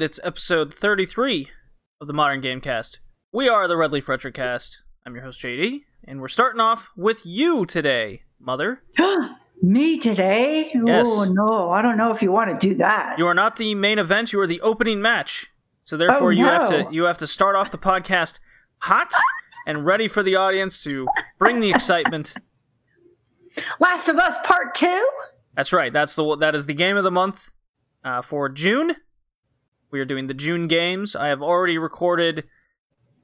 and it's episode 33 of the Modern Gamecast. We are the Red Leaf cast. I'm your host, JD, and we're starting off with you today, Mother. Me today? Yes. Oh no, I don't know if you want to do that. You are not the main event, you are the opening match. So therefore Oh, you have to you have to start off the podcast hot and ready for the audience to bring the excitement. Last of Us Part Two. That's right. That's the that is the game of the month uh, for June. We are doing the June games. I have already recorded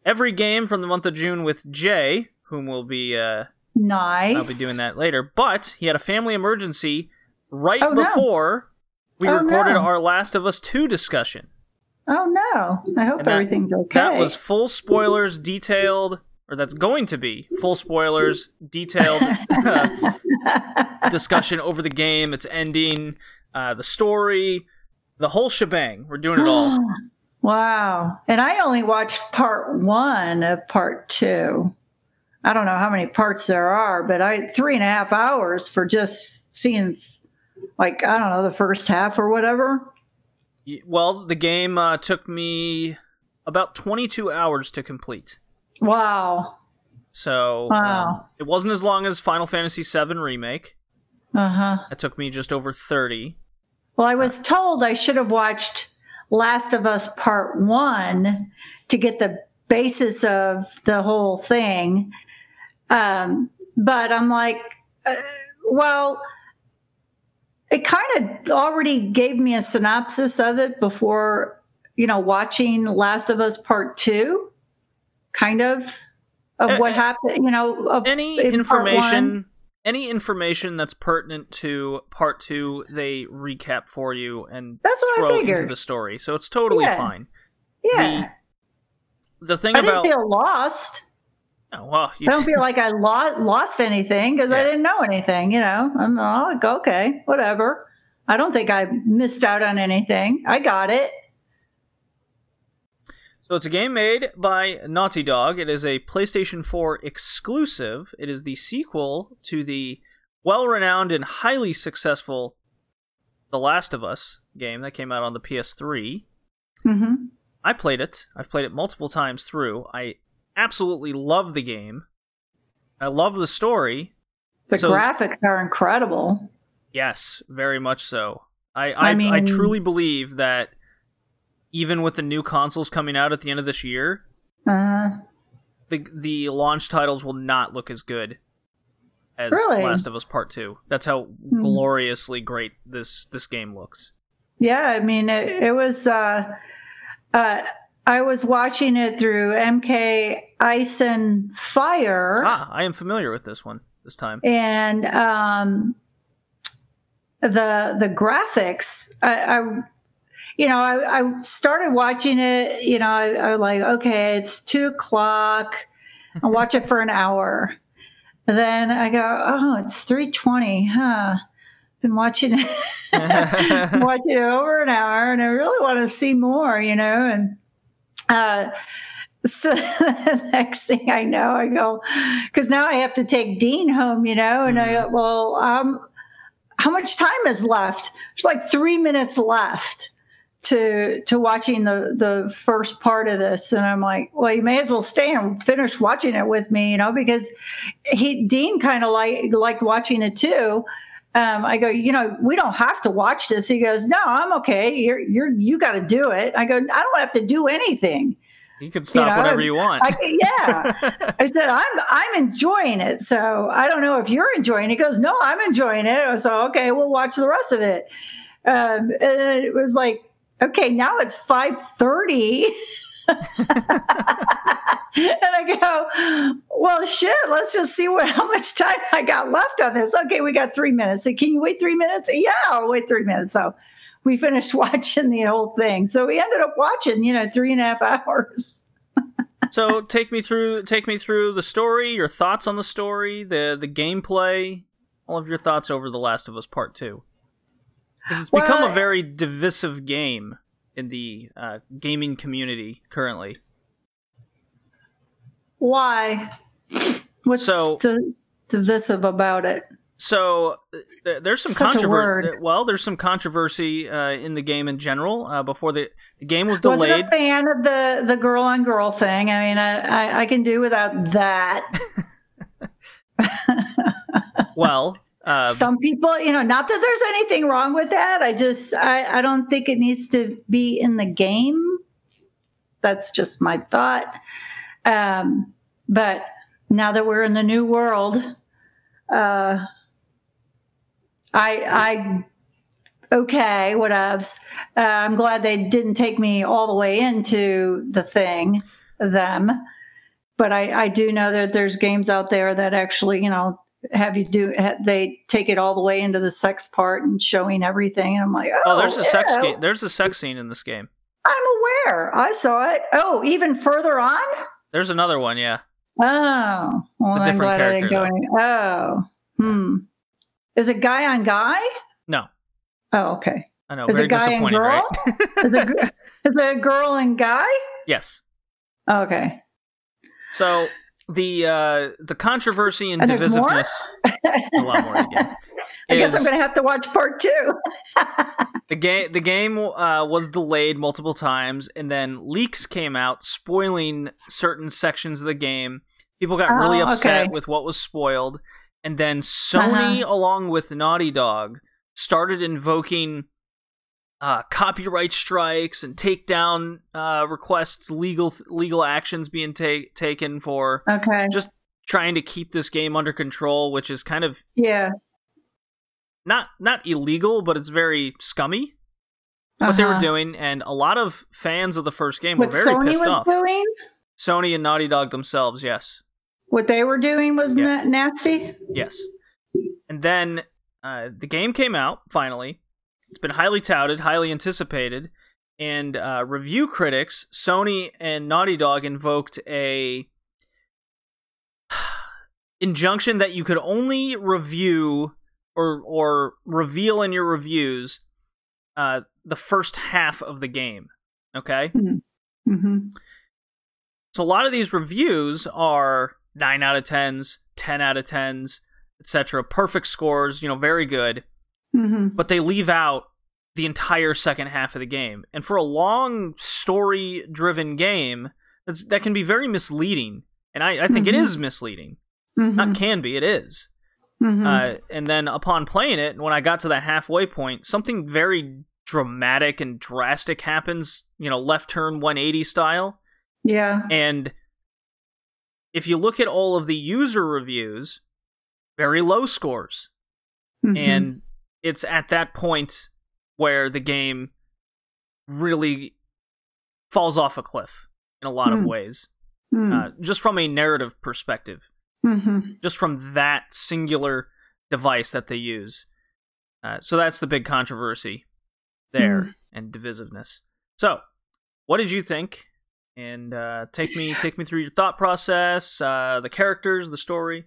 every game from the month of June with Jay, whom will be uh, Nice. I'll be doing that later. But he had a family emergency right Oh, no. before we Oh, recorded no. our Last of Us Two discussion. Oh no! I hope that- everything's okay. That was full spoilers, detailed, or that's going to be full spoilers, detailed discussion over the game, its ending, uh, the story, the whole shebang. We're doing it all. wow. And I only watched part one of part two. I don't know how many parts there are, but I three and a half hours for just seeing, like I don't know, the first half or whatever. Well, the game uh, took me about 22 hours to complete. Wow. So Wow. um, it wasn't as long as Final Fantasy VII Remake. Uh huh. It took me just over 30. Well, I was told I should have watched Last of Us Part One to get the basis of the whole thing. Um, but I'm like, uh, well, it kind of already gave me a synopsis of it before, you know, watching Last of Us Part Two, kind of of Uh, what happened, you know, of Any in information, any information that's pertinent to part two, they recap for you and That's what I throw into the story. So it's totally Yeah. fine. Yeah, The thing I didn't feel lost. oh, well, you, I don't feel like I lo- lost anything because I didn't know anything. You know, I'm like, okay, whatever. I don't think I missed out on anything. I got it. So it's a game made by Naughty Dog. It is a PlayStation 4 exclusive. It is the sequel to the well-renowned and highly successful The Last of Us game that came out on the PS3. hmm I played it. I've played it multiple times through. I absolutely love the game. I love the story. The So- graphics are incredible. Yes, very much so. I I I, I, truly believe that even with the new consoles coming out at the end of this year, Uh, the the launch titles will not look as good as Really? Last of Us Part Two. That's how gloriously great this this game looks. yeah, I mean, it, it was. Uh, uh, I was watching it through MK Ice and Fire. Ah, I am familiar with this one this time. and um, the the graphics I, I you know I, I started watching it you know I, I was like okay it's two o'clock. I'll watch it for an hour. And then i go oh it's 320 huh. Been watching it watching it over an hour and i really want to see more you know and uh so the next thing I know, I go, because now I have to take Dean home, you know, and I go, well, um, how much time is left? There's like three minutes left to to watching the the first part of this, and I'm like, well, you may as well stay and finish watching it with me, you know, because he Dean kind of like liked watching it too. Um, I go, you know, we don't have to watch this. He goes, no, I'm okay. You're you're you got to do it. I go, I don't have to do anything. You can stop know, whenever you want. I, yeah. I said, I'm I'm enjoying it. So I don't know if you're enjoying it. He goes, No, I'm enjoying it. So okay, we'll watch the rest of it. Um, and it was like, okay, now it's 5:30. and I go, well, shit. Let's just see what how much time I got left on this. Okay, we got three minutes. So can you wait three minutes? Yeah, I'll wait three minutes. So we finished watching the whole thing. So we ended up watching, you know, three and a half hours. so take me through take me through the story, your thoughts on the story, the the gameplay, all of your thoughts over The Last of Us Part Two. It's become a very divisive game in the uh, gaming community currently. Why? What's So- di- divisive about it? so uh, there's some controversy. Well, there's some controversy uh, in the game in general. Uh, before the the game was Wasn't delayed. a fan of the the girl on girl thing. I mean, I, I, I can do without that. well, uh, Some people, you know, not that there's anything wrong with that. I just I, I don't think it needs to be in the game. That's just my thought. Um, but now that we're in the new world, uh, I I okay, whatevs. Uh, I'm glad they didn't take me all the way into the thing, them. But I, I do know that there's games out there that actually, you know, have you do they take it all the way into the sex part and showing everything, and I'm like, oh, oh, there's a sex game. There's a sex scene in this game. I'm aware. I saw it. Oh, even further on. There's another one. Yeah. Oh, well, A I'm different glad I didn't character, go. Any- oh, hmm. Is it guy on guy? No. Oh, okay. I know. Is very it guy and girl? right? is it is it a girl and guy? yes. Okay. So the uh, the controversy and, And divisiveness. a lot more again. I guess I'm going to have to watch part two. The game the game uh, was delayed multiple times, and then leaks came out spoiling certain sections of the game. People got really Oh, upset okay. with what was spoiled, and then Sony, Uh-huh. along with Naughty Dog, started invoking uh, copyright strikes and takedown uh, requests, legal legal actions being ta- taken for Okay. just trying to keep this game under control, which is kind of yeah. not not illegal, but it's very scummy what they were Uh-huh. doing, and a lot of fans of the first game were very Sony pissed off. doing, Sony and Naughty Dog themselves, yes, what they were doing was Yeah. na- nasty. yes. And then uh, the game came out finally. It's been highly touted, highly anticipated, and uh, review critics, Sony and Naughty Dog invoked a injunction that you could only review or or reveal in your reviews uh, the first half of the game. Okay. Mm-hmm. So a lot of these reviews are 9 out of 10s, 10 out of 10s, etc. Perfect scores, you know, very good, hmm but they leave out the entire second half of the game. And for a long story-driven game, that's, that can be very misleading. And I, I think it Mhm. is misleading. hmm Not can be, it is. hmm Uh, and then upon playing it, when I got to that halfway point, something very dramatic and drastic happens, you know, left turn 180 style. yeah. And if you look at all of the user reviews, very low scores. Mhm. And it's at that point where the game really falls off a cliff in a lot of Hmm. ways, Mm. uh, just from a narrative perspective, Mhm. just from that singular device that they use. Uh, so that's the big controversy there Hmm. and divisiveness. So, what did you think? And uh, take me take me through your thought process, uh, the characters, the story,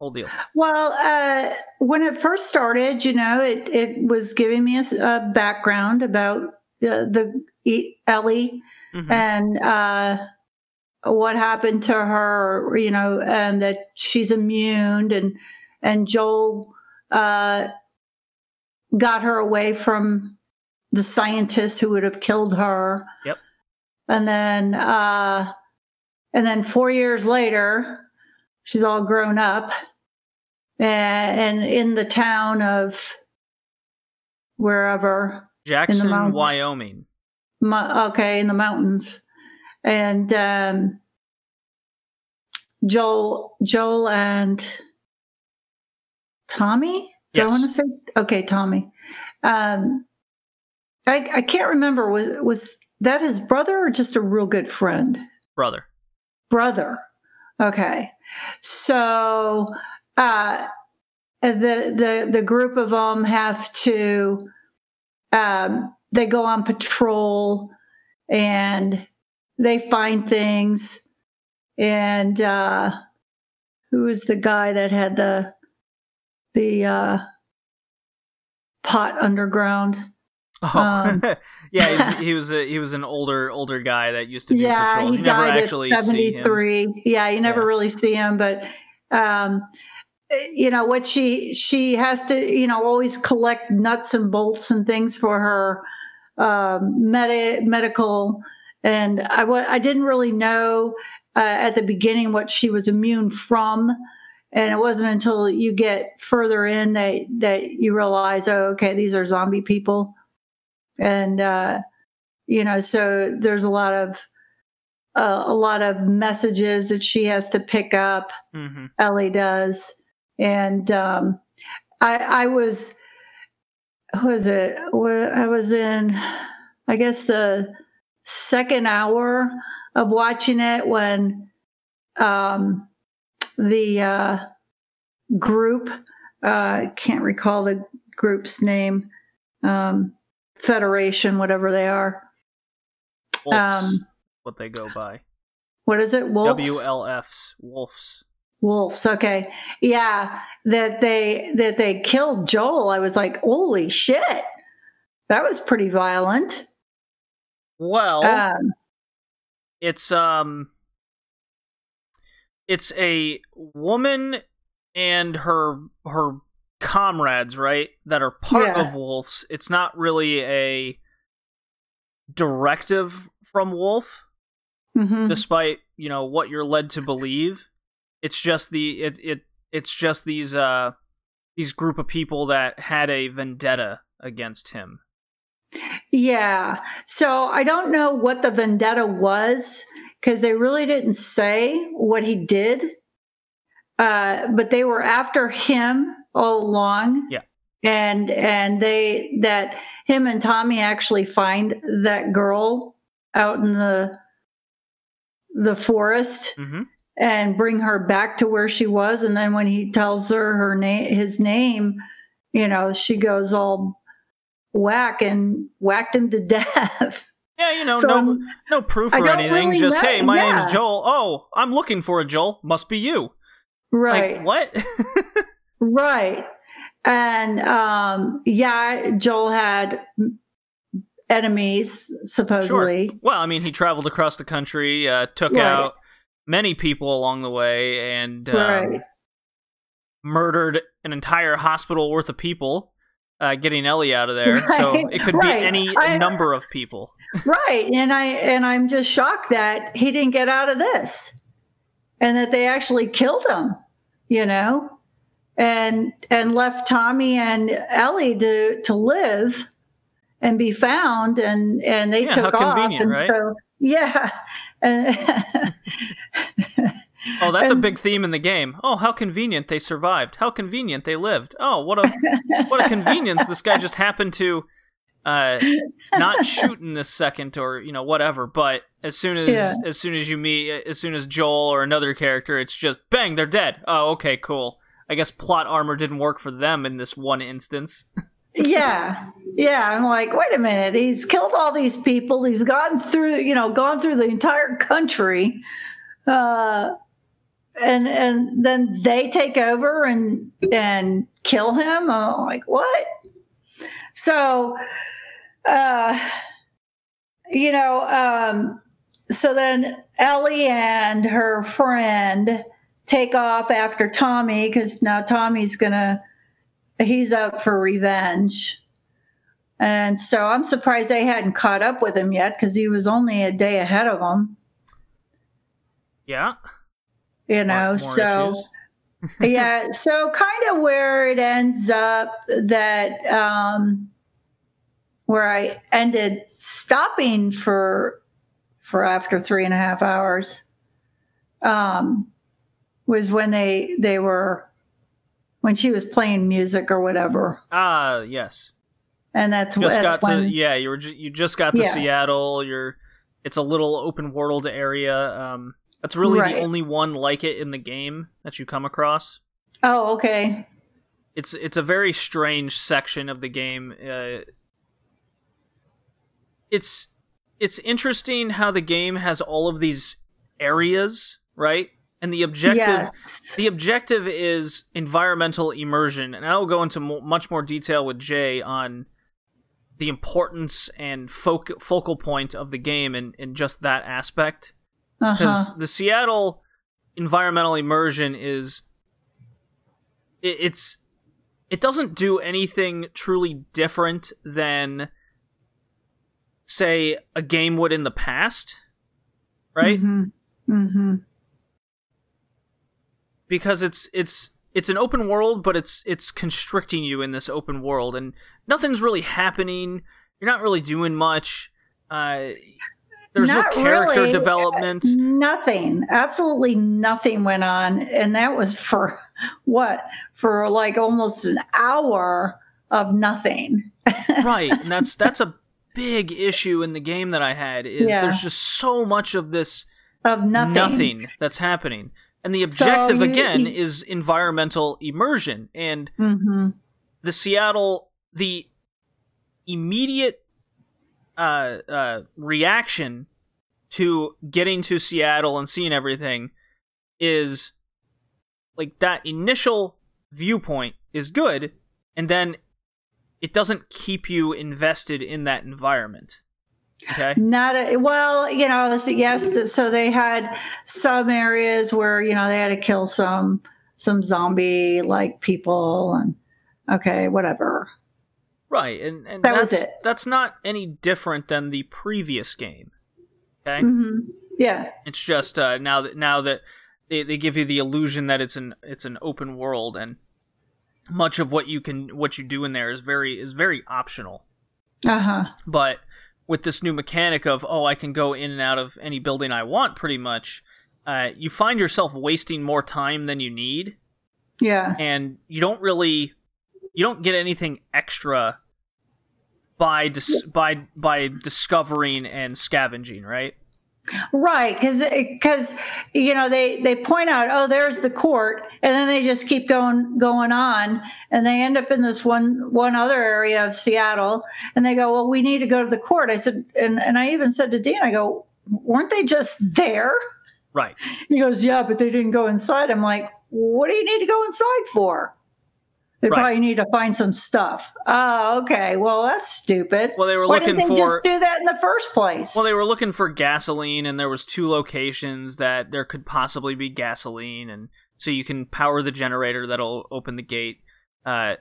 whole deal. Well, uh, when it first started, you know, it, it was giving me a background about uh, the E- Ellie Mhm. and uh, what happened to her, you know, and that she's immune, and and Joel uh, got her away from the scientist who would have killed her. Yep. And then, uh, and then four years later, she's all grown up, and, and in the town of wherever Jackson. Wyoming. Mo- okay, in the mountains, and um, Joel, Joel, and Tommy. Do Yes. I want to say okay, Tommy? Um, I I can't remember. Was was that his brother or just a real good friend? Brother. brother. Okay. So uh the the the group of them have to um they go on patrol and they find things and uh who was the guy that had the the uh pot underground Oh, Um, yeah, he's, he was a, he was an older older guy that used to do yeah, patrols. he You never died actually at see him. 73. Yeah, you never Yeah. really see him, but um, you know what she she has to you know always collect nuts and bolts and things for her um, med- medical and I w- I didn't really know uh, at the beginning what she was immune from and it wasn't until you get further in that that you realize oh okay these are zombie people and uh, you know so there's a lot of uh, a lot of messages that she has to pick up. Hmm ellie does. And um, I, I was who was it? I was in i guess the second hour of watching it when um, the uh, group uh, can't recall the group's name um, federation whatever they are. Wolves, Um, what they go by. what is it? Wolves WLFs, wolves. wolves okay. Yeah that they that they killed joel. I was like holy shit. That was pretty violent. Well, um, it's um, it's a woman and her her comrades, right? That are part Yeah. of wolves. It's not really a directive from wolf, mhm. despite you know what you're led to believe. It's just the it it it's just these uh these group of people that had a vendetta against him. yeah so i don't know what the vendetta was because they really didn't say what he did uh, but they were after him all along Yeah. and and they that him and tommy actually find that girl out in the the forest hmm and bring her back to where she was and then when he tells her her name his name you know she goes all whack and whacked him to death Yeah, you know, So, no um, no proof or anything. really just know- hey, my yeah. name's Joel. Oh, I'm looking for a Joel. Must be you. right Like what? right and um yeah joel had enemies supposedly well, I mean, he traveled across the country, uh, took Right. out many people along the way, and um, right murdered an entire hospital worth of people, uh, getting Ellie out of there. So it could right. be any I- number of people. right and i and i'm just shocked that he didn't get out of this and that they actually killed him you know and and left tommy and ellie to to live and be found and and they Yeah, took how off and right? so yeah Oh, that's a big theme in the game. Oh, how convenient they survived. How convenient they lived. Oh, what a what a convenience. This guy just happened to uh not shoot in this second or you know whatever but as soon as Yeah. as soon as you meet as soon as joel or another character it's just bang they're dead oh okay cool i guess plot armor didn't work for them in this one instance. Yeah. Yeah i'm like wait a minute he's killed all these people he's gone through you know gone through the entire country uh and and then they take over and and kill him? I'm like what? So uh you know um so then ellie and her friend take off after tommy because now tommy's gonna he's out for revenge. And so I'm surprised they hadn't caught up with him yet because he was only a day ahead of them, yeah you know. More- more so, yeah, so kind of where it ends up that um, where I ended stopping for for after three and a half hours um, was when they they were when she was playing music or whatever, ah yes and that's, just that's got when to yeah you were ju- you just got to Yeah. seattle you're it's a little open world area um that's really Right. the only one like it in the game that you come across Oh, okay. it's it's a very strange section of the game. Uh, it's it's interesting how the game has all of these areas, right? And the objective Yes. the objective is environmental immersion, and I will go into mo- much more detail with Jay on the importance and foc- focal point of the game and in just that aspect Uh-huh. because the Seattle environmental immersion is it, it's it doesn't do anything truly different than say a game would in the past, right? Mm-hmm. Mm-hmm. Because it's it's it's an open world, but it's it's constricting you in this open world, and nothing's really happening. You're not really doing much. Uh, there's Not no character really. development. Nothing. Absolutely nothing went on. And that was for what? For like almost an hour of nothing. right and that's that's a big issue in the game that i had is Yeah. there's just so much of this Of nothing. that's happening and the So objective you- again you- is environmental immersion and Mm-hmm. the seattle the immediate uh, uh, reaction to getting to seattle and seeing everything is like that initial viewpoint is good and then it doesn't keep you invested in that environment okay Not a, well, you know, so yes. So they had some areas where you know they had to kill some some zombie like people and okay, whatever. right and, and That was that's it. that's not any different than the previous game okay Mm-hmm. Yeah, it's just uh now that now that they, they give you the illusion that it's an it's an open world and much of what you can what you do in there is very is very optional uh huh. but with this new mechanic of oh i can go in and out of any building i want pretty much uh, you find yourself wasting more time than you need. Yeah, and you don't really you don't get anything extra by dis- by by discovering and scavenging right right. Because because uh, you know they they point out oh there's the court and then they just keep going going on and they end up in this one one other area of Seattle and they go well we need to go to the court. I said and and I even said to Dean I go weren't they just there? right He goes, Yeah, but they didn't go inside. I'm like, What do you need to go inside for? They Right. probably need to find some stuff. Oh, okay. Well, that's stupid. well they were Why looking didn't they for just do that in the first place? Well, they were looking for gasoline, and there was two locations that there could possibly be gasoline, and so you can power the generator that'll open the gate. Uh,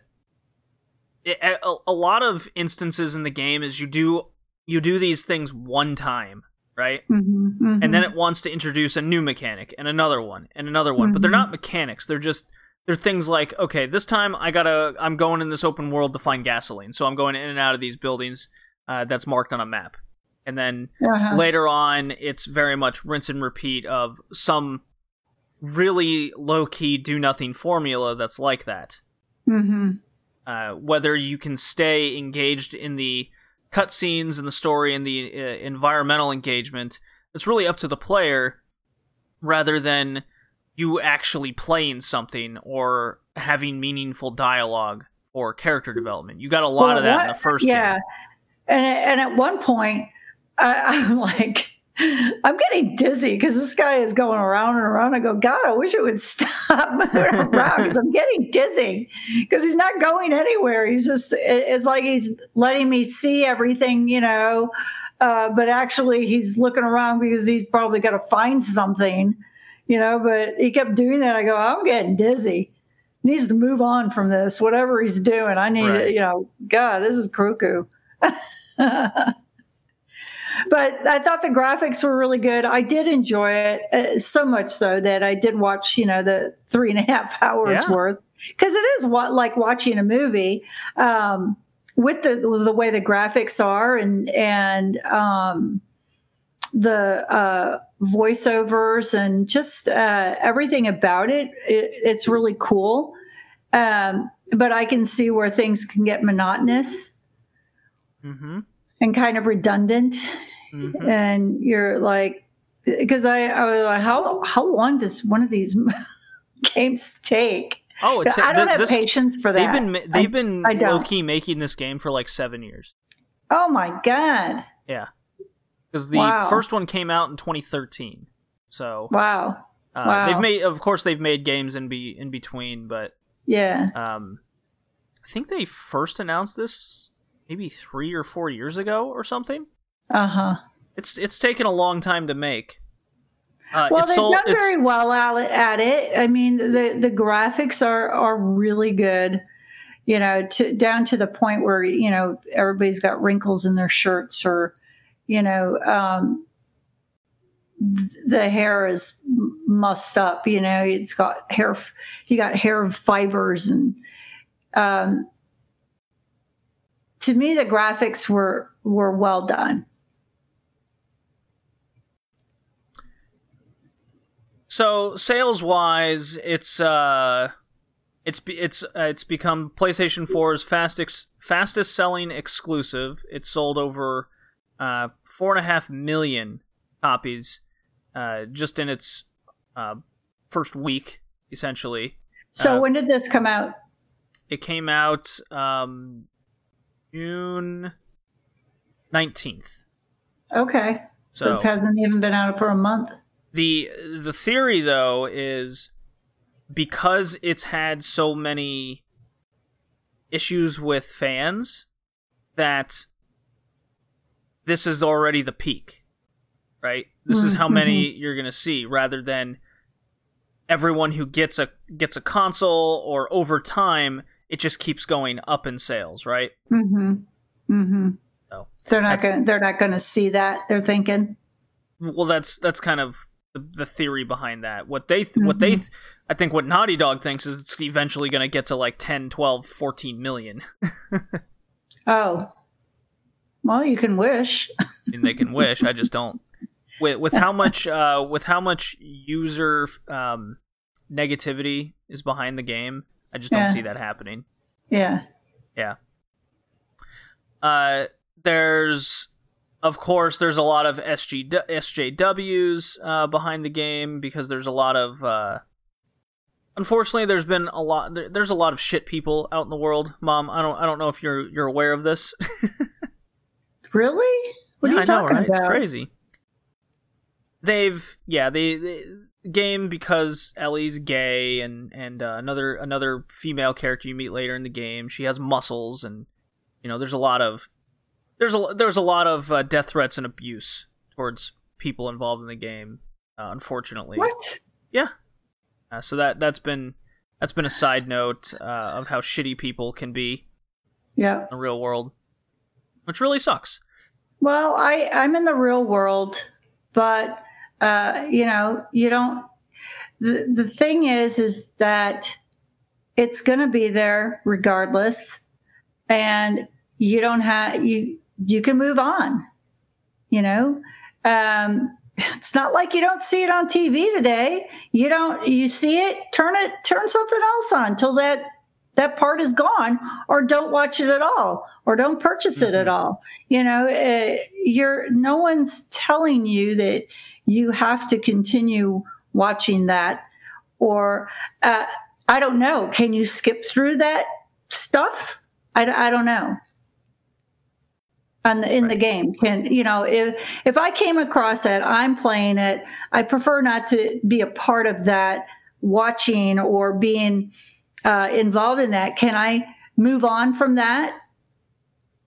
it, a, a lot of instances in the game is you do you do these things one time, right? Mhm, mhm. And then it wants to introduce a new mechanic and another one and another one, but they're Mhm. not mechanics. They're just they're things like okay, this time I gotta I'm going in this open world to find gasoline, so I'm going in and out of these buildings uh, that's marked on a map, and then Uh-huh. later on it's very much rinse and repeat of some really low key do nothing formula that's like that. Mhm. Uh, whether you can stay engaged in the cutscenes and the story and the uh, environmental engagement, it's really up to the player rather than you actually playing something or having meaningful dialogue or character development. You got a lot Well, of that in the first yeah. game. And, and at one point, I, I'm like, I'm getting dizzy because this guy is going around and around. I go, God, I wish it would stop moving around because I'm getting dizzy because he's not going anywhere. He's just, it- it's like he's letting me see everything, you know, uh, but actually he's looking around because he's probably got to find something, you know, but he kept doing that. I go, I'm getting dizzy. Needs to move on from this, whatever he's doing. I need, Right. you know, God, this is cuckoo. but I thought the graphics were really good. I did enjoy it uh, so much so that I did watch, you know, the three and a half hours Yeah. worth because it is what like watching a movie um, with the the way the graphics are and and um, the uh, voiceovers and just uh, everything about it, it. It's really cool. Um, but I can see where things can get monotonous Mm-hmm. and kind of redundant hmm and you're like because I, I was like how how long does one of these games take Oh, it's i don't th- have this, patience for that They've been they've been I low key making this game for like seven years. oh my god Yeah, because the Wow. first one came out in 2013. So wow uh, Wow. they've made, of course, they've made games in be in between, but yeah um, I think they first announced this maybe three or four years ago or something. uh-huh It's it's taken a long time to make. Uh, well, they've sold- done very well at, at it. I mean, the the graphics are are really good. You know, to down to the point where you know everybody's got wrinkles in their shirts, or you know, um, the hair is mussed up. You know, it's got hair. You got hair fibers, and um, to me, the graphics were were well done. So sales wise, it's uh, it's it's uh, it's become PlayStation 4's fastest fastest selling exclusive. It's sold over uh four and a half million copies, uh, just in its uh first week, essentially. So, Uh, when did this come out? It came out um June nineteenth. Okay. So, So- it hasn't even been out for a month. the the theory though is because it's had so many issues with fans that this is already the peak right this is how many you're going to see rather than everyone who gets a gets a console or over time it just keeps going up in sales right Mm-hmm. Mm-hmm. So, they're not that's- going. They're not going to see that. They're thinking. well that's that's kind of the, the theory behind that what they th- what they th- i think what naughty dog thinks is it's eventually going to get to like 10 12 14 million Oh, well, you can wish. Mean, they can wish i just don't with with how much uh with how much user um negativity is behind the game i just don't Yeah. see that happening Yeah. Yeah. Uh, there's, of course, there's a lot of SG SJWs uh, behind the game because there's a lot of. Uh, unfortunately, there's been a lot. There's a lot of shit people out in the world. Mom, I don't. I don't know if you're you're aware of this. Really? What yeah, are you I know, talking right? about? It's crazy. They've yeah they, they game because Ellie's gay and and uh, another another female character you meet later in the game. She has muscles and you know there's a lot of there's a there's a lot of uh, death threats and abuse towards people involved in the game. Uh, unfortunately, What? yeah. Uh, so that that's been that's been a side note uh, of how shitty people can be Yeah. in the real world, which really sucks. Well, I I'm in the real world, but uh, you know, you don't. The the thing is, is that it's going to be there regardless, and you don't have you you can move on. You know, um, it's not like you don't see it on TV today. You don't you see it, turn it, turn something else on till that that part is gone, or don't watch it at all, or don't purchase it at all. You know, uh, you're no one's telling you that you have to continue watching that, or uh, I don't know. Can you skip through that stuff? I, I don't know. On the, in the game, can you know if if I came across that, I'm playing it. I prefer not to be a part of that, watching or being uh, involved in that. Can I move on from that?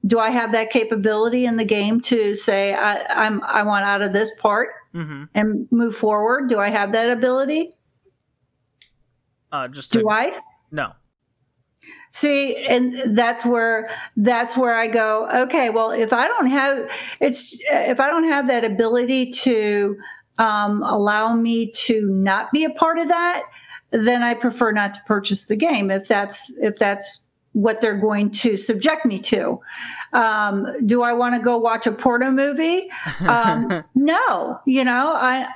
Do I have that capability in the game to say I, I'm I want out of this part Mm-hmm. and move forward? Do I have that ability? Uh, just to, Do I? no. See, and that's where that's where I go. Okay, well, if I don't have it's if I don't have that ability to um, allow me to not be a part of that, then I prefer not to purchase the game. If that's if that's what they're going to subject me to. Um, do I want to go watch a porno movie? Um, no, you know, I,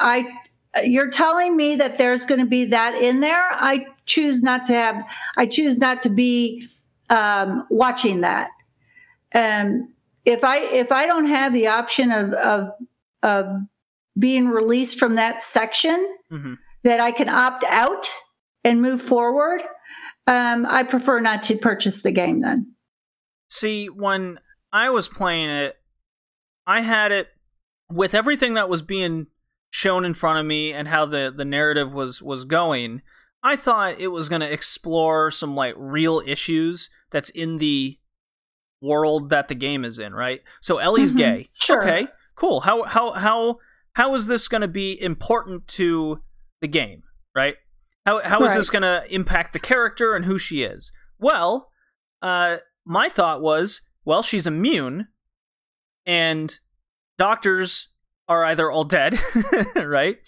I, you're telling me that there's going to be that in there. I choose not to have, I choose not to be um, watching that. Um, if I, if I don't have the option of, of, of being released from that section, hmm that I can opt out and move forward, um, I prefer not to purchase the game then. See, when I was playing it, I had it with everything that was being shown in front of me and how the, the narrative was was going. I thought it was going to explore some like real issues that's in the world that the game is in, right? So Ellie's Mhm, gay. sure. Okay, cool. How how how how is this going to be important to the game, right? How how is Right. this going to impact the character and who she is? Well, uh, my thought was, well, she's immune, and doctors are either all dead, right?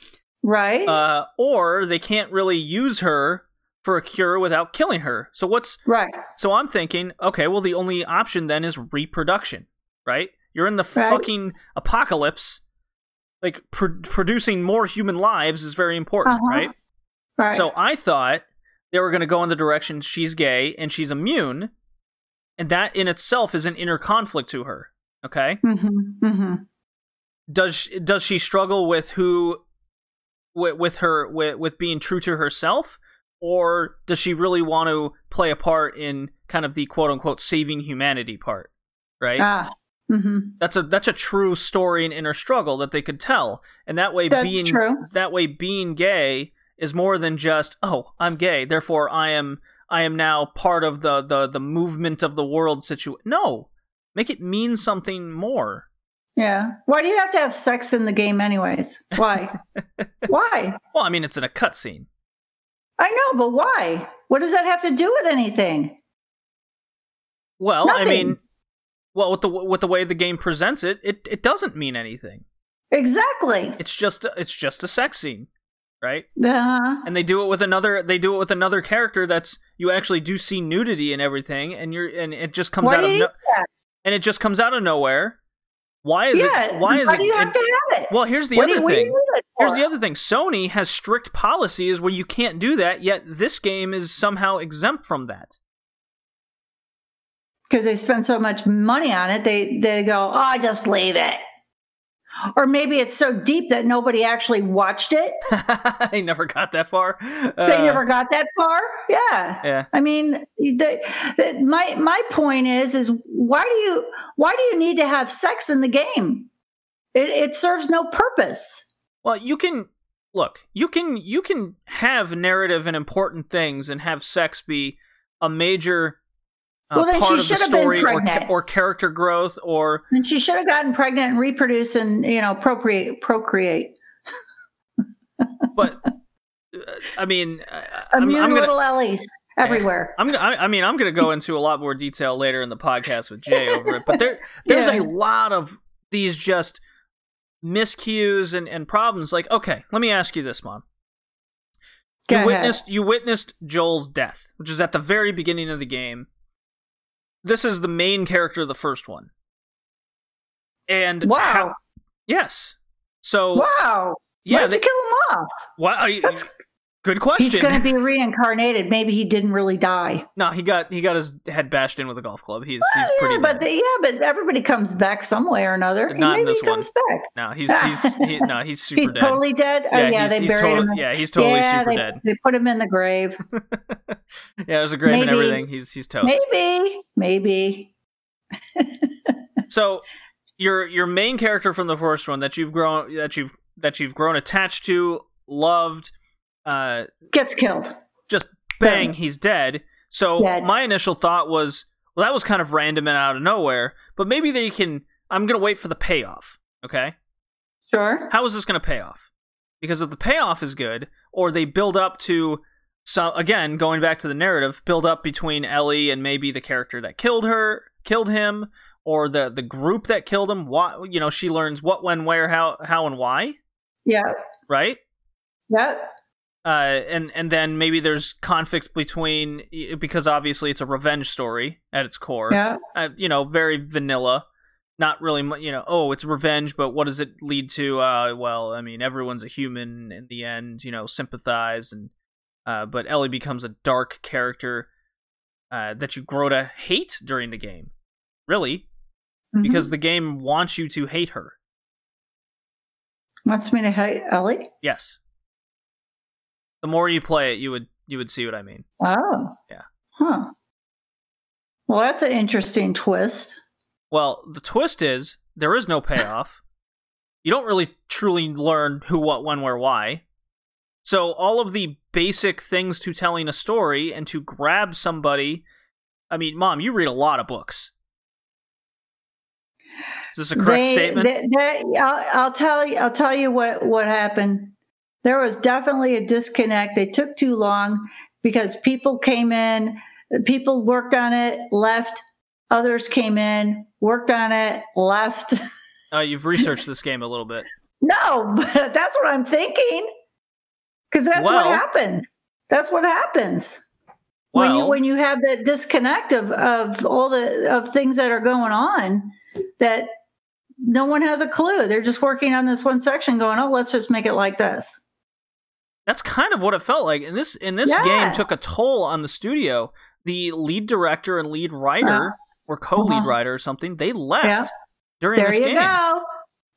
Right. Uh, or they can't really use her for a cure without killing her. So what's right. so I'm thinking, okay, well the only option then is reproduction, right? You're in the Right. fucking apocalypse. Like pr- producing more human lives is very important, Uh-huh. right? Right. So I thought they were going to go in the direction she's gay and she's immune, and that in itself is an inner conflict to her. Okay, Mm-hmm. Mm-hmm. does she, does she struggle with who with, with her with, with being true to herself, or does she really want to play a part in kind of the quote unquote saving humanity part? Right. Ah. Mm-hmm. that's a that's a true story and inner struggle that they could tell, and that way That's being true. that way being gay is more than just oh I'm gay, therefore I am I am now part of the the the movement of the world situation. No, make it mean something more. Yeah. Why do you have to have sex in the game, anyways? Why? why? Well, I mean it's in a cutscene. I know, but why? What does that have to do with anything? Well, I mean, well with the with the way the game presents it, it it doesn't mean anything. Exactly. It's just it's just a sex scene, right? Uh, and they do it with another they do it with another character that's you actually do see nudity and everything and you're and it just comes why out of no, and it just comes out of nowhere why is yeah. it why is why it do you have to have it? well here's the what other do thing here's the other thing sony has strict policies where you can't do that yet this game is somehow exempt from that because they spend so much money on it, they they go, oh, just leave it. Or maybe it's so deep that nobody actually watched it. they never got that far They Uh, never got that far. Yeah. yeah I mean, the, the, my my point is is why do you why do you need to have sex in the game? It, it serves no purpose. Well, you can look. You can you can have narrative and important things and have sex be a major Well, then she should have been story or, pregnant. or character growth or And she should have gotten pregnant and reproduce and you know procreate procreate. but uh, I mean I, I'm, Immune I'm gonna little Ellies everywhere. I'm I I mean I'm going to go into a lot more detail later in the podcast with Jay over it, but there there's Yeah. a lot of these just miscues and, and problems. Like, okay, let me ask you this, mom. Go you ahead. witnessed you witnessed Joel's death, which is at the very beginning of the game. This is the main character of the first one. And Wow. how- yes. So Wow. yeah, Why'd they, kill him off? why are you, That's good question. he's going to be reincarnated. Maybe he didn't really die. no, he got he got his head bashed in with a golf club. He's he's Well, pretty yeah, but they, yeah, but everybody comes back some way or another. Not in Maybe this he comes back. no, he's he's he, no, he's super He's dead. totally dead. oh yeah, he's, they he's buried totally, him. Yeah, he's totally yeah, super they, dead. they put him in the grave. yeah, there's a grave and everything. He's he's toast. maybe, maybe. So your your main character from the first one that you've grown that you've that you've grown attached to, loved, uh, Gets killed. just bang, he's dead. So Dead. my initial thought was, well, that was kind of random and out of nowhere. But maybe they can. I'm gonna wait for the payoff. Okay, Sure. how is this gonna pay off? Because if the payoff is good, or they build up to so again going back to the narrative, build up between Ellie and maybe the character that killed her, killed him, or the the group that killed him. Why you know she learns what, when, where, how, how, and why. Yeah. Right. Yeah. Uh, and and then maybe there's conflict between because obviously it's a revenge story at its core. Yeah. Uh, you know, very vanilla. Not really, you know. Oh, it's revenge, but what does it lead to? Uh, well, I mean, everyone's a human in the end. You know, sympathize and. Uh, but Ellie becomes a dark character uh, that you grow to hate during the game. Really, Mhm. because the game wants you to hate her. wants me to hate Ellie. Yes. The more you play it, you would you would see what I mean. Oh. Yeah. Huh. Well, that's an interesting twist. Well, the twist is there is no payoff. you don't really truly learn who, what, when, where, why. So all of the basic things to telling a story and to grab somebody. I mean, mom, you read a lot of books. Is this a correct They- statement? they- they- I'll, I'll tell you. I'll tell you what what happened. There was definitely a disconnect. They took too long because people came in, people worked on it, left. Others came in, worked on it, left. uh, you've researched this game a little bit. no, but that's what I'm thinking. Because that's what happens. That's what happens when you when you have that disconnect of of all the of things that are going on that no one has a clue they're just working on this one section going oh let's just make it like this That's kind of what it felt like. And this in this Yeah. game took a toll on the studio. The lead director and lead writer or co-lead Uh-huh. writer or something, they left Yeah. during there this you game. go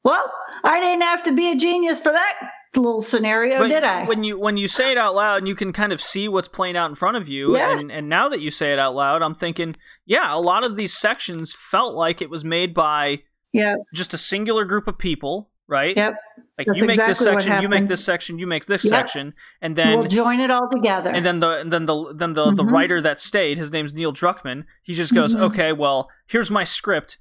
well i didn't have to be a genius for that little scenario But did i when you when you say it out loud and you can kind of see what's playing out in front of you Yeah. and and now that you say it out loud i'm thinking yeah a lot of these sections felt like it was made by yeah just a singular group of people right yep like That's you make this exactly what section you make this section you make this Yep. section and then we'll join it all together. and then the and then the then the, the Mhm. writer that stayed his name's neil druckmann he just goes Mhm. okay well here's my script.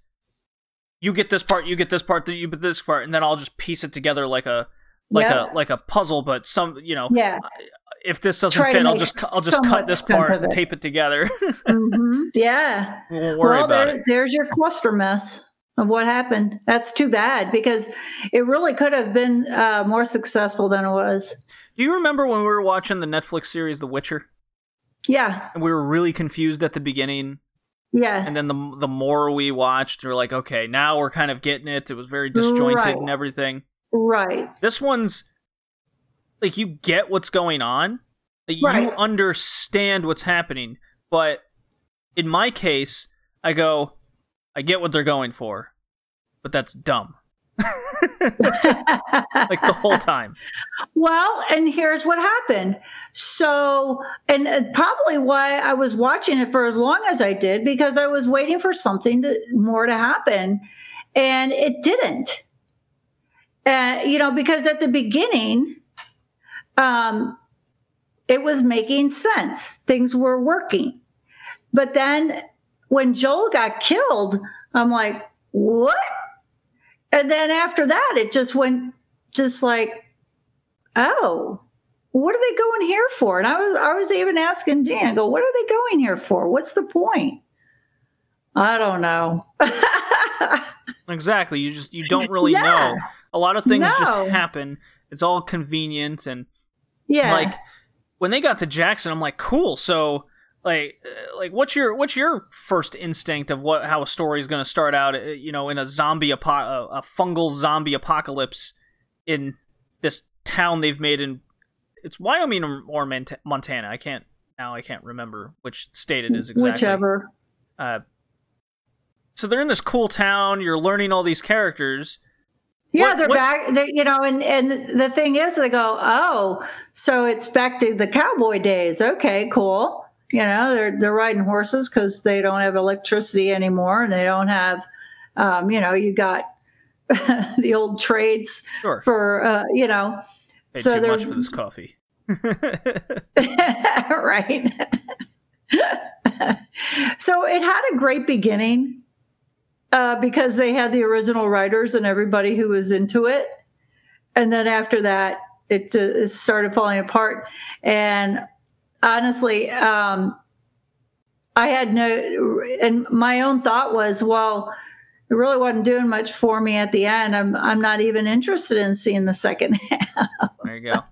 You get this part you get this part you get this part and then i'll just piece it together like a like Yep. a like a puzzle but some you know yeah. If this doesn't Try fit i'll just i'll just cut this part and tape it together. Hmm yeah. We won't worry well, about there, it. there's your cluster mess of what happened. That's too bad because it really could have been uh, more successful than it was. do you remember when we were watching the netflix series the witcher? Yeah, and we were really confused at the beginning. Yeah, and then the the more we watched we are like okay now we're kind of getting it. It was very disjointed Right. and everything. Right. this one's like you get what's going on. Like, you understand what's happening. But in my case i go i get what they're going for but that's dumb like the whole time Well, and here's what happened. So, and uh, probably why I was watching it for as long as I did because I was waiting for something to, more to happen, and it didn't. Uh, you know, because at the beginning, um, it was making sense. Things were working, but then when Joel got killed, I'm like, what? And then after that, it just went just like oh what are they going here for? And i was i was even asking dan I go what are they going here for? What's the point? I don't know. Exactly. You just you don't really Yeah. know. A lot of things just happen. It's all convenient and yeah. like when they got to Jackson, I'm like, cool. So like, uh, like what's your what's your first instinct of what how a story is going to start out? uh, You know, in a zombie apo- a, a fungal zombie apocalypse in this town they've made in it's Wyoming or, or Montana. I can't now. I can't remember which state it is exactly. whichever Uh, so they're in this cool town. You're learning all these characters. yeah What- they're what- back they, you know and and the thing is they go oh so it's back to the cowboy days okay cool you know they're they're riding horses because they don't have electricity anymore and they don't have um, you know you got the old trades Sure, for uh, you know Paid so too much for this coffee. right. so it had a great beginning uh, because they had the original writers and everybody who was into it. And then after that, it, uh, it started falling apart. And honestly, um, I had no, and my own thought was, well, it really wasn't doing much for me at the end. I'm, I'm not even interested in seeing the second half. there you go.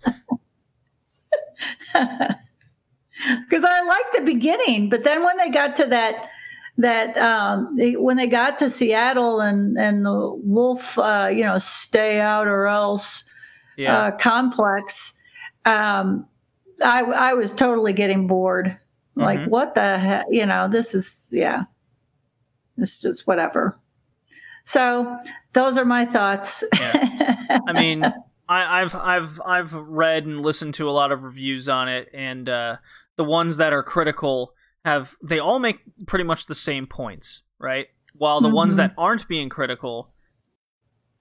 because I liked the beginning, but then when they got to that that um, they, when they got to Seattle and and the wolf, uh, you know, stay out or else Yeah. uh, complex, um, I I was totally getting bored. Like Mhm. what the heck, you know? This is yeah, it's just whatever. So those are my thoughts. I mean, I, I've I've I've read and listened to a lot of reviews on it, and uh, the ones that are critical have they all make pretty much the same points, right? While the ones Mhm. that aren't being critical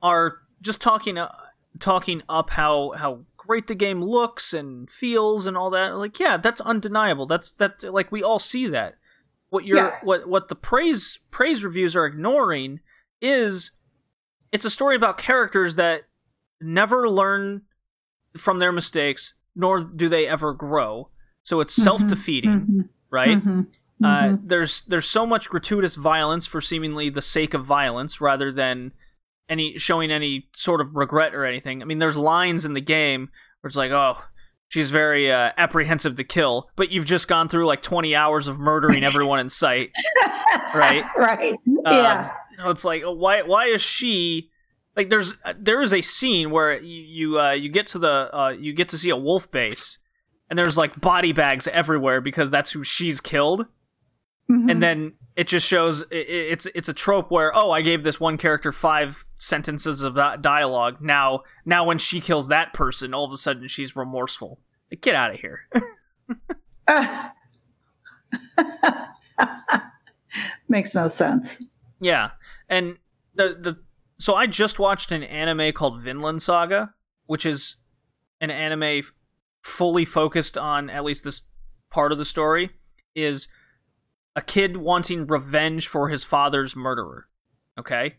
are just talking uh, talking up how how great the game looks and feels and all that. Like, yeah, that's undeniable. That's that like we all see that. What you're Yeah. what what the praise praise reviews are ignoring is it's a story about characters that never learn from their mistakes, nor do they ever grow. So it's self defeating, Mhm. right? Mhm. Uh, Mhm. there's there's so much gratuitous violence for seemingly the sake of violence, rather than any showing any sort of regret or anything. I mean, there's lines in the game where it's like, oh, she's very uh, apprehensive to kill, but you've just gone through like 20 hours of murdering everyone in sight, right? right. Um, yeah. so it's like, why why is she like? There's there is a scene where you you, uh, you get to the uh, you get to see a wolf base, and there's like body bags everywhere because that's who she's killed Mhm. and then it just shows it's it's a trope where oh I gave this one character five sentences of that dialogue now now when she kills that person all of a sudden she's remorseful like, get out of here Ah. Makes no sense. yeah and the the so I just watched an anime called Vinland Saga which is an anime fully focused on at least this part of the story is a kid wanting revenge for his father's murderer okay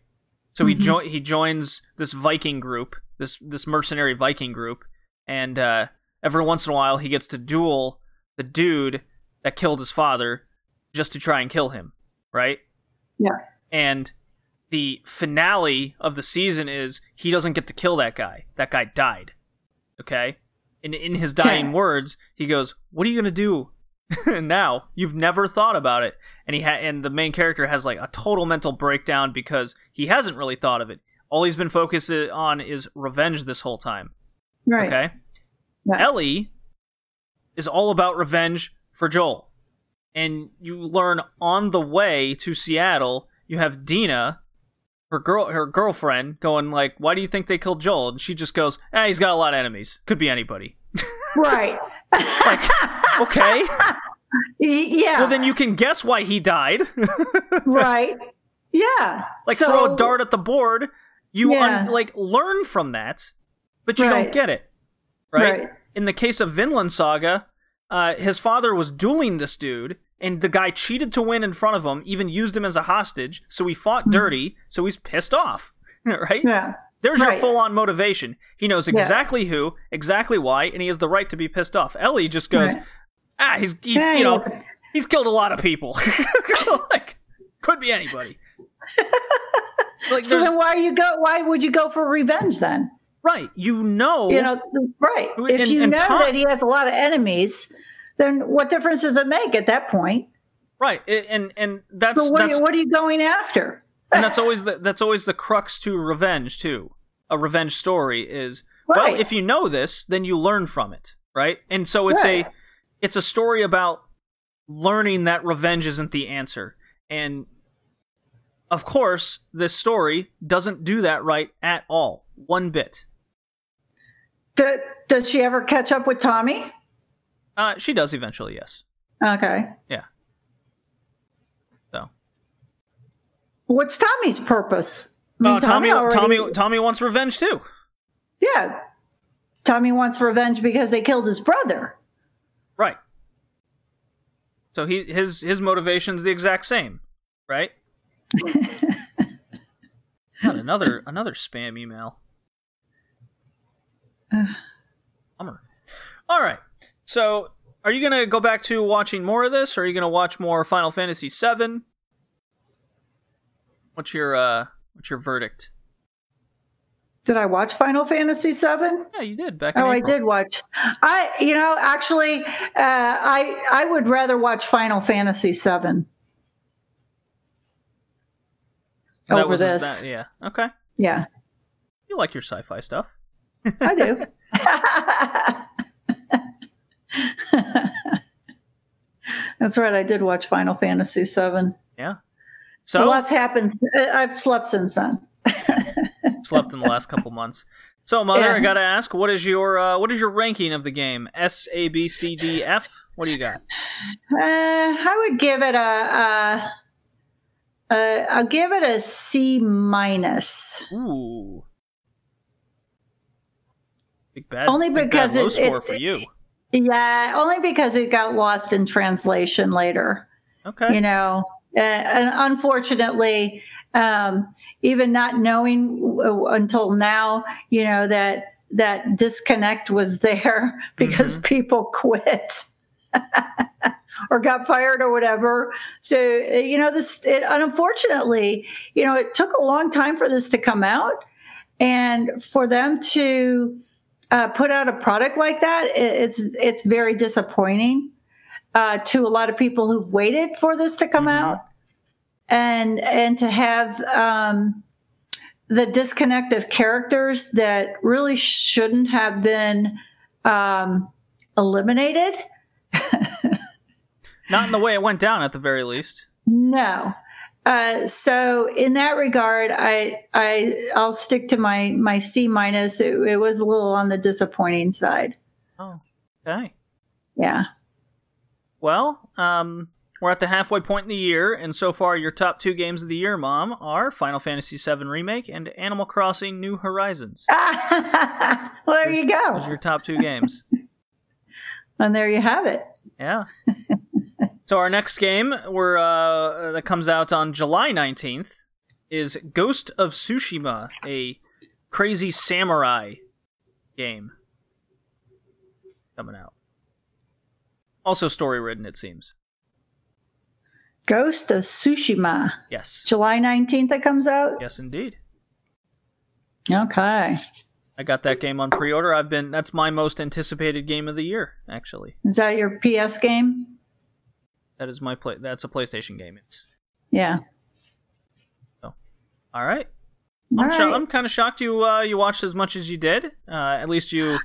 so he Mhm. jo- he joins this Viking group, this this mercenary Viking group, and uh, every once in a while he gets to duel the dude that killed his father, just to try and kill him, right? Yeah. And the finale of the season is he doesn't get to kill that guy. That guy died. Okay. And in his dying words, he goes, "What are you gonna do now? You've never thought about it." And he ha- and the main character has like a total mental breakdown because he hasn't really thought of it. All he's been focused on is revenge this whole time. Right. Okay. Yeah. Ellie is all about revenge for Joel. And you learn on the way to Seattle, you have Dina, her girl her girlfriend, going like, Why do you think they killed Joel? And she just goes, Ah, he's got a lot of enemies. Could be anybody. Right. Like, okay. Yeah. Well then you can guess why he died. right. Yeah. like So- throw a dart at the board. You Yeah. un- like learn from that, but you don't get it. Right? Right. In the case of Vinland Saga, uh, his father was dueling this dude, and the guy cheated to win in front of him, even used him as a hostage, so he fought dirty, so he's pissed off. right? Yeah. There's your full on motivation. He knows exactly who, exactly why, and he has the right to be pissed off. Ellie just goes, Right. ah, he's, he's Yeah, you know, he- he's killed a lot of people. like, could be anybody. like, So then why you go why would you go for revenge then? right, you know, You know, right. If And- you and know Tom- that he has a lot of enemies, then what difference does it make at that point? right, and and that's So what, are that's you, what are you going after? And that's always the that's always the crux to revenge too. A revenge story is well, if you know this, then you learn from it, right? And so it's Right. a it's a story about learning that revenge isn't the answer. And of course, this story doesn't do that right at all, one bit. Do- does she ever catch up with Tommy? Uh, she does eventually, yes. Okay. Yeah. What's Tommy's purpose? I mean, uh, Tommy, already- Tommy, Tommy wants revenge too. Yeah. Tommy wants revenge because they killed his brother. Right. So he his his motivation's the exact same, right? Got another another spam email. Bummer. All right. So, are you gonna go back to watching more of this, or are you gonna watch more Final Fantasy VII? What's your uh What's your verdict? Did I watch Final Fantasy VII? Yeah, you did back in Oh, I did watch. I, you know, actually, uh, I I would rather watch Final Fantasy VII That over this. that- yeah. Okay. Yeah, You like your sci-fi stuff. I do. That's right. I did watch Final Fantasy VII. Yeah. So lot's happened. Uh, I've slept since then. slept in the last couple months. So, mother, Yeah. I gotta ask, what is your uh, what is your ranking of the game? S, A, B, C, D, F. What do you got? Uh, I would give it a. I'll give it a C minus. Ooh, big bad. Only big bad because low it- score it- for you. Yeah, only because it got lost in translation later. Okay. You know, uh, and unfortunately, um, even not knowing w- until now, you know that that disconnect was there because Mhm. people quit or got fired or whatever. So uh, you know this. It, unfortunately, you know it took a long time for this to come out, and for them to uh, put out a product like that, it, it's it's very disappointing uh, to a lot of people who've waited for this to come Mhm. out, and and to have um, the disconnect of characters that really shouldn't have been um, eliminated. Not in the way it went down, at the very least. No. Uh, so in that regard, I I I'll stick to my my C minus. It, it was a little on the disappointing side. Oh, okay. Yeah. Well, um, we're at the halfway point in the year, and so far, your top two games of the year, Mom, are Final Fantasy VII Remake and Animal Crossing New Horizons. well, there you go. Those are your top two games. And there you have it. Yeah. so our next game, we're uh, that comes out on July nineteenth, is Ghost of Tsushima, a crazy samurai game coming out. Also story written, it seems. Ghost of Tsushima. Yes. July 19th it comes out? Yes, indeed. Okay. I got that game on pre-order. I've been that's my most anticipated game of the year, actually. Is that your PS game? That is my play that's a PlayStation game. It's Yeah. all right. All I'm, sho- right. I'm kind of shocked you uh, you watched as much as you did. Uh, at least you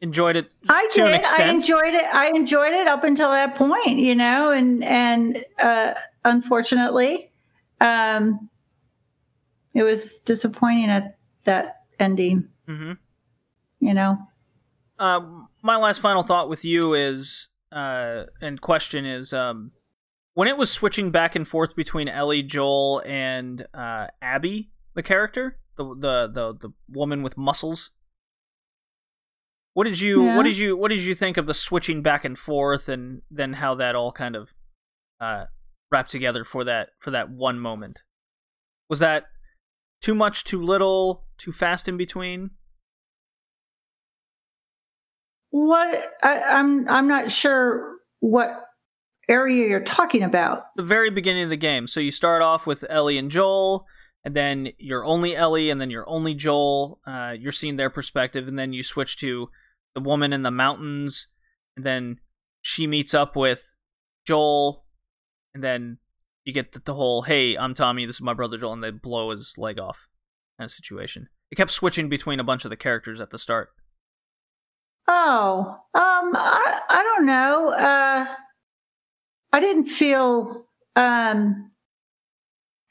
enjoyed it I to an did. I enjoyed it. I enjoyed it up until that point, you know, and and uh, unfortunately, um, it was disappointing at that ending. hmm You know, Um, my last final thought with you is, uh, and question is, um, when it was switching back and forth between Ellie, Joel, and uh, Abby, the character, the the the the woman with muscles. What did you Yeah. what did you what did you think of the switching back and forth, and then how that all kind of uh, wrapped together for that for that one moment? Was that too much, too little, too fast in between? what I, I'm I'm not sure what area you're talking about. the very beginning of the game. So you start off with Ellie and Joel, and then you're only Ellie, and then you're only Joel. Uh, you're seeing their perspective, and then you switch to the woman in the mountains, and then she meets up with Joel, and then you get the, the whole "Hey, I'm Tommy. This is my brother Joel," and they blow his leg off kind of situation. It kept switching between a bunch of the characters at the start. Oh, um, I I don't know. Uh, I didn't feel. Um,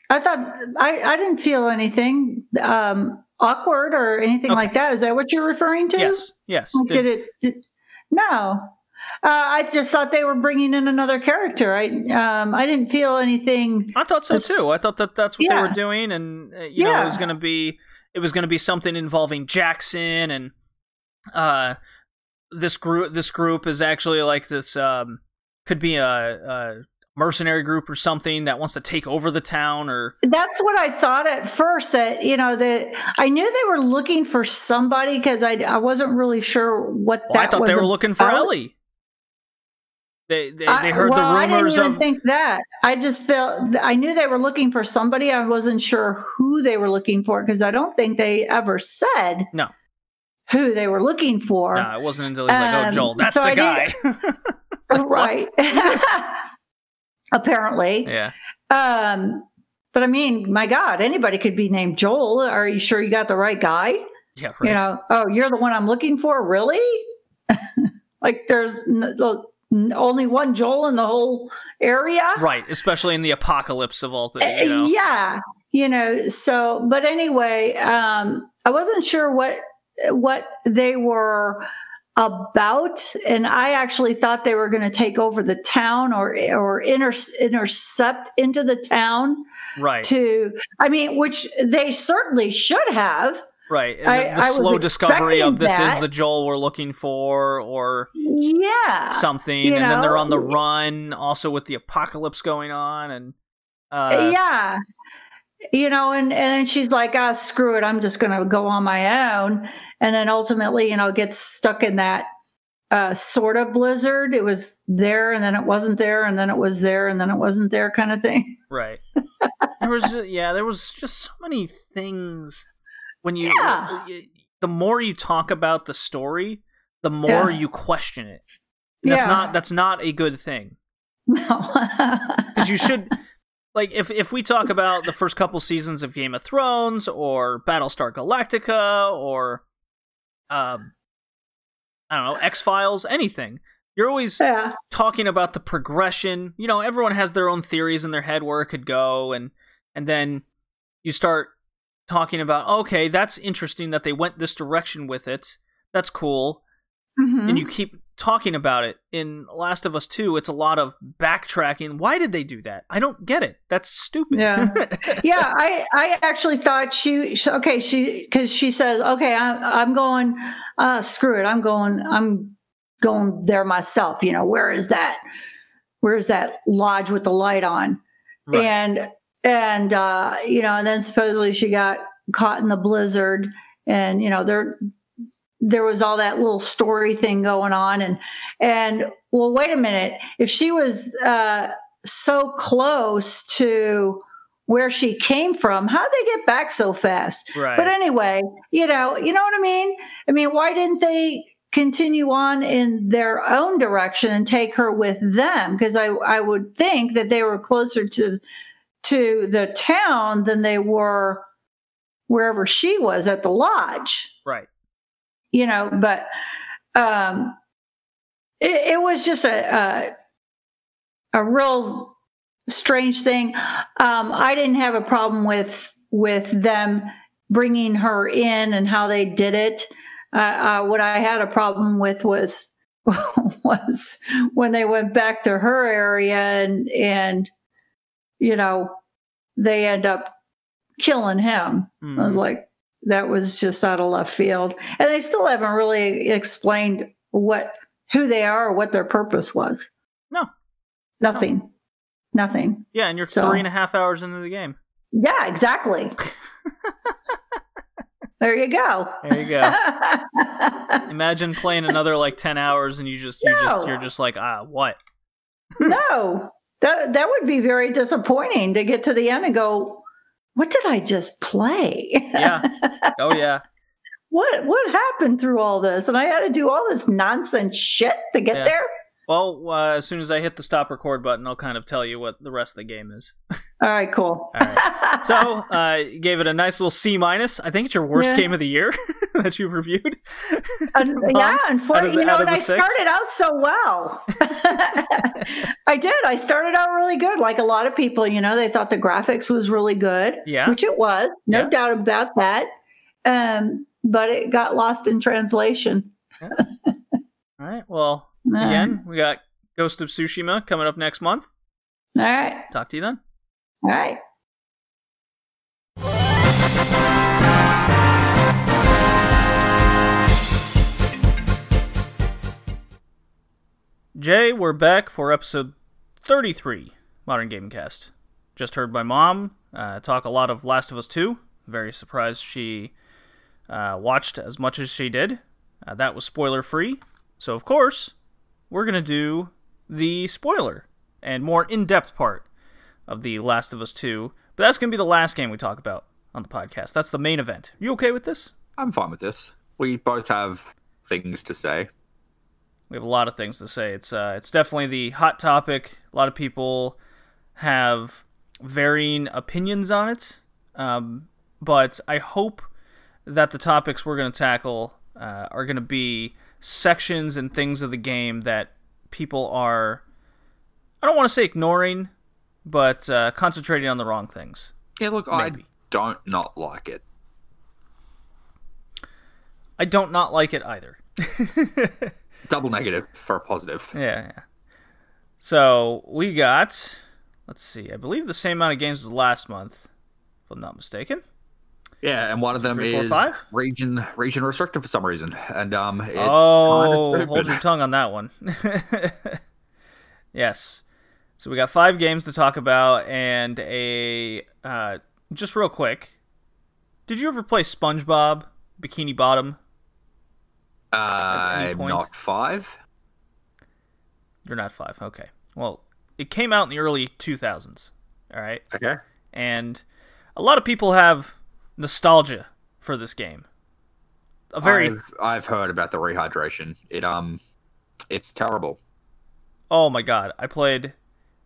I thought I I didn't feel anything um awkward or anything Okay. like that. Is that what you're referring to? Yes, yes. Like, Did- did it? Did, no. Uh, I just thought they were bringing in another character. I um I didn't feel anything. I thought so too. I thought that that's what they were doing, and uh, you know, it was going to be it was going to be something involving Jackson and uh this group. This group is actually like this um could be a, a mercenary group or something that wants to take over the town or That's what I thought at first. That you know that I knew they were looking for somebody because I I wasn't really sure what well, I thought was. they were looking for about. Ellie. They they, I- they heard well, the rumors I didn't even of think that. I just felt I knew they were looking for somebody. I wasn't sure who they were looking for because I don't think they ever said No. who they were looking for. Nah, it wasn't until he's like, "Oh, Um, Joel, that's so the I guy." right. Apparently. yeah, Um, but I mean, my God, anybody could be named Joel. Are you sure you got the right guy? yeah, right. You know, oh, you're the one I'm looking for, really? like, there's only one Joel in the whole area. right, especially in the apocalypse of all things. Uh, You know? Yeah, you know. So, but anyway, um, I wasn't sure what what they were about, and I actually thought they were going to take over the town or or inter- intercept into the town Right, to. I mean, which they certainly should have. right. The, I- the slow discovery of this is the Joel we're looking for, or Yeah, something, and then they're on the run, also with the apocalypse going on, and uh, yeah you know, and and she's like, ah, screw it, I'm just going to go on my own, and then ultimately, you know, gets stuck in that uh, sort of blizzard. It was there, and then it wasn't there, and then it was there, and then it wasn't there, kind of thing. Right. there was yeah, there was just so many things when you, Yeah. the more you talk about the story, the more Yeah. you question it. And That's Yeah. not that's not a good thing. No. because you should like if if we talk about the first couple seasons of Game of Thrones or Battlestar Galactica or um I don't know X Files anything you're always yeah. talking about the progression you know everyone has their own theories in their head where it could go and and then you start talking about okay that's interesting that they went this direction with it that's cool Mhm. and you keep talking about it in last of us 2 it's a lot of backtracking. Why did they do that? I don't get it. That's stupid. Yeah. yeah, I I actually thought she, okay she because she says okay I, I'm going uh screw it I'm going I'm going there myself you know where is that where is that lodge with the light on? Right. and and uh you know and then supposedly she got caught in the blizzard and you know there there was all that little story thing going on. And and well wait a minute. If she was uh so close to where she came from how did they get back so fast? Right. But anyway you know you know what i mean? I mean why didn't they continue on in their own direction and take her with them? Because i i would think that they were closer to to the town than they were wherever she was at the lodge. Right you know but um it, it was just a, a a real strange thing. Um i didn't have a problem with with them bringing her in and how they did it. Uh, uh what i had a problem with was was when they went back to her area and and you know they end up killing him. Mhm. I was like, that was just out of left field. And they still haven't really explained what who they are or what their purpose was. No. Nothing. Nothing. yeah and you're So- three and a half hours into the game Yeah, exactly. there you go. there you go imagine playing another like 10 hours and you just you just you're just like ah what no. That that would be very disappointing to get to the end and go, what did I just play? Yeah. oh yeah what what happened through all this? And I had to do all this nonsense shit to get Yeah. there? Well uh, as soon as i hit the stop record button i'll kind of tell you what the rest of the game is All right, cool. All right. so uh you gave it a nice little c minus i think it's your worst Yeah. game of the year that you've reviewed Mom, yeah, unfortunately, you know, I six? started out so well. I did. I started out really good. Like a lot of people, you know, they thought the graphics was really good, yeah which it was, no Yeah. doubt about that. Um, but it got lost in translation. all right well Uh, again we got ghost of tsushima coming up next month All right. talk to you then All right. Jay, we're back for episode 33, Modern Gaming Cast. Just heard my mom uh, talk a lot of Last of Us 2. Very surprised she uh, watched as much as she did. Uh, that was spoiler free. So, of course, we're going to do the spoiler and more in depth part of The Last of Us 2. But that's going to be the last game we talk about on the podcast. That's the main event. You okay with this? I'm fine with this. We both have things to say. We have a lot of things to say. It's uh, it's definitely the hot topic. A lot of people have varying opinions on it, um, but I hope that the topics we're going to tackle uh, are going to be sections and things of the game that people are. I don't want to say ignoring, but uh, concentrating on the wrong things. Yeah, look, Maybe. I don't not like it. I don't not like it either. Double negative for a positive. Yeah, yeah. So we got, let's see, I believe the same amount of games as last month, if I'm not mistaken. Yeah, and one of them Three, four, is five? region region restricted for some reason, and um, it oh, hold your tongue on that one. yes. So we got five games to talk about and a uh, just real quick, did you ever play SpongeBob Bikini Bottom? any I'm not five. You're not five. Okay. Well, it came out in the early 2000s. All right. Okay. And a lot of people have nostalgia for this game. A very I've, I've heard about the rehydration. It um, it's terrible. Oh my god, I played.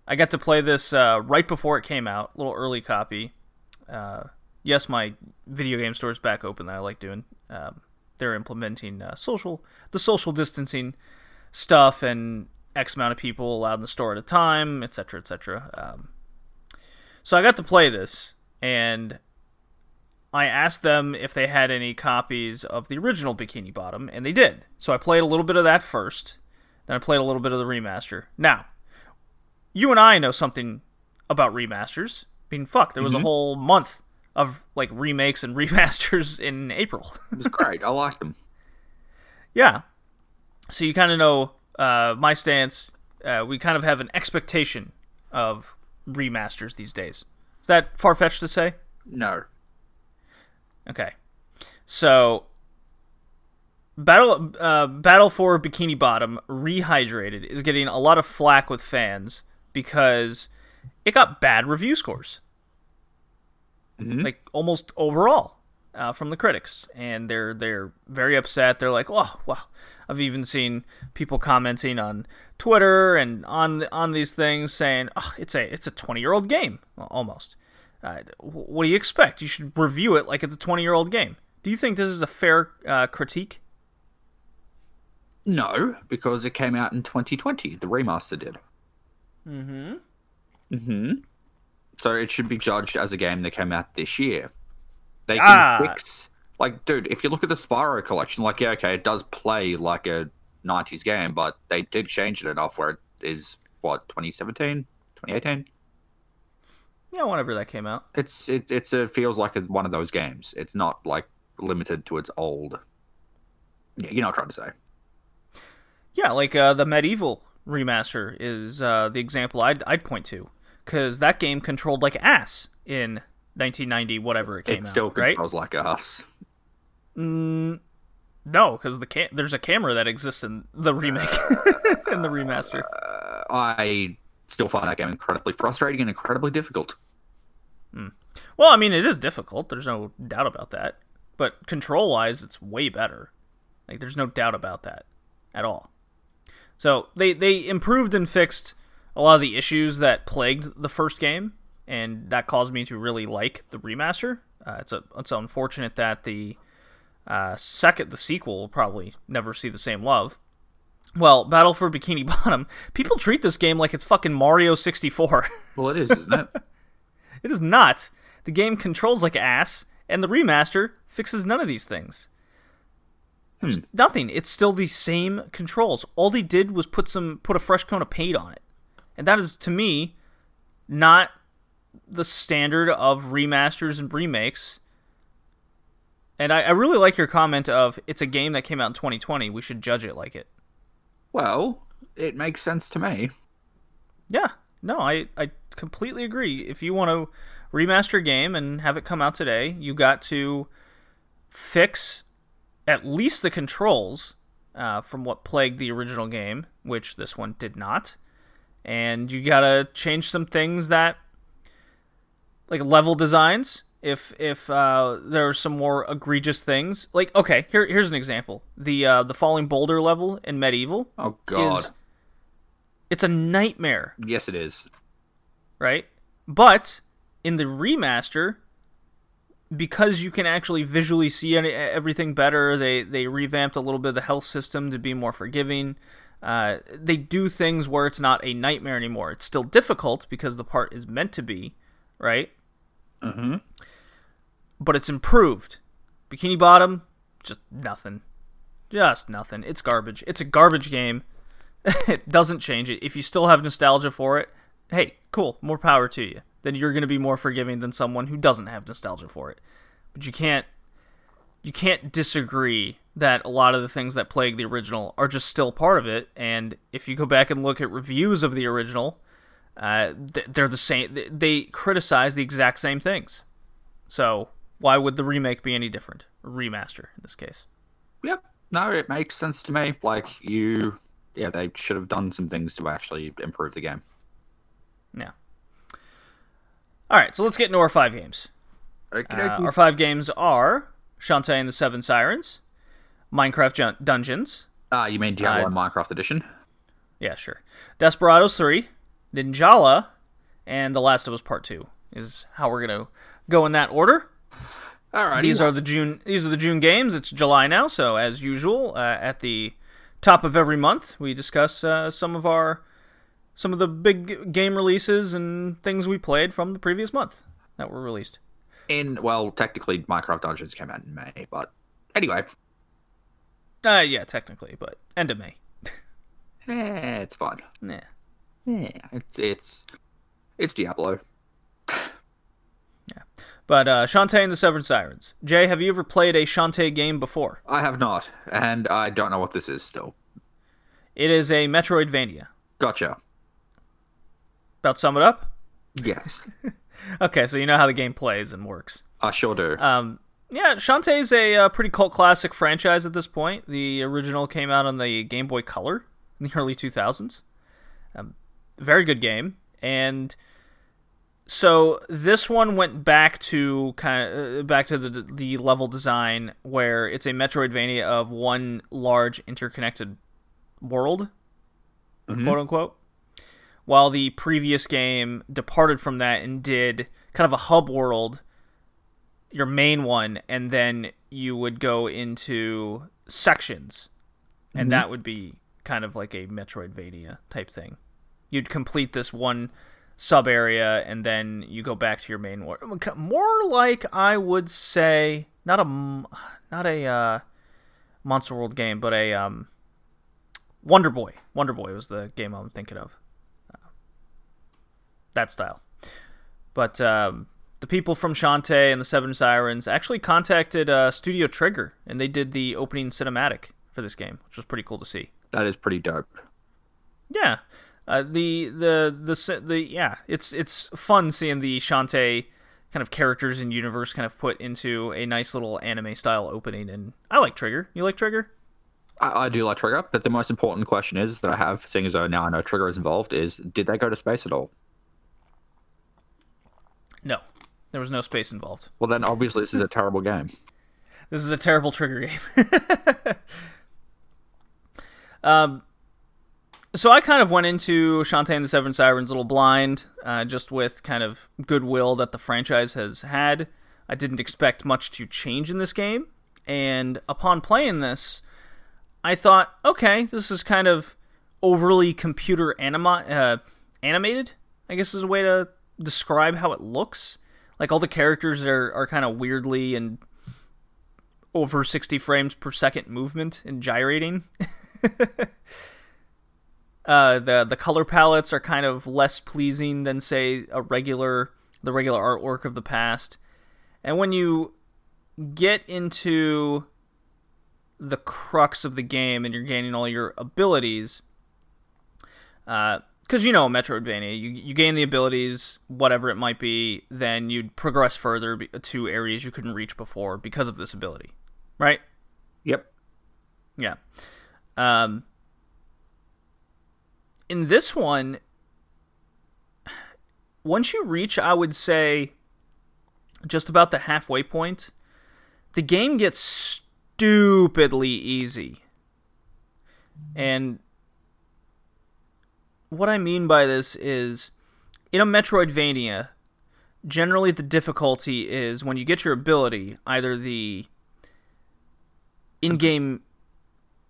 I got to play this uh, right before it came out, little early copy. Uh, yes, my video game store is back open that I like doing. Um, they're implementing uh, social, the social distancing stuff, and X amount of people allowed in the store at a time, etc., etc. Um, so I got to play this, and I asked them if they had any copies of the original Bikini Bottom, and they did. So I played a little bit of that first. Then I played a little bit of the remaster. Now, you and I know something about remasters. I mean, fuck, there was a whole month of like remakes and remasters in April. It was great. I liked them. yeah. So you kind of know uh, my stance. Uh, we kind of have an expectation of remasters these days. Is that far fetched to say? No. Okay. So Battle uh, Battle for Bikini Bottom Rehydrated is getting a lot of flack with fans because it got bad review scores. Mhm. Like almost overall uh, from the critics and they're they're very upset. They're like, "Oh, wow." I've even seen people commenting on Twitter and on on these things saying, "Oh, it's a it's a 20-year-old game." Well, almost. Uh, what do you expect? You should review it like it's a 20 year old game. Do you think this is a fair uh, critique? No, because it came out in 2020. The remaster did. Mm-hmm. Mm-hmm. So it should be judged as a game that came out this year. They can Ah. fix, like, dude. If you look at the Spyro collection, like, yeah, okay, it does play like a 90s game, but they did change it enough where it is what 2017, 2018. Yeah, whenever that came out. It's it it's a feels like a, one of those games. It's not like limited to its old. Yeah, you know what I'm trying to say. Yeah, like uh, the MediEvil remaster is uh, the example I'd, I'd point to because that game controlled like ass in 1990, whatever it came It out. still right? controls like ass. Mm, no, because the there's a camera that exists in the remake in the remaster. I still find that game incredibly frustrating and incredibly difficult. Well, I mean, it is difficult. There's no doubt about that. But control wise, it's way better. Like, there's no doubt about that at all. So they they improved and fixed a lot of the issues that plagued the first game, and that caused me to really like the remaster. Uh, it's a it's unfortunate that the uh, second the sequel will probably never see the same love. Well, Battle for Bikini Bottom, people treat this game like it's fucking Mario 64. Well, it is, isn't it? It is not. The game controls like ass, and the remaster fixes none of these things. Hmm. There's nothing. It's still the same controls. All they did was put some put a fresh coat of paint on it. And that is to me not the standard of remasters and remakes. And I, I really like your comment of it's a game that came out in 2020. We should judge it like it. Well, it makes sense to me. Yeah, no, I, I completely agree. If you want to remaster a game and have it come out today, you got to fix at least the controls uh, from what plagued the original game, which this one did not. And you got to change some things that, like level designs. If if uh, there are some more egregious things, like okay, here here's an example: the uh, the falling boulder level in MediEvil Oh God, is it's a nightmare yes, it is. right? But in the remaster, because you can actually visually see any, everything better, they they revamped a little bit of the health system to be more forgiving. Uh, they do things where it's not a nightmare anymore. It's still difficult because the part is meant to be, right? Mm-hmm. But it's improved. Bikini Bottom, just nothing. Just nothing. It's garbage. It's a garbage game. it doesn't change it. If you still have nostalgia for it, hey, cool, more power to you. Then you're going to be more forgiving than someone who doesn't have nostalgia for it. But you can't you can't disagree that a lot of the things that plague the original are just still part of it and if you go back and look at reviews of the original, uh, they're the same they- criticize the exact same things. So why would the remake be any different? Remaster in this case. Yep. No, it makes sense to me. Like you, yeah, they should have done some things to actually improve the game. Yeah. All right, so let's get into our five games. Uh, our five games are Shantae and the Seven Sirens, Minecraft Jun- Dungeons. Ah, you mean Diablo uh, Minecraft Edition? Yeah, sure. Desperados 3, Ninjala, and The Last of Us Part 2 is how we're going to go in that order. All right. These are the June these are the June games. It's July now, so as usual, uh, at the top of every month, we discuss uh, some of our some of the big game releases and things we played from the previous month that were released. In well, technically, Minecraft Dungeons came out in May, but anyway. Uh, yeah, technically, but end of May. yeah, it's fun. Yeah, yeah, it's it's it's Diablo. Yeah, but uh, Shantae and the Seven Sirens. Jay, have you ever played a Shantae game before? I have not, and I don't know what this is still. It is a Metroidvania. Gotcha. About sum it up. Yes. okay, so you know how the game plays and works. I sure do. Um, yeah, Shantae's a uh, pretty cult classic franchise at this point. The original came out on the Game Boy Color in the early 2000s. Um, very good game, and so this one went back to kind of uh, back to the the level design where it's a Metroidvania of one large interconnected world, mm-hmm. quote unquote. While the previous game departed from that and did kind of a hub world your main one, and then you would go into sections, and mm-hmm. that would be kind of like a Metroidvania type thing. You'd complete this one sub area, and then you go back to your main one. More like I would say, not a not a uh, Monster World game, but a um, Wonder Boy. Wonder Boy was the game I'm thinking of. Uh, that style, but. Um, the people from Shantae and the Seven Sirens actually contacted uh, Studio Trigger, and they did the opening cinematic for this game, which was pretty cool to see. That is pretty dope. Yeah, uh, the, the the the yeah, it's it's fun seeing the Shantae kind of characters and universe kind of put into a nice little anime style opening, and I like Trigger. You like Trigger? I, I do like Trigger, but the most important question is that I have, seeing as though now I know Trigger is involved, is did they go to space at all? No. There was no space involved. Well, then obviously this is a terrible game. This is a terrible trigger game. um, so I kind of went into Shantae and the Seven Sirens a little blind, uh, just with kind of goodwill that the franchise has had. I didn't expect much to change in this game, and upon playing this, I thought, okay, this is kind of overly computer anima- uh, animated. I guess is a way to describe how it looks. Like all the characters are are kind of weirdly and over 60 frames per second movement and gyrating. uh, the the color palettes are kind of less pleasing than say a regular the regular artwork of the past. And when you get into the crux of the game and you're gaining all your abilities, uh, because you know Metroidvania, you you gain the abilities, whatever it might be, then you'd progress further to areas you couldn't reach before because of this ability, right? Yep. Yeah. Um. In this one, once you reach, I would say, just about the halfway point, the game gets stupidly easy. And what I mean by this is in a Metroidvania, generally the difficulty is when you get your ability, either the in game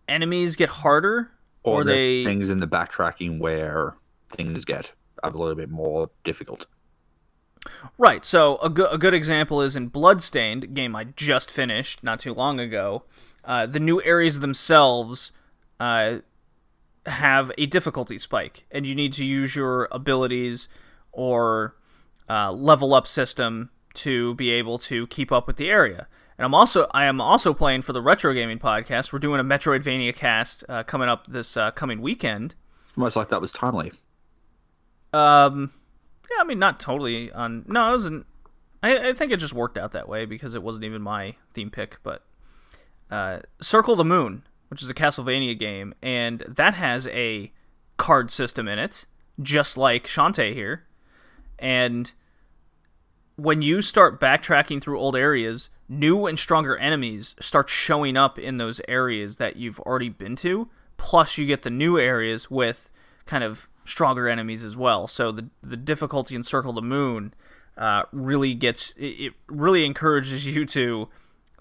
enemies get harder or, or they things in the backtracking where things get a little bit more difficult. Right. So a, go- a good example is in Bloodstained, game I just finished not too long ago. Uh, the new areas themselves uh, have a difficulty spike, and you need to use your abilities or uh, level up system to be able to keep up with the area. And I'm also I am also playing for the Retro Gaming Podcast. We're doing a Metroidvania cast uh, coming up this uh, coming weekend. Almost like that was timely. Um, yeah, I mean not totally on. No, it wasn't I, I think it just worked out that way because it wasn't even my theme pick. But uh, Circle the Moon, which is a Castlevania game, and that has a card system in it, just like Shantae here. And when you start backtracking through old areas, new and stronger enemies start showing up in those areas that you've already been to. Plus, you get the new areas with kind of stronger enemies as well. So the the difficulty in Circle the Moon uh, really gets it, it really encourages you to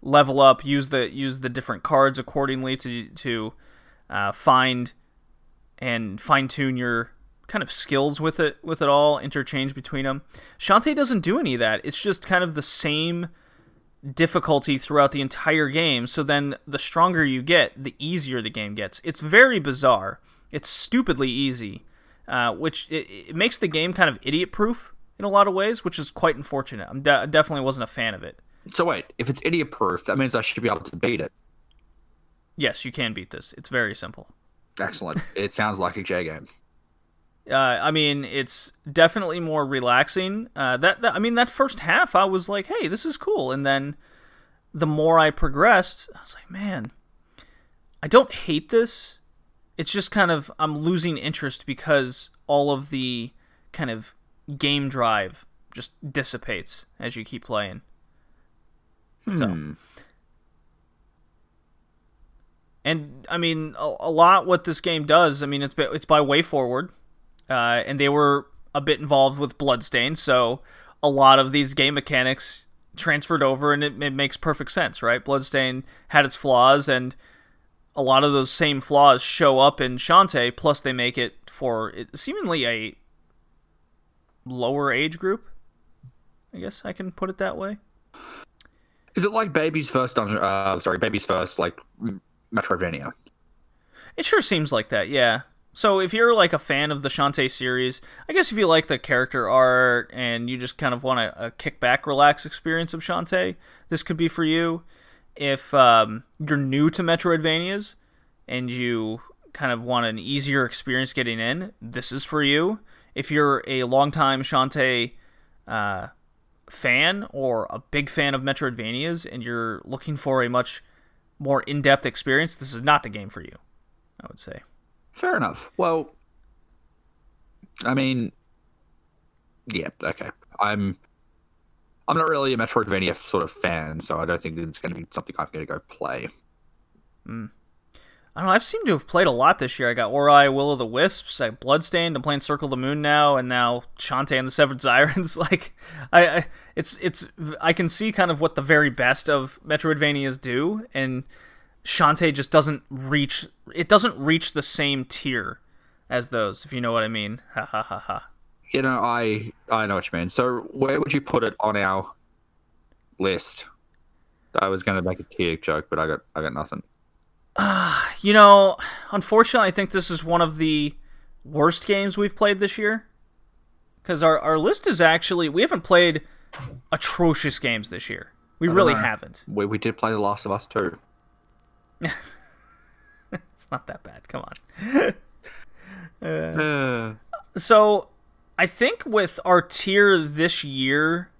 level up, use the use the different cards accordingly to to uh, find and fine tune your kind of skills with it with it all, interchange between them. Shantae doesn't do any of that. It's just kind of the same difficulty throughout the entire game. So then the stronger you get, the easier the game gets. It's very bizarre. It's stupidly easy, uh, which it, it, makes the game kind of idiot proof in a lot of ways, which is quite unfortunate. I de- definitely wasn't a fan of it. So wait, if it's idiot proof, that means I should be able to beat it. Yes, you can beat this. It's very simple. Excellent. it sounds like a J game. Uh, I mean, it's definitely more relaxing. Uh, that, that I mean, that first half, I was like, "Hey, this is cool," and then the more I progressed, I was like, "Man, I don't hate this. It's just kind of I'm losing interest because all of the kind of game drive just dissipates as you keep playing." Hmm. So, and I mean, a, a, lot what this game does. I mean, it's it's by WayForward, uh, and they were a bit involved with Bloodstain, so a lot of these game mechanics transferred over, and it, it makes perfect sense, right? Bloodstain had its flaws, and a lot of those same flaws show up in Shantae. Plus, they make it for it, seemingly a lower age group. I guess I can put it that way. Is it like Baby's first dungeon? Uh, sorry, Baby's first like Metroidvania. It sure seems like that, yeah. So if you're like a fan of the Shantae series, I guess if you like the character art and you just kind of want a, a kick back, relax experience of Shantae, this could be for you. If um, you're new to Metroidvanias and you kind of want an easier experience getting in, this is for you. If you're a longtime Shantae uh, fan or a big fan of Metroidvanias and you're looking for a much more in-depth experience, this is not the game for you. I would say. Fair enough. Well, I mean, yeah, okay. I'm I'm not really a Metroidvania sort of fan, so I don't think it's going to be something I'm going to go play. Mm. I don't know. I've seemed to have played a lot this year. I got Ori, Will of the Wisps, I Bloodstained. I'm playing Circle of the Moon now, and now Shantae and the Seven Sirens. like, I, I, it's it's I can see kind of what the very best of Metroidvanias do, and Shantae just doesn't reach. It doesn't reach the same tier as those, if you know what I mean. Ha ha ha ha. You know, I I know what you mean. So, where would you put it on our list? I was going to make a tier joke, but I got I got nothing. Uh, you know, unfortunately, I think this is one of the worst games we've played this year. Because our, our list is actually, we haven't played atrocious games this year. We really know. haven't. We, we did play The Last of Us too. it's not that bad. Come on. uh, so, I think with our tier this year,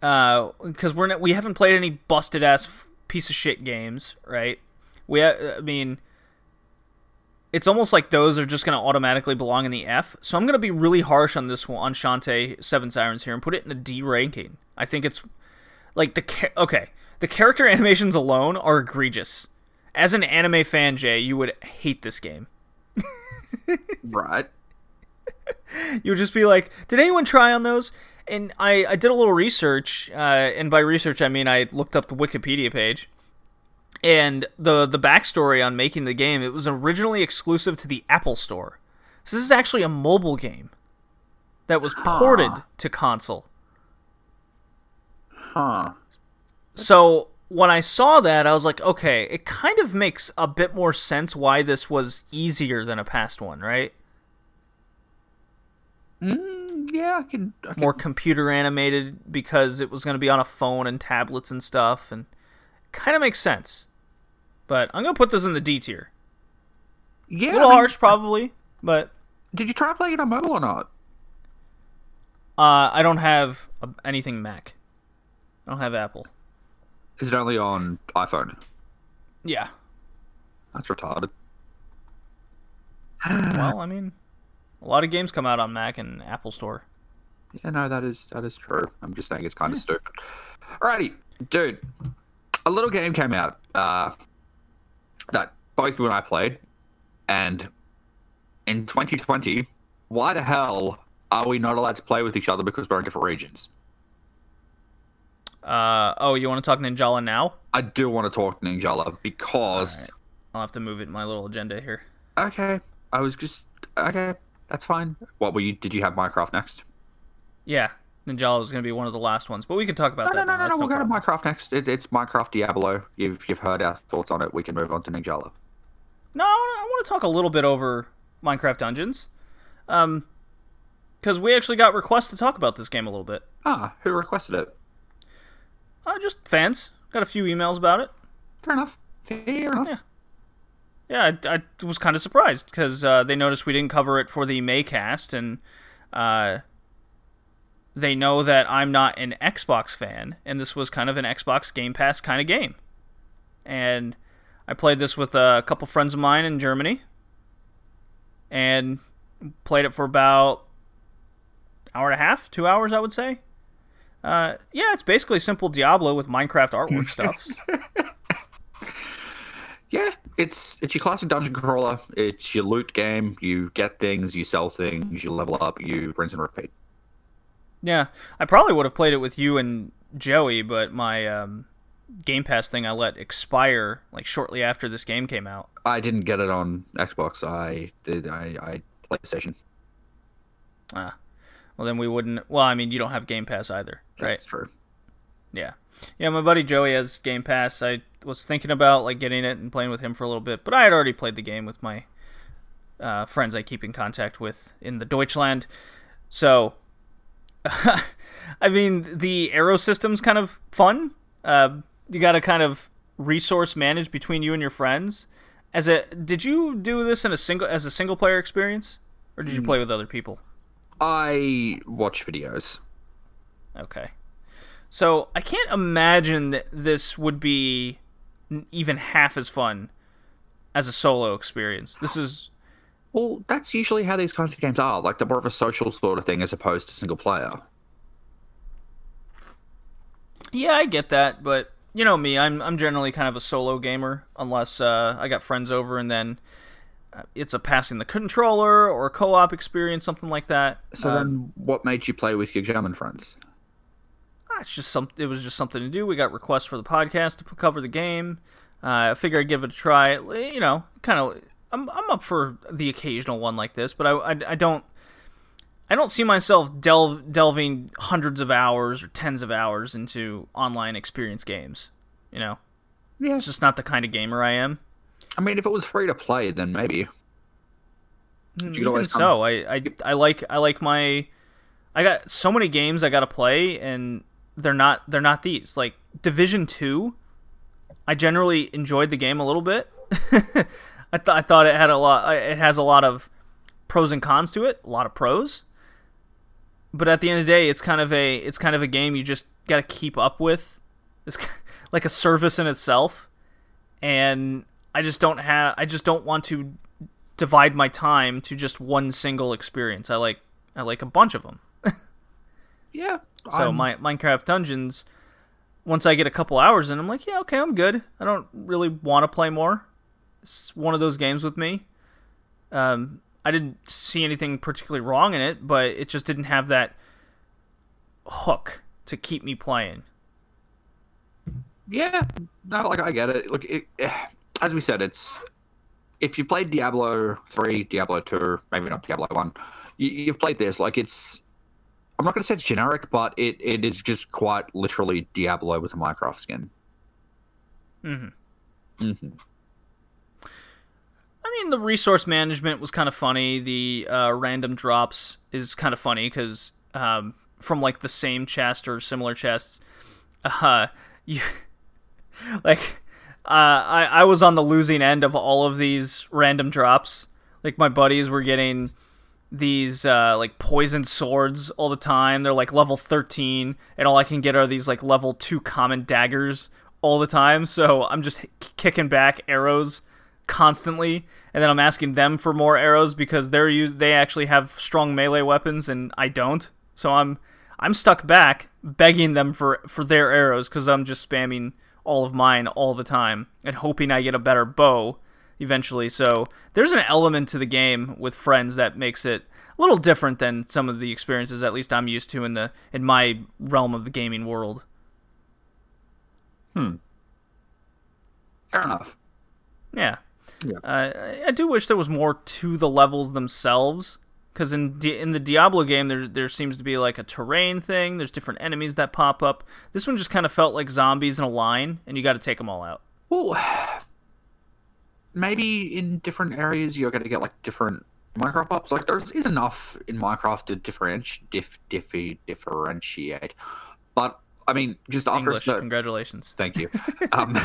because uh, we're not, we haven't played any busted ass piece of shit games, right? We, I mean, it's almost like those are just going to automatically belong in the F. So I'm going to be really harsh on this one on Shantae Seven Sirens here and put it in the D ranking. I think it's like the okay, the character animations alone are egregious. As an anime fan, Jay, you would hate this game. right. You would just be like, "Did anyone try on those?" And I, I did a little research, uh, and by research I mean I looked up the Wikipedia page and the the backstory on making the game, it was originally exclusive to the Apple Store. So this is actually a mobile game that was ported huh. to console. Huh. So when I saw that, I was like, okay, it kind of makes a bit more sense why this was easier than a past one, right? Mm, yeah, I can, I can. More computer animated because it was going to be on a phone and tablets and stuff, and kind of makes sense. But I'm gonna put this in the D tier. Yeah, a little I mean, harsh probably, but did you try playing it on mobile or not? Uh, I don't have anything Mac. I don't have Apple. Is it only on iPhone? Yeah. That's retarded. well, I mean, a lot of games come out on Mac and Apple Store. Yeah, no, that is that is true. I'm just saying it's kind of stupid. Alrighty, dude. A little game came out uh, that both you and I played, and in 2020, why the hell are we not allowed to play with each other because we're in different regions? Uh, oh, you want to talk Ninjala now? I do want to talk Ninjala because. Alright. I'll have to move it in my little agenda here. Okay, I was just okay. That's fine. What were you? Did you have Minecraft next? Yeah, Ninjala was going to be one of the last ones, but we can talk about No, that. no, no, no, no. We'll go to. Minecraft next. It, it's Minecraft Diablo. You've you've heard our thoughts on it. We can move on to Ninjala. No, I want to talk a little bit over Minecraft Dungeons, um, because we actually got requests to talk about this game a little bit. Ah, who requested it? Uh, just fans. Got a few emails about it. Fair enough. Fair enough. Yeah. Yeah, I, I was kind of surprised because uh, they noticed we didn't cover it for the Maycast, and uh, they know that I'm not an Xbox fan, and this was kind of an Xbox Game Pass kind of game. And I played this with a couple friends of mine in Germany, and played it for about hour and a half, two hours, I would say. Uh, yeah, it's basically simple Diablo with Minecraft artwork stuff. Yeah, it's it's your classic dungeon crawler. It's your loot game. You get things, you sell things, you level up, you rinse and repeat. Yeah, I probably would have played it with you and Joey, but my um, Game Pass thing I let expire like shortly after this game came out. I didn't get it on Xbox. I did. I I PlayStation. Ah, well then we wouldn't. Well, I mean, you don't have Game Pass either, right? That's true. Yeah, yeah. My buddy Joey has Game Pass. I was thinking about like getting it and playing with him for a little bit, but I had already played the game with my uh, friends I keep in contact with in the Deutschland. So, I mean, the arrow system's kind of fun. Uh, you got to kind of resource manage between you and your friends. As a, did you do this in a single as a single player experience, or did you play with other people? I watch videos. Okay. So I can't imagine that this would be even half as fun as a solo experience. This is Well, that's usually how these kinds of games are. Like they're more of a social sort of thing as opposed to single player. yeah, I get that, but you know me, I'm I'm generally kind of a solo gamer unless uh, I got friends over and then it's a passing the controller or a co-op experience, something like that. So Um, then, what made you play with your German friends? ah, it's just some. It was just something to do. We got requests for the podcast to cover the game. Uh, I figure I'd give it a try. You know, kind of. I'm I'm up for the occasional one like this, but I I, I don't. I don't see myself delve, delving hundreds of hours or tens of hours into online experience games. You know, Yeah. it's just not the kind of gamer I am. I mean, if it was free to play, then maybe. You Even so, I, I I like I like my I got so many games I got to play and they're not they're not these. Like Division 2, I generally enjoyed the game a little bit. I thought I thought it had a lot it has a lot of pros and cons to it, a lot of pros. But at the end of the day, it's kind of a it's kind of a game you just got to keep up with. It's like a service in itself. And I just don't have I just don't want to divide my time to just one single experience. I like I like a bunch of them. Yeah. So I'm- my Minecraft Dungeons, once I get a couple hours in, I'm like, yeah, okay, I'm good. I don't really want to play more. It's one of those games with me. Um, I didn't see anything particularly wrong in it, but it just didn't have that hook to keep me playing. Yeah, no, like I get it. Look, it, as we said, it's if you played Diablo three, Diablo two, maybe not Diablo one, you, you've played this. Like it's, I'm not going to say it's generic, but it, it is just quite literally Diablo with a Minecraft skin. hmm hmm I mean, the resource management was kind of funny. The uh, random drops is kind of funny because um, from like the same chest or similar chests, uh, you like uh, I I was on the losing end of all of these random drops. Like my buddies were getting these uh, like poisoned swords all the time. They're like level 13, and all I can get are these like level 2 common daggers all the time. So I'm just kicking back arrows constantly, and then I'm asking them for more arrows because they're use they actually have strong melee weapons and I don't. So I'm I'm stuck back begging them for for their arrows because I'm just spamming all of mine all the time and hoping I get a better bow eventually. So there's an element to the game with friends that makes it a little different than some of the experiences at least I'm used to in the in my realm of the gaming world. Hmm. Fair enough. Yeah. Yeah. Uh, I- I do wish there was more to the levels themselves. Because in Di- in the Diablo game, there there seems to be like a terrain thing. There's different enemies that pop up. This one just kind of felt like zombies in a line, and you got to take them all out. Well, maybe in different areas you're going to get like different Minecraft pops. Like there is enough in Minecraft to differentiate, dif, diffy, differentiate. But I mean, just after English, a certain, congratulations. thank you. Um,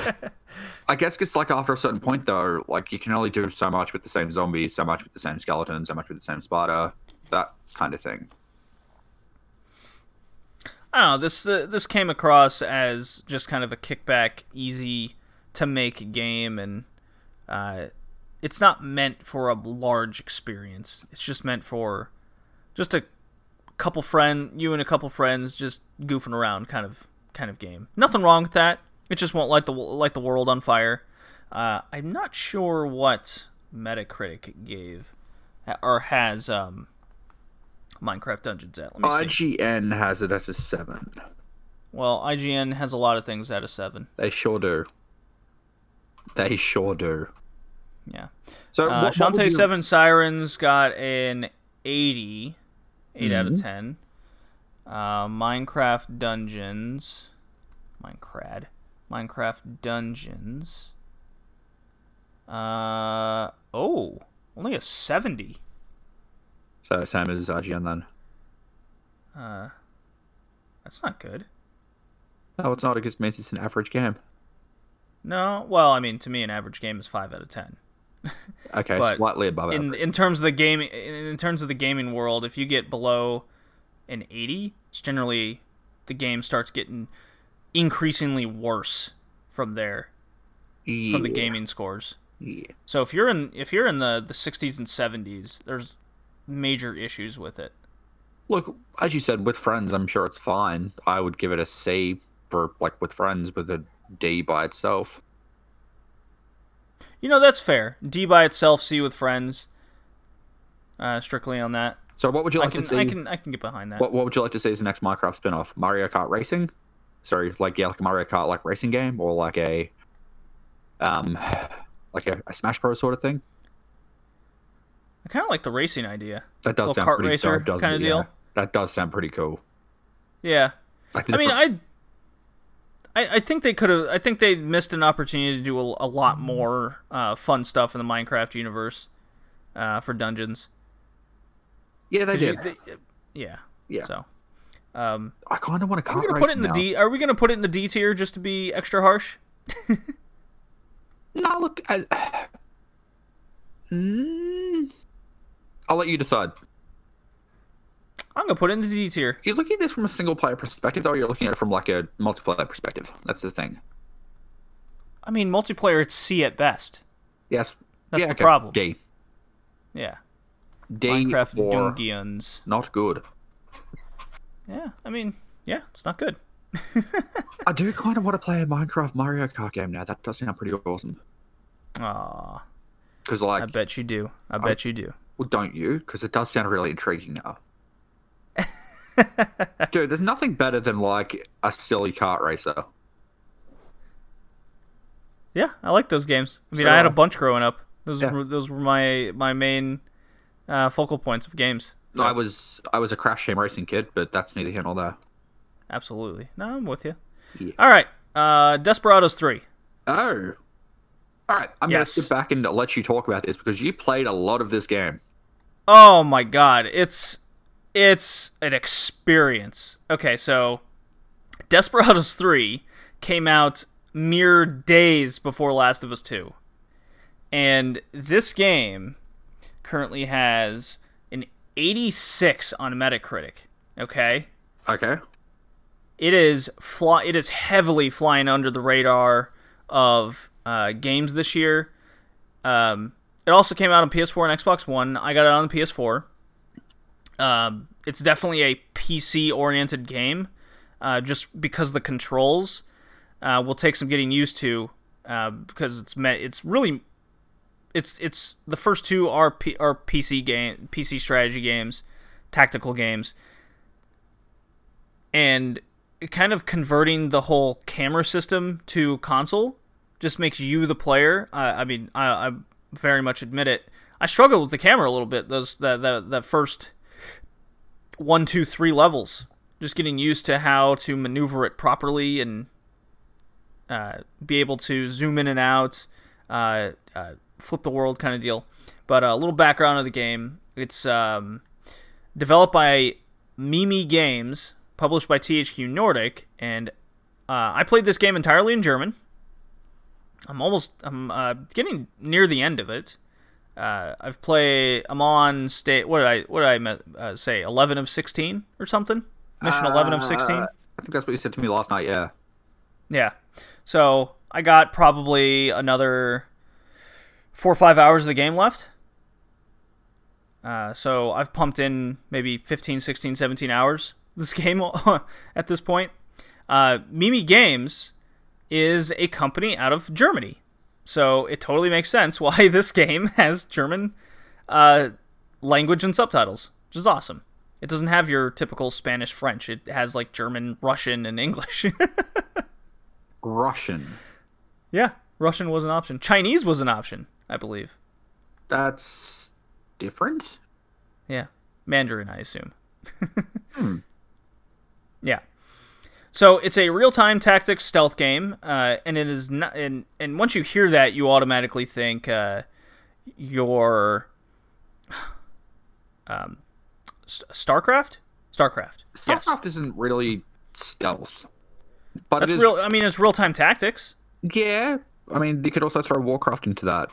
I guess it's like after a certain point though, like you can only do so much with the same zombie, so much with the same skeleton, so much with the same spider, that kind of thing. I don't know. This uh, this came across as just kind of a kickback, easy to make game, and uh, it's not meant for a large experience. It's just meant for just a couple friend, you and a couple friends just goofing around, kind of kind of game. Nothing wrong with that. It just won't light the light the world on fire. Uh, I'm not sure what Metacritic gave or has um, Minecraft Dungeons at. Let me see. IGN has it as a seven. Well, IGN has a lot of things at a seven. They sure do. They sure do. Yeah. So Uh, what, what Shantae you- Seven Sirens got an 80, 8 out of Mhm. 10. Uh, Minecraft Dungeons, Minecraft, Minecraft Dungeons. Uh oh, only a 70. So same as IGN then. Uh, that's not good. No, it's not. It just means it's an average game. No, well, I mean, to me, an average game is five out of 10. Okay, But slightly above it. in average. in terms of the gaming in, terms of the gaming world, if you get below an 80, it's generally the game starts getting increasingly worse from there from the gaming scores. Yeah. So if you're in if you're in the the 60s and 70s, there's major issues with it. Look, as you said, with friends, I'm sure it's fine. I would give it a C for like with friends, with a D by itself. You know that's fair. D by itself, C with friends. Uh, strictly on that. So, what would you I like can to see? I can I can get behind that. What What would you like to see as the next Minecraft spin-off? Mario Kart Racing? Sorry, like yeah, like a Mario Kart like racing game, or like a um, like a, a Smash Bros sort of thing. I kind of like the racing idea. That does sound kart pretty racer dope, kinda deal? Yeah. That does sound pretty cool. Yeah. I mean, I, I, I think they could have. I think they missed an opportunity to do a, a lot more uh, fun stuff in the Minecraft universe uh, for dungeons. yeah, they 'Cause you- did. they- yeah. Yeah. So, um, I kind of want to are we gonna put it in the D? Are we gonna put it in the D tier just to be extra harsh? No, look. As... Mm, I'll let you decide. I'm gonna put it in the D tier. You're looking at this from a single player perspective, or you're looking at it from like a multiplayer perspective. That's the thing. I mean, multiplayer it's C at best. Yes. That's yeah, the okay. problem. D. Yeah. D Minecraft or Dungeons. not good. Yeah. I mean, yeah, it's not good. I do kind of want to play a Minecraft Mario Kart game now. That does sound pretty awesome. Ah. Because like, I bet you do. I bet you do. well, don't you? Because it does sound really intriguing now. Dude, there's nothing better than like a silly kart racer. Yeah, I like those games. I mean, So- I had a bunch growing up. Those Yeah. were those were my my main uh, focal points of games. So, I was I was a Crash Team Racing kid, but that's neither here nor there. absolutely. No, I'm with you. Yeah. All right, uh, Desperados three. Oh. All right, I'm Yes. gonna sit back and let you talk about this because you played a lot of this game. Oh my god, it's it's an experience. Okay, so Desperados 3 came out mere days before Last of Us 2. And this game currently has an 86 on Metacritic. Okay, Okay. it is fly. It is heavily flying under the radar of uh, games this year. Um, it also came out on PS4 and Xbox One. I got it on the PS4. Um, it's definitely a PC oriented game, uh, just because the controls uh, will take some getting used to. Uh, because it's me- it's really it's it's the first two are P- are PC game PC strategy games, tactical games, and kind of converting the whole camera system to console just makes you the player. I, I mean, I, I very much admit it. I struggled with the camera a little bit. Those that that that first one, two, three levels, just getting used to how to maneuver it properly and uh, be able to zoom in and out, uh, uh, flip the world kind of deal. But a little background of the game: it's um, developed by Mimi Games, published by THQ Nordic, and uh, I played this game entirely in German. I'm almost I'm uh, getting near the end of it. Uh, I've played. I'm on state. What did I what did I uh, say? Eleven of sixteen or something. Mission eleven of sixteen. Uh, I think that's what you said to me last night. Yeah. Yeah. So I got probably another four or five hours of the game left. Uh, so I've pumped in maybe 15, 16, 17 hours this game at this point. Uh, Mimi Games is a company out of Germany. So it totally makes sense why this game has German uh, language and subtitles, which is awesome. It doesn't have your typical Spanish French. It has like German, Russian, and English. Russian. Yeah, Russian was an option. Chinese was an option, I believe. That's different. Yeah, Mandarin, I assume. Yeah. So it's a real-time tactics stealth game, uh, and it is not. And, and once you hear that, you automatically think uh, your um, St- Starcraft. Starcraft. Yes, Starcraft isn't really stealth, but that's it is. real. I mean, it's real-time tactics. Yeah. I mean, you could also throw Warcraft into that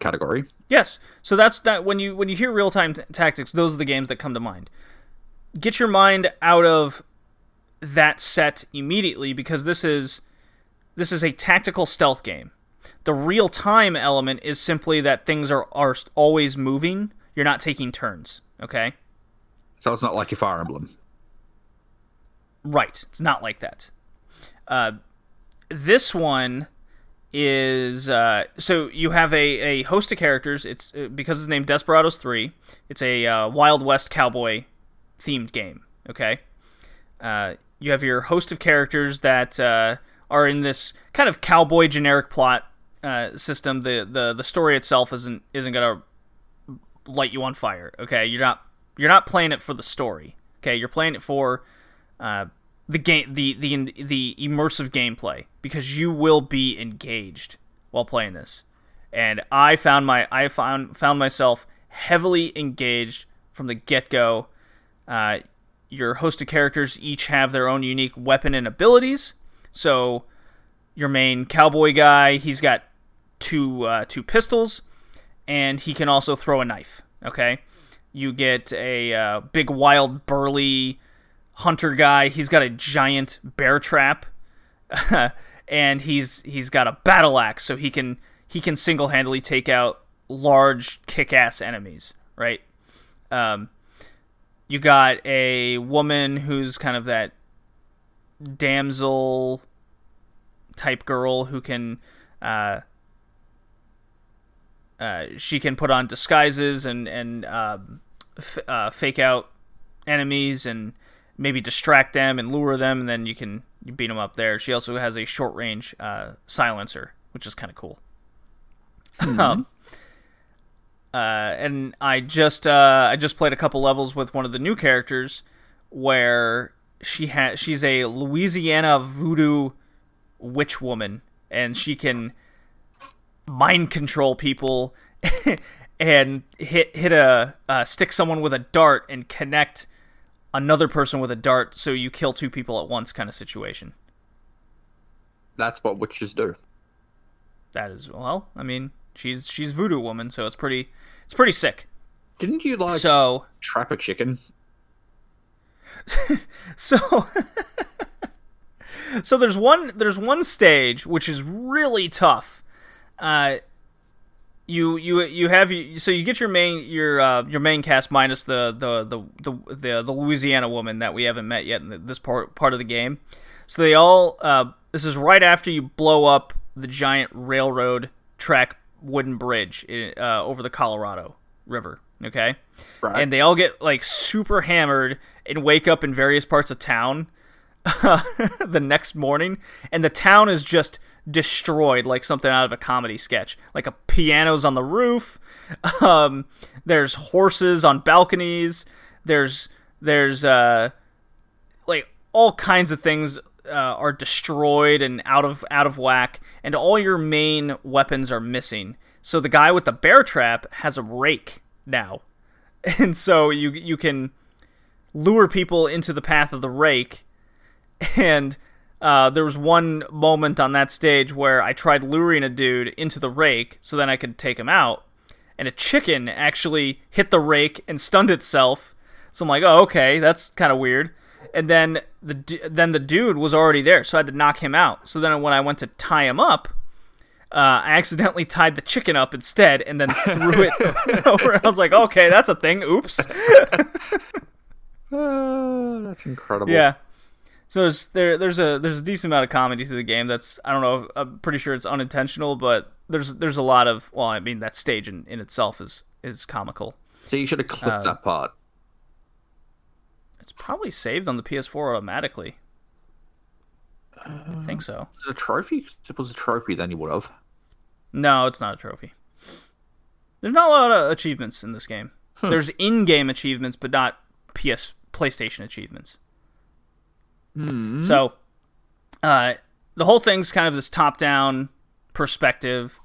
category. Yes. So that's that. When you when you hear real time t- tactics, those are the games that come to mind. Get your mind out of that set immediately because this is this is a tactical stealth game. The real time element is simply that things are are always moving. You're not taking turns. Okay. So it's not like your Fire Emblem. Right. It's not like that. Uh, this one is uh, so you have a, a host of characters. It's uh, because it's named Desperados Three. It's a uh, Wild West cowboy themed game. Okay. Uh, you have your host of characters that uh, are in this kind of cowboy generic plot uh, system. The, the the story itself isn't isn't gonna light you on fire. Okay, you're not you're not playing it for the story. Okay, you're playing it for uh, the game, the the the immersive gameplay because you will be engaged while playing this. And I found my I found found myself heavily engaged from the get go. Uh, your host of characters each have their own unique weapon and abilities. So your main cowboy guy, he's got two uh, two pistols, and he can also throw a knife. Okay, you get a uh, big wild burly hunter guy. He's got a giant bear trap, and he's he's got a battle axe, so he can he can single handedly take out large kick ass enemies. Right. Um, you got a woman who's kind of that damsel type girl who can uh, uh, she can put on disguises and and um, f- uh, fake out enemies and maybe distract them and lure them, and then you can you beat them up there. She also has a short range uh, silencer, which is kind of cool. um, uh, and I just uh, I just played a couple levels with one of the new characters where she has she's a Louisiana voodoo witch woman, and she can mind control people and hit hit a uh, stick someone with a dart and connect another person with a dart so you kill two people at once kind of situation. That's what witches do. That is well, I mean, she's she's voodoo woman, so it's pretty it's pretty sick. Didn't you like So trap a chicken? so so there's one there's one stage which is really tough. Uh, you you you have so you get your main your uh, your main cast minus the the, the the the the Louisiana woman that we haven't met yet in this part part of the game. So they all uh, this is right after you blow up the giant railroad track wooden bridge uh, over the Colorado River. Okay, Right. and they all get like super hammered and wake up in various parts of town the next morning, and the town is just destroyed like something out of a comedy sketch. Like a piano's on the roof. Um, there's horses on balconies. There's there's uh like all kinds of things uh, are destroyed and out of out of whack, and all your main weapons are missing. So the guy with the bear trap has a rake now, and so you you can lure people into the path of the rake. And uh, there was one moment on that stage where I tried luring a dude into the rake so then I could take him out, and a chicken actually hit the rake and stunned itself. So I'm like, oh, okay, that's kind of weird. And then the then the dude was already there, so I had to knock him out. So then when I went to tie him up, uh, I accidentally tied the chicken up instead, and then threw it over. I was like, okay, that's a thing. Oops. Uh, that's incredible. Yeah. So there's there there's a there's a decent amount of comedy to the game. That's I don't know. I'm pretty sure it's unintentional, but there's there's a lot of well, I mean that stage in, in itself is is comical. So you should have clipped Uh, that part. It's probably saved on the PS4 automatically. I think so. Was it a trophy? If it was a trophy, then you would have. No, it's not a trophy. There's not a lot of achievements in this game. There's in-game achievements, but not PS PlayStation achievements. So, uh, the whole thing's kind of this top-down perspective,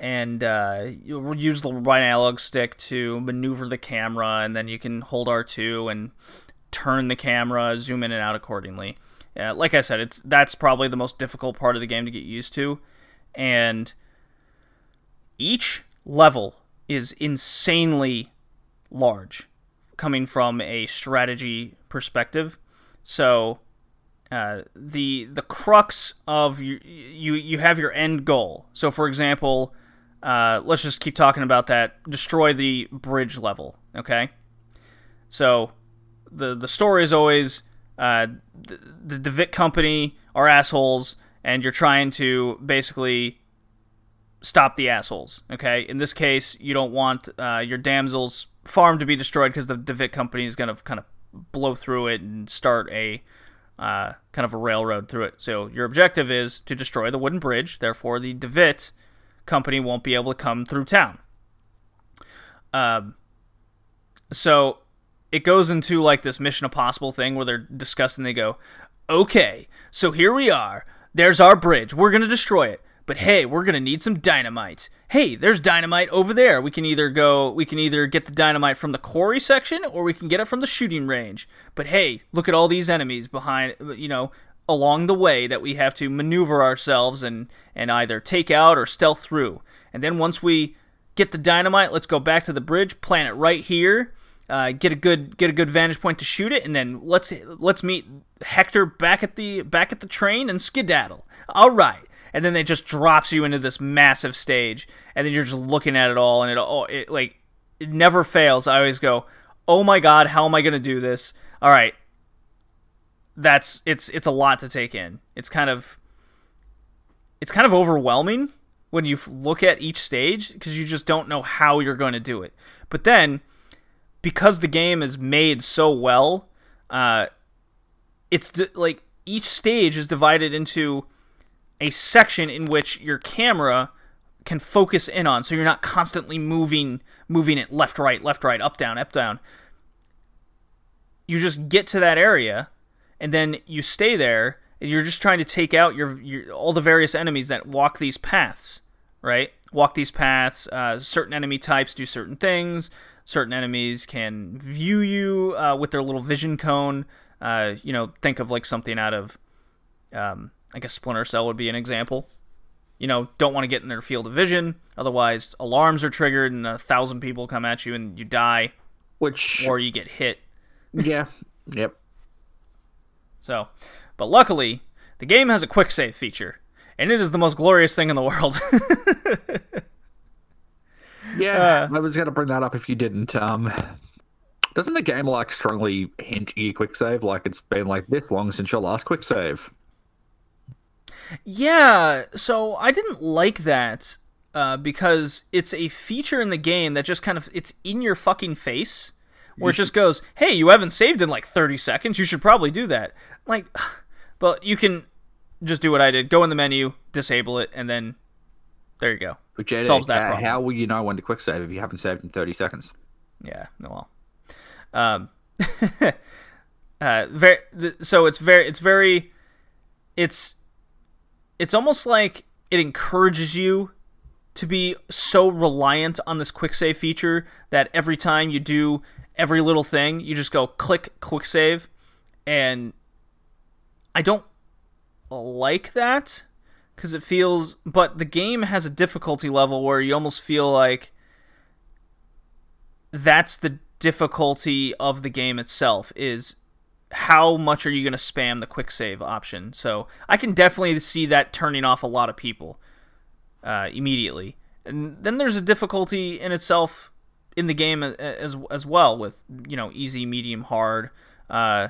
and uh, you use the right analog stick to maneuver the camera, and then you can hold R2 and turn the camera, zoom in and out accordingly. Uh, like I said, it's that's probably the most difficult part of the game to get used to, and each level is insanely large coming from a strategy perspective. So uh, the the crux of you, you you have your end goal. So for example uh, let's just keep talking about that destroy the bridge level okay? So the the story is always uh, the, the DeVitt company are assholes and you're trying to basically stop the assholes. Okay, in this case, you don't want uh, your damsel's farm to be destroyed because the DeVitt company is going to kind of blow through it and start a uh, kind of a railroad through it. So your objective is to destroy the wooden bridge. Therefore, the DeVitt company won't be able to come through town. Um, so it goes into like this Mission Impossible thing where they're discussing. They go, "Okay, so here we are. There's our bridge. We're gonna destroy it." But hey, we're gonna need some dynamite. Hey, there's dynamite over there. We can either go, we can either get the dynamite from the quarry section, or we can get it from the shooting range. But hey, look at all these enemies behind, you know, along the way that we have to maneuver ourselves and and either take out or stealth through. And then once we get the dynamite, let's go back to the bridge, plant it right here, uh, get a good get a good vantage point to shoot it, and then let's let's meet Hector back at the back at the train and skedaddle. All right, and then it just drops you into this massive stage, and then you're just looking at it all, and it all it like it never fails. I always go, oh my god, how am I gonna do this? All right, that's it's it's a lot to take in. It's kind of it's kind of overwhelming when you look at each stage because you just don't know how you're going to do it. But then because the game is made so well, uh, it's d- like each stage is divided into a section in which your camera can focus in on, so you're not constantly moving moving it left, right, left, right, up, down, up, down. You just get to that area, and then you stay there. And you're just trying to take out your, your all the various enemies that walk these paths, right? Walk these paths. Uh, certain enemy types do certain things certain enemies can view you uh, with their little vision cone. Uh, you know, think of like something out of, um, I guess Splinter Cell would be an example. you know, don't want to get in their field of vision. Otherwise, alarms are triggered and a thousand people come at you and you die Which, or you get hit. yeah, yep. So, but luckily, the game has a quick save feature, and it is the most glorious thing in the world. Yeah, Uh, I was going to bring that up if you didn't. Um, doesn't the game like strongly hint you quick save? Like it's been like this long since your last quick save. Yeah, so I didn't like that uh, because it's a feature in the game that just kind of it's in your fucking face, where it just goes, "Hey, you haven't saved in like 30 seconds. You should probably do that." Like, but you can just do what I did: go in the menu, disable it, and then there you go. But JD, Solves that how, problem. how will you know when to quick save if you haven't saved in thirty seconds? Yeah, no, well, um, uh, very. th- So it's very, it's very, it's, it's almost like it encourages you to be so reliant on this quick save feature that every time you do every little thing, you just go click quick save, and I don't like that because it feels. But the game has a difficulty level where you almost feel like that's the difficulty of the game itself is how much are you going to spam the quick save option so i can definitely see that turning off a lot of people uh, immediately and then there's a difficulty in itself in the game as as well with you know easy medium hard uh,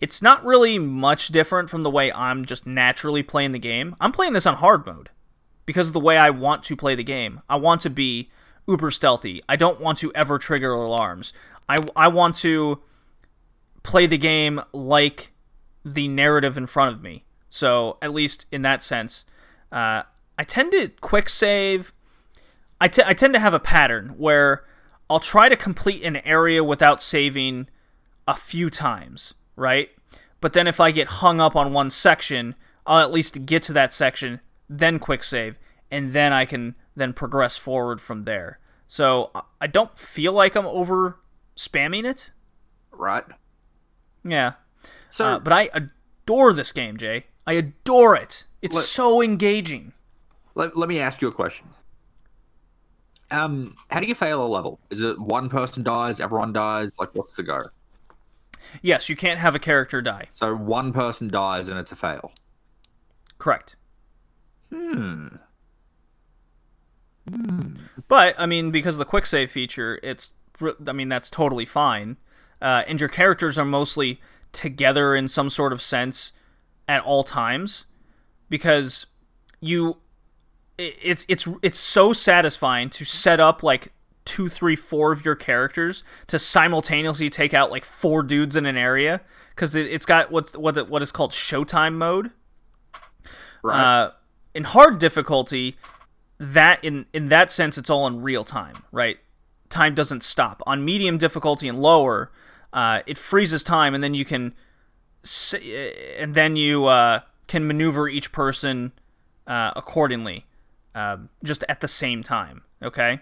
it's not really much different from the way i'm just naturally playing the game i'm playing this on hard mode because of the way I want to play the game. I want to be uber stealthy. I don't want to ever trigger alarms. I, I want to play the game like the narrative in front of me. So, at least in that sense, uh, I tend to quick save. I, t- I tend to have a pattern where I'll try to complete an area without saving a few times, right? But then if I get hung up on one section, I'll at least get to that section, then quick save, and then I can then progress forward from there. So I- don't feel like I'm over spamming it. Right. Yeah. So, Uh, but I adore this game, Jay. I adore it. It's Let- so engaging. let, let me ask you a question. Um, how do you fail a level? Is it one person dies, everyone dies? Like, what's the go? Yes, you can't have a character die. So one person dies and it's a fail. Correct. Hmm. But I mean, because of the quick save feature, it's I mean that's totally fine. Uh, and your characters are mostly together in some sort of sense at all times because you it- it's it's it's so satisfying to set up like two three four of your characters to simultaneously take out like four dudes in an area because it, it's got what's what what is called showtime mode Right. uh, in hard difficulty, that in in that sense, it's all in real time, right? Time doesn't stop. On medium difficulty and lower, uh, it freezes time, and then you can, and then you uh, can maneuver each person uh, accordingly, uh, just at the same time. Okay,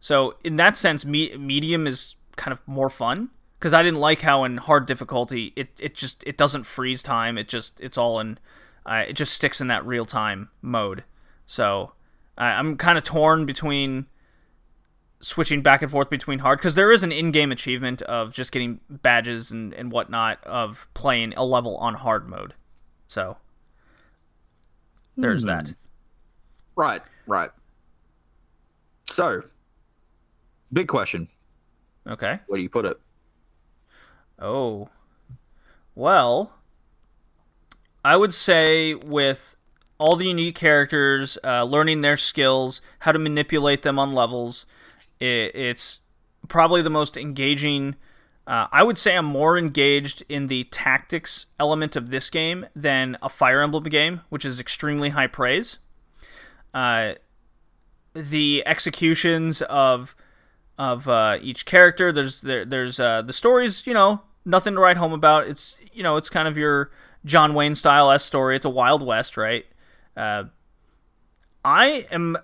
so in that sense, me- medium is kind of more fun because I didn't like how in hard difficulty it, it just it doesn't freeze time. It just it's all in uh, it just sticks in that real time mode. So uh, I'm kind of torn between switching back and forth between hard because there is an in-game achievement of just getting badges and, and whatnot of playing a level on hard mode. So there's that. right. Right. So, big question. Okay. Where do you put it? Oh. Well, I would say with all the unique characters, uh, learning their skills, how to manipulate them on levels, it, it's probably the most engaging. Uh, I would say I'm more engaged in the tactics element of this game than a Fire Emblem game, which is extremely high praise. Uh, the executions of of uh, each character. There's there, there's uh, the stories. You know, nothing to write home about. It's you know, it's kind of your John Wayne style S story. It's a Wild West, right? Uh, I am.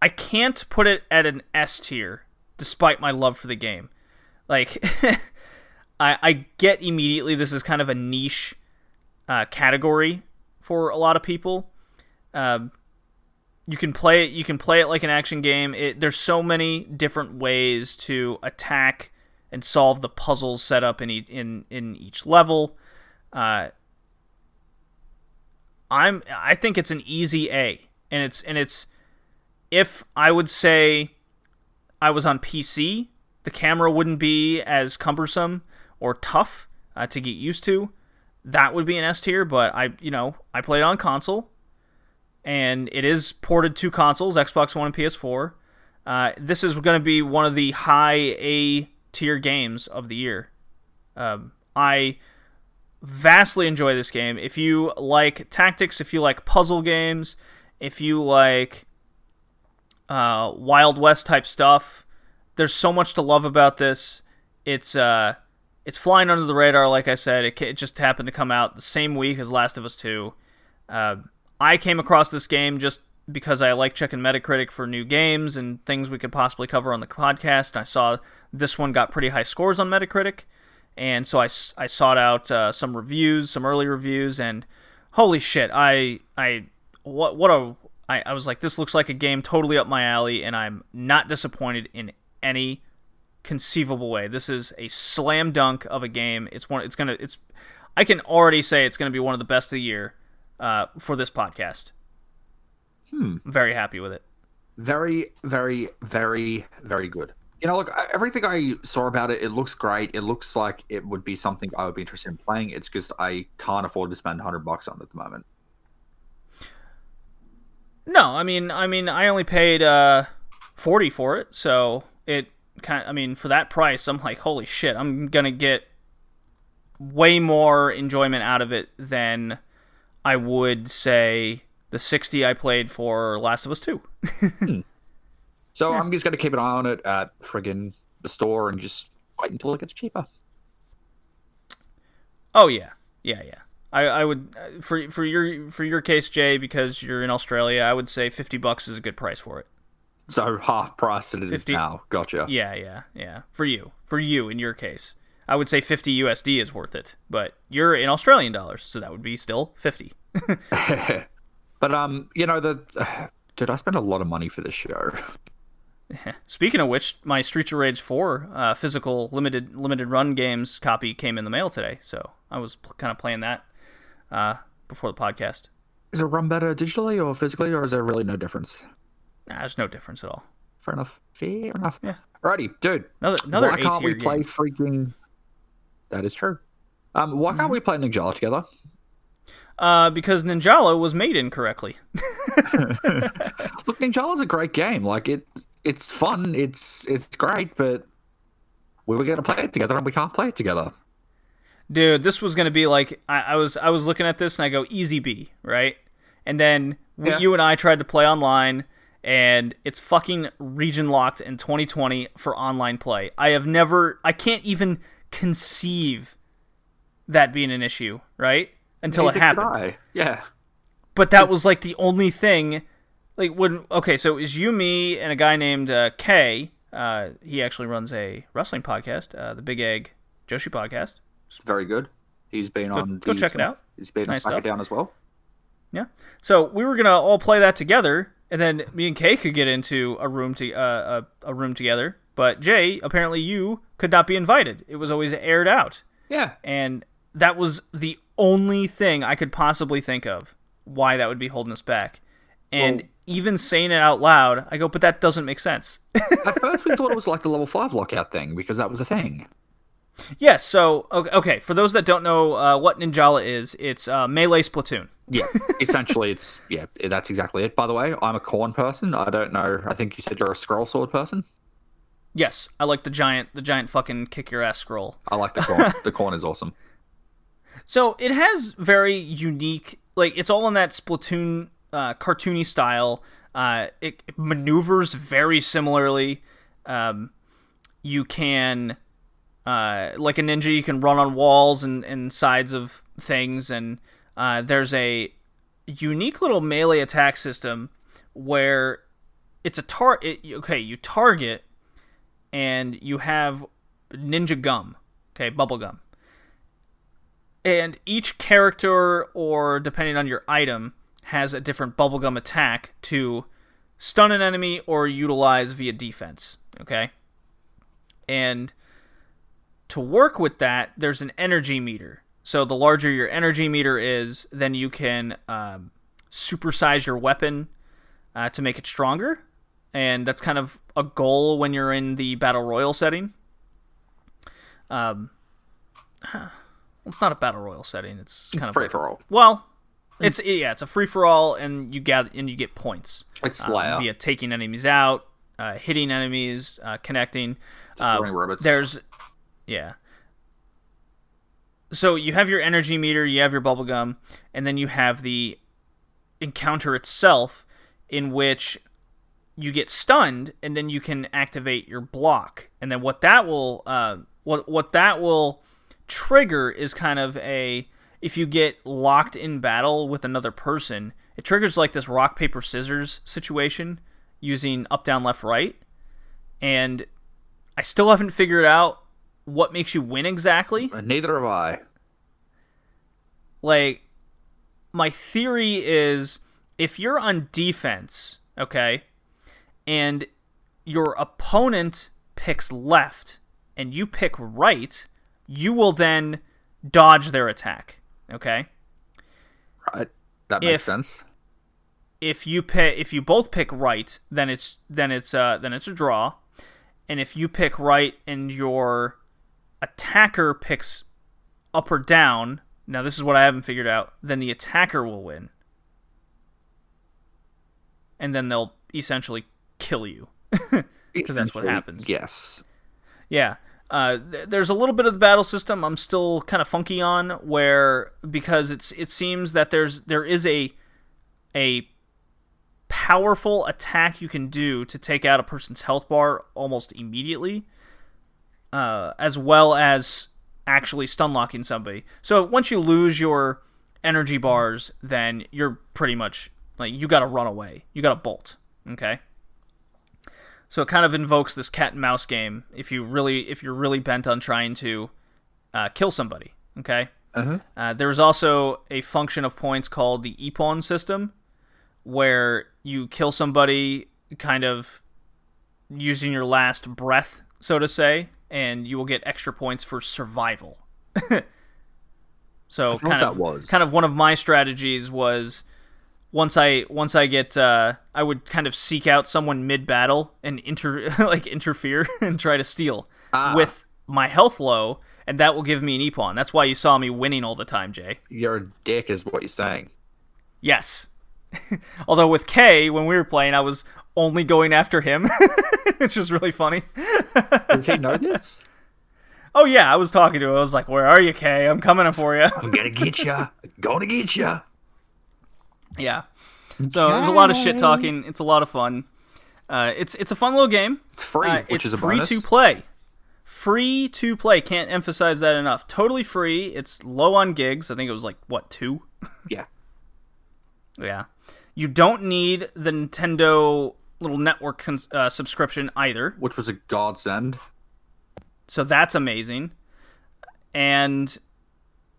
I can't put it at an S tier, despite my love for the game. Like, I I get immediately this is kind of a niche uh, category for a lot of people. Um, you can play it. You can play it like an action game. It, there's so many different ways to attack and solve the puzzles set up in in in each level. Uh, I'm I think it's an easy A, and it's and it's if I would say I was on PC, the camera wouldn't be as cumbersome or tough uh, to get used to. That would be an S tier, but I you know I played on console, and it is ported to consoles, Xbox One and PS4. Uh, this is going to be one of the high A tier games of the year. Um, I vastly enjoy this game. If you like tactics, if you like puzzle games, if you like uh, Wild West type stuff, there's so much to love about this. It's uh, it's flying under the radar, like I said. It, it just happened to come out the same week as Last of Us Two. Uh, I came across this game just because I like checking Metacritic for new games and things we could possibly cover on the podcast. I saw this one got pretty high scores on Metacritic, and so I, I sought out uh, some reviews, some early reviews, and holy shit, I I what what a I, I was like, this looks like a game totally up my alley, and I'm not disappointed in any conceivable way. This is a slam dunk of a game. It's one. It's gonna. It's. I can already say it's gonna be one of the best of the year uh, for this podcast. Hmm. I'm very happy with it. Very, very, very, very good. You know, look, everything I saw about it, it looks great. It looks like it would be something I would be interested in playing. It's just I can't afford to spend hundred bucks on it at the moment. No, I mean, I mean, I only paid uh, forty for it, so it kind. Of, I mean, for that price, I'm like, holy shit, I'm gonna get way more enjoyment out of it than I would say the sixty I played for Last of Us Two. hmm. So yeah. I'm just gonna keep an eye on it at friggin' the store and just wait until it gets cheaper. Oh yeah, yeah, yeah. I, I would uh, for for your for your case, Jay, because you're in Australia. I would say fifty bucks is a good price for it. So half price it 50, is now. Gotcha. Yeah, yeah, yeah. For you, for you, in your case, I would say fifty USD is worth it. But you're in Australian dollars, so that would be still fifty. but um, you know the, uh, dude, I spent a lot of money for this show. Speaking of which, my Streets of Rage 4 uh, physical limited limited run games copy came in the mail today, so I was p- kind of playing that uh, before the podcast. Is it run better digitally or physically, or is there really no difference? Nah, there's no difference at all. Fair enough. Fair enough. Yeah. Alrighty, dude. Another another why can't we game. play freaking? That is true. Um, why can't mm-hmm. we play Ninjala together? Uh, because Ninjala was made incorrectly. Look, Ninjala's a great game. Like it, it's fun. It's it's great, but we were going to play it together, and we can't play it together dude, this was gonna be like I, I, was I was looking at this and I go easy B, right? And then yeah. you and I tried to play online and it's fucking region locked in 2020 for online play. I have never I can't even conceive that being an issue, right? Until it happened. Yeah. But that was like the only thing like when okay, so it was you, me, and a guy named uh, Kay. Uh, he actually runs a wrestling podcast, uh, the Big Egg Joshi podcast. It's very good. He's been go, on. Go the, check it out. He's been nice on SmackDown as well. Yeah. So we were gonna all play that together, and then me and Kay could get into a room to uh, a, a room together. But Jay, apparently you could not be invited. It was always aired out. Yeah. And that was the only thing I could possibly think of why that would be holding us back. And well, even saying it out loud, I go, but that doesn't make sense. at first, we thought it was like the level five lockout thing because that was a thing. Yes. So okay, for those that don't know uh, what Ninjala is, it's uh, melee Splatoon. yeah, essentially, it's yeah, that's exactly it. By the way, I'm a corn person. I don't know. I think you said you're a scroll sword person. Yes, I like the giant, the giant fucking kick your ass scroll. I like the Khorne. the Khorne is awesome. So it has very unique, like it's all in that Splatoon uh, cartoony style. Uh, it, it maneuvers very similarly. Um, you can uh, like a ninja, you can run on walls and, and sides of things, and uh, there's a unique little melee attack system where it's a tar. It, okay, you target, and you have ninja gum. Okay, bubble gum. And each character, or depending on your item, has a different bubblegum attack to stun an enemy or utilize via defense. Okay? And to work with that, there's an energy meter. So the larger your energy meter is, then you can um, supersize your weapon uh, to make it stronger. And that's kind of a goal when you're in the battle royal setting. Um, it's not a battle royal setting. It's kind of Free like- for all. well, it's yeah, it's a free for all, and you get and you get points It's uh, via taking enemies out, uh, hitting enemies, uh, connecting. Uh, there's yeah. So you have your energy meter, you have your bubblegum, and then you have the encounter itself, in which you get stunned, and then you can activate your block, and then what that will uh, what what that will trigger is kind of a if you get locked in battle with another person, it triggers like this rock paper scissors situation using up down left right, and I still haven't figured out what makes you win exactly. Uh, Neither have I. Like my theory is if you're on defense, okay, and your opponent picks left and you pick right, you will then dodge their attack, okay? Right. That makes If- sense. if you pick if you both pick right, then it's then it's uh then it's a draw. And if you pick right and your attacker picks up or down, now this is what I haven't figured out, then the attacker will win. And then they'll essentially kill you. Because that's what happens. Yes. Yeah. Uh, th- there's a little bit of the battle system I'm still kind of funky on, where because it's it seems that there's there is a a powerful attack you can do to take out a person's health bar almost immediately, uh, as well as actually stun locking somebody. So once you lose your energy bars, then you're pretty much like you got to run away. You got to bolt. Okay. So it kind of invokes this cat and mouse game if you really if you're really bent on trying to uh, kill somebody. Okay. Uh-huh. Uh, there's also a function of points called the Ippon system, where you kill somebody kind of using your last breath, so to say, and you will get extra points for survival. so kind that was. kind of one of my strategies was once I once I get uh, I would kind of seek out someone mid battle and inter like interfere and try to steal Ah. with my health low, and that will give me an ippon. That's why you saw me winning all the time, Jay. You're dick, is what you're saying. Yes. Although with K, when we were playing, I was only going after him, which was really funny. Does he know this? Oh yeah, I was talking to him. I was like, "Where are you, K? I'm coming for you." I'm gonna get ya. Gonna get ya. Yeah. So there's a lot of shit talking. It's a lot of fun. Uh, it's it's a fun little game. It's free, Uh, which it's is a free bonus. to play. Free to play. Can't emphasize that enough. Totally free. It's low on gigs. I think it was like what two? Yeah. Yeah. You don't need the Nintendo little network cons- uh, subscription either. Which was a godsend. So that's amazing. And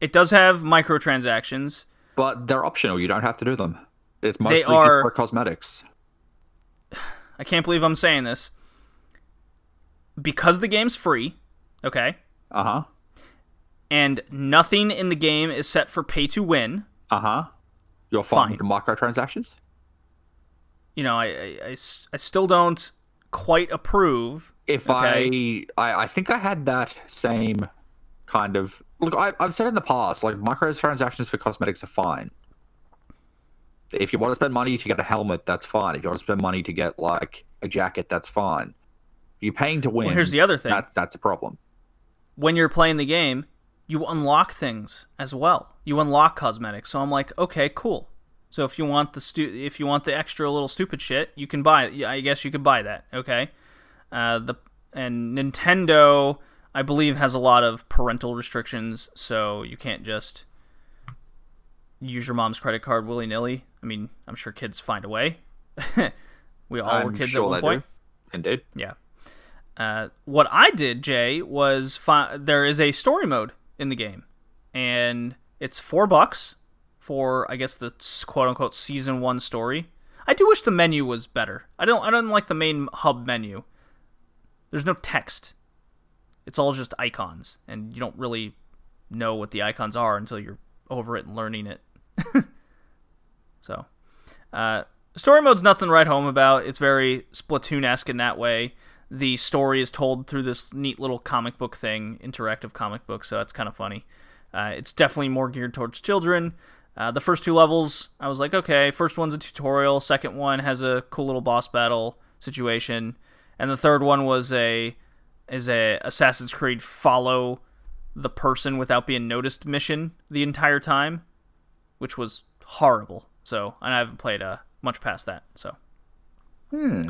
it does have microtransactions. But they're optional. You don't have to do them. It's mostly just are- for cosmetics. I can't believe I'm saying this. Because the game's free, okay, Uh huh. and nothing in the game is set for pay to win. Uh huh. You're fine with the microtransactions? You know, I I I still don't quite approve. If Okay. I, I I think I had that same kind of look. I, I've said in the past, like microtransactions for cosmetics are fine. If you want to spend money to get a helmet, that's fine. If you want to spend money to get like a jacket, that's fine. If you're paying to win, here's the other thing. That's that's a problem. when you're playing the game, you unlock things as well. You unlock cosmetics. So I'm like, okay, cool. So if you want the stu- if you want the extra little stupid shit, you can buy. it. I guess you could buy that. Okay. Uh, the and Nintendo, I believe, has a lot of parental restrictions, so you can't just use your mom's credit card willy nilly. I mean, I'm sure kids find a way. we all were I'm kids sure at one point. do. Indeed. Yeah. Uh, what I did, Jay, was fi- there is a story mode in the game, and it's four bucks for I guess the quote unquote season one story. I do wish the menu was better. I don't I don't like the main hub menu. There's no text. It's all just icons, and you don't really know what the icons are until you're over it and learning it. so, uh, story mode's nothing write home about. It's very Splatoon esque in that way. The story is told through this neat little comic book thing, interactive comic book, so that's kind of funny. Uh, it's definitely more geared towards children. Uh, the first two levels, I was like, okay, first one's a tutorial, second one has a cool little boss battle situation, and the third one was a is a Assassin's Creed follow the person without being noticed mission the entire time, which was horrible. So, and I haven't played uh, much past that. So, Hmm.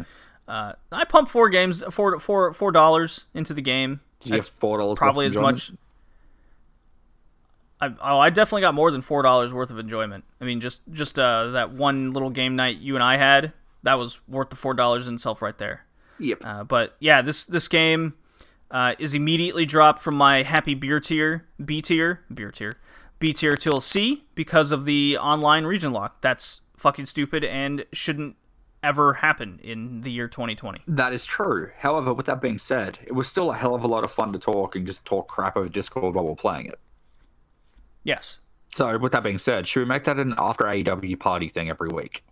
uh, I pumped four games, four four four dollars into the game. That's four dollars? probably as much. I, oh, I definitely got more than four dollars worth of enjoyment. I mean, just just uh, that one little game night you and I had, that was worth the four dollars in itself right there. Yep. Uh, but yeah, this this game uh, is immediately dropped from my happy beer tier, B tier, beer tier, B tier till C because of the online region lock. That's fucking stupid and shouldn't ever happen in the year 2020. That is true. However, with that being said, it was still a hell of a lot of fun to talk and just talk crap over Discord while we're playing it. Yes. So, with that being said, should we make that an after AEW party thing every week?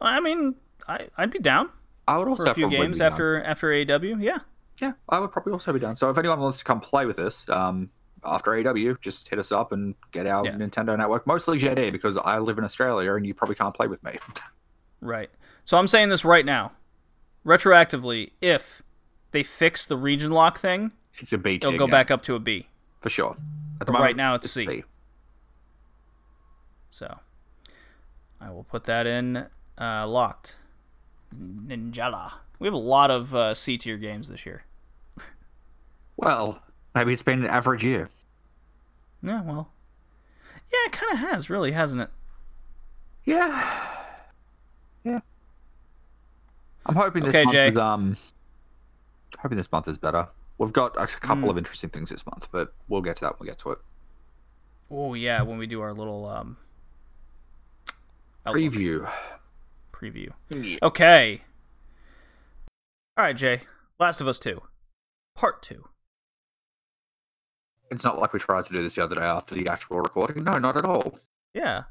I mean, I I'd be down I would also for a few games be down. after after AEW. Yeah. Yeah, I would probably also be down. So, if anyone wants to come play with us um, after AEW, just hit us up and get our Yeah. Nintendo Network. Mostly JD because I live in Australia and you probably can't play with me. Right. So I'm saying this right now, retroactively, if they fix the region lock thing, It's a B it'll go back up to a B. for sure. At But the right now it's C. So I will put that in uh, locked. Ninjala. We have a lot of uh, C tier games this year. Well, maybe it's been an average year. Yeah, well. Yeah, it kind of has, really, hasn't it? Yeah. Yeah. I'm hoping this Okay, month Jay. is um hoping this month is better. We've got a couple Mm. of interesting things this month, but we'll get to that when we get to it. Oh, yeah, when we do our little um, outlook Preview. Preview. Yeah. Okay. All right, Jay. Last of Us 2. Part 2. It's not like we tried to do this the other day after the actual recording. No, not at all. Yeah.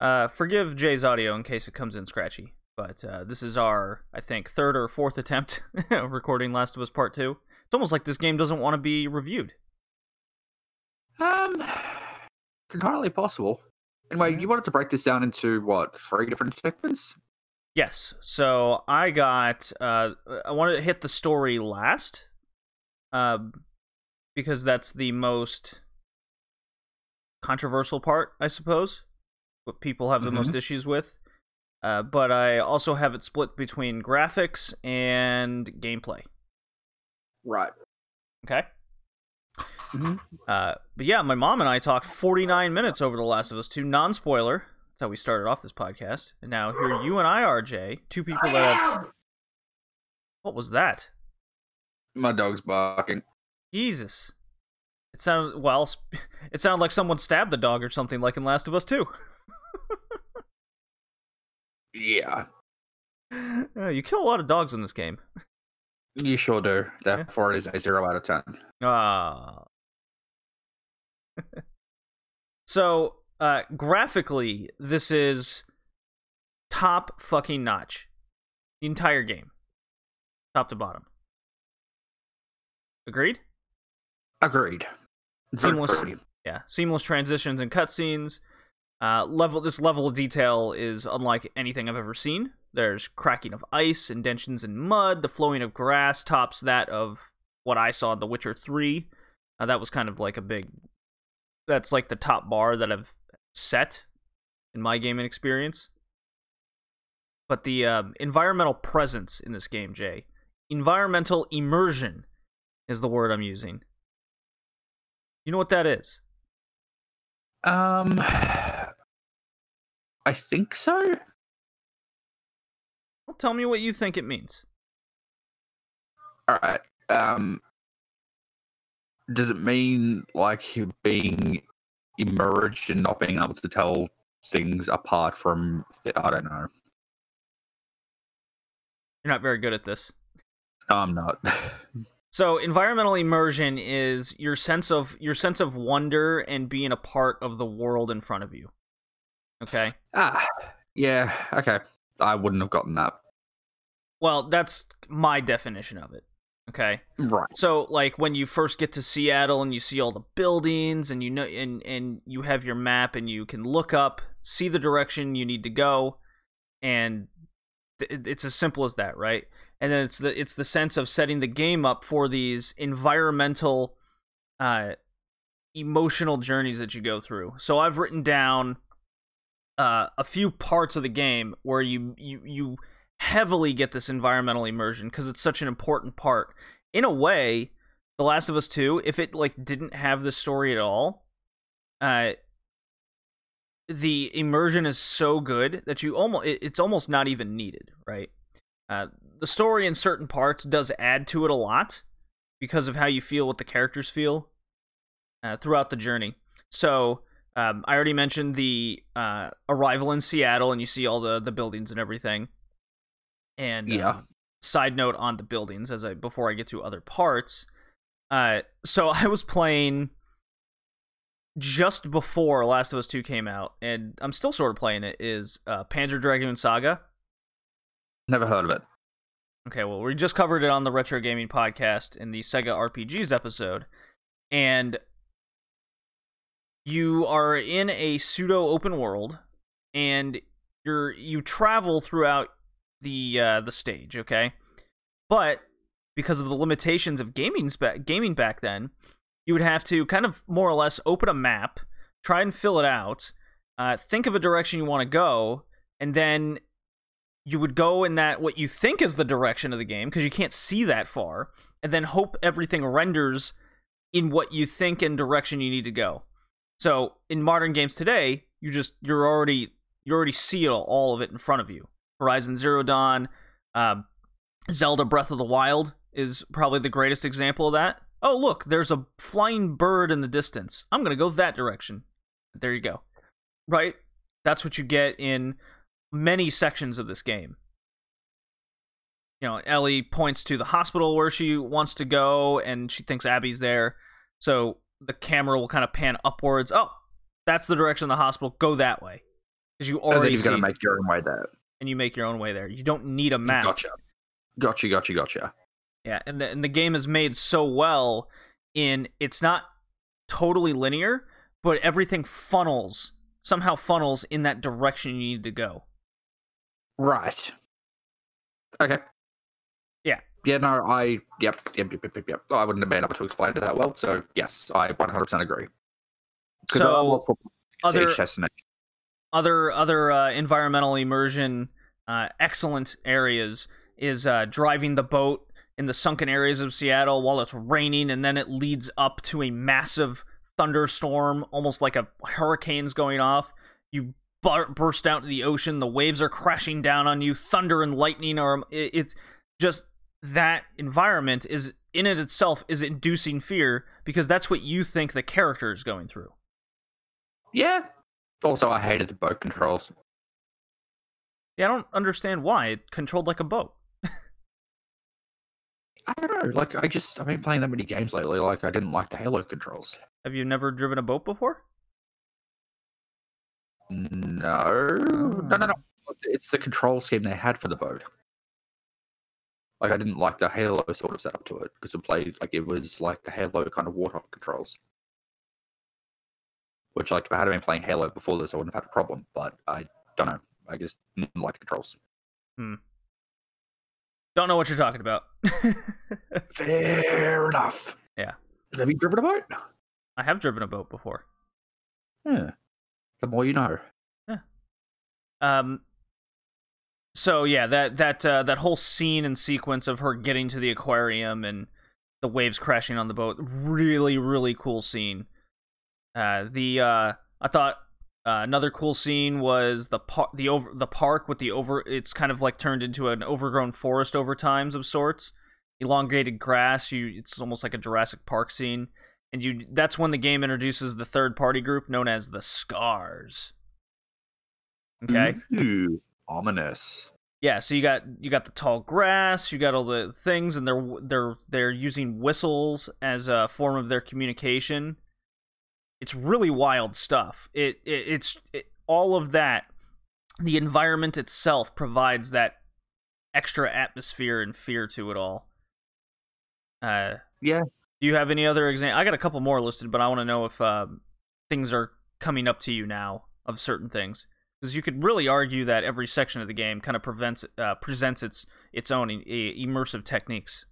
Uh, forgive Jay's audio in case it comes in scratchy, but uh, this is our, I think, third or fourth attempt recording Last of Us Part 2. It's almost like this game doesn't want to be reviewed. Um it's entirely possible. Anyway, you wanted to break this down into what, three different segments? Yes. So I got, uh, I wanted to hit the story last, um, because that's the most controversial part, I suppose. What people have the most issues with. Uh, but I also have it split between graphics and gameplay. Right. Okay. Mhm. Uh, but yeah, my mom and I talked 49 minutes over The Last of Us 2, non spoiler. That's how we started off this podcast. And now here you and I are, Jay, two people that have. What was that? My dog's barking. Jesus. It sounded well. It sounded like someone stabbed the dog or something, like in Last of Us 2. Yeah. Uh, you kill a lot of dogs in this game. You sure do. Therefore, it is a zero out of ten. Ah. so, uh, graphically, this is top fucking notch. The entire game, top to bottom. Agreed. Agreed. Seamless. pretty. Yeah, seamless transitions and cutscenes. Uh, level this level of detail is unlike anything I've ever seen. There's cracking of ice, indentions in mud, the flowing of grass tops that of what I saw in The Witcher Three. Uh, that was kind of like a big. That's like the top bar that I've set in my gaming experience. But the um, environmental presence in this game, Jay, environmental immersion, is the word I'm using. You know what that is? Um, I think so. Well, tell me what you think it means. All right. Um, does it mean like being emerged and not being able to tell things apart from I don't know. You're not very good at this. I'm not. So environmental immersion is your sense of your sense of wonder and being a part of the world in front of you. Okay? ah, yeah, okay. I wouldn't have gotten that. Well, that's my definition of it. Okay? Right. So like when you first get to Seattle and you see all the buildings and you know and and you have your map and you can look up, see the direction you need to go and th- it's as simple as that, right? And then it's the it's the sense of setting the game up for these environmental uh emotional journeys that you go through. So I've written down uh a few parts of the game where you you you heavily get this environmental immersion because it's such an important part. In a way, The Last of Us 2, if it like didn't have the story at all, uh the immersion is so good that you almost it, it's almost not even needed, right? Uh the story in certain parts does add to it a lot because of how you feel what the characters feel uh, throughout the journey. So, um, I already mentioned the uh, arrival in Seattle, and you see all the the buildings and everything. And Yeah. um, side note on the buildings, as I before I get to other parts. Uh, so I was playing just before Last of Us Two came out, and I'm still sort of playing it. Is uh, Panzer Dragoon Saga? Never heard of it. Okay, well, we just covered it on the Retro Gaming Podcast in the Sega RPGs episode, and you are in a pseudo open world, and you're you travel throughout the uh, the stage. Okay, but because of the limitations of gaming spe- gaming back then, you would have to kind of more or less open a map, try and fill it out, uh, think of a direction you want to go, and then you would go in that what you think is the direction of the game because you can't see that far, and then hope everything renders in what you think and direction you need to go. So in modern games today, you just you're already you already see it all, all of it in front of you. Horizon Zero Dawn, um, Zelda Breath of the Wild is probably the greatest example of that. Oh look, there's a flying bird in the distance. I'm gonna go that direction. There you go. Right? That's what you get in many sections of this game. You know, Ellie points to the hospital where she wants to go, and she thinks Abby's there. So the camera will kind of pan upwards. Oh, that's the direction of the hospital. Go that way, because you then already you've got to make your own way there. And you make your own way there. You don't need a map. Gotcha. Gotcha, gotcha, gotcha. Yeah, and the and the game is made so well in it's not totally linear, but everything funnels somehow funnels in that direction you need to go. Right. Okay. Yeah. Yeah, no, I, yep, yep, yep, yep, yep, yep. I wouldn't have been able to explain it that well, so yes, I 100% agree. So other destination. Other other uh, environmental immersion uh, excellent areas is uh, driving the boat in the sunken areas of Seattle while it's raining, and then it leads up to a massive thunderstorm, almost like a hurricane's going off. You bur- burst out into the ocean, the waves are crashing down on you, thunder and lightning are. It, it's just that environment is in it itself is inducing fear because that's what you think the character is going through. Yeah. Also, I hated the boat controls. Yeah, I don't understand why it controlled like a boat. I don't know. Like, I just, I've been playing that many games lately. Like, I didn't like the Halo controls. Have you never driven a boat before? No. No, no, no. Ah. It's the control scheme they had for the boat. Like, I didn't like the Halo sort of setup to it because it played like it was like the Halo kind of water controls. Which, like, if I had been playing Halo before this, I wouldn't have had a problem. But I don't know. I just didn't like the controls. Don't know what you're talking about. Fair enough. Yeah. Have you driven a boat? I have driven a boat before. Yeah. The more you know. Yeah. Um so yeah, that that uh, that whole scene and sequence of her getting to the aquarium and the waves crashing on the boat, really really cool scene. Uh the uh I thought uh, another cool scene was the par- the over the park with the over it's kind of like turned into an overgrown forest over times of sorts. Elongated grass, you it's almost like a Jurassic Park scene. and you that's when the game introduces the third party group known as the Scars. Okay. Ooh, ominous. Yeah, so you got you got the tall grass, you got all the things, and they're they're they're using whistles as a form of their communication. It's really wild stuff. It, it it's it, all of that. The environment itself provides that extra atmosphere and fear to it all. Uh, Yeah. Do you have any other example? I got a couple more listed, but I want to know if uh, things are coming up to you now of certain things because you could really argue that every section of the game kind of prevents uh, presents its its own e- immersive techniques.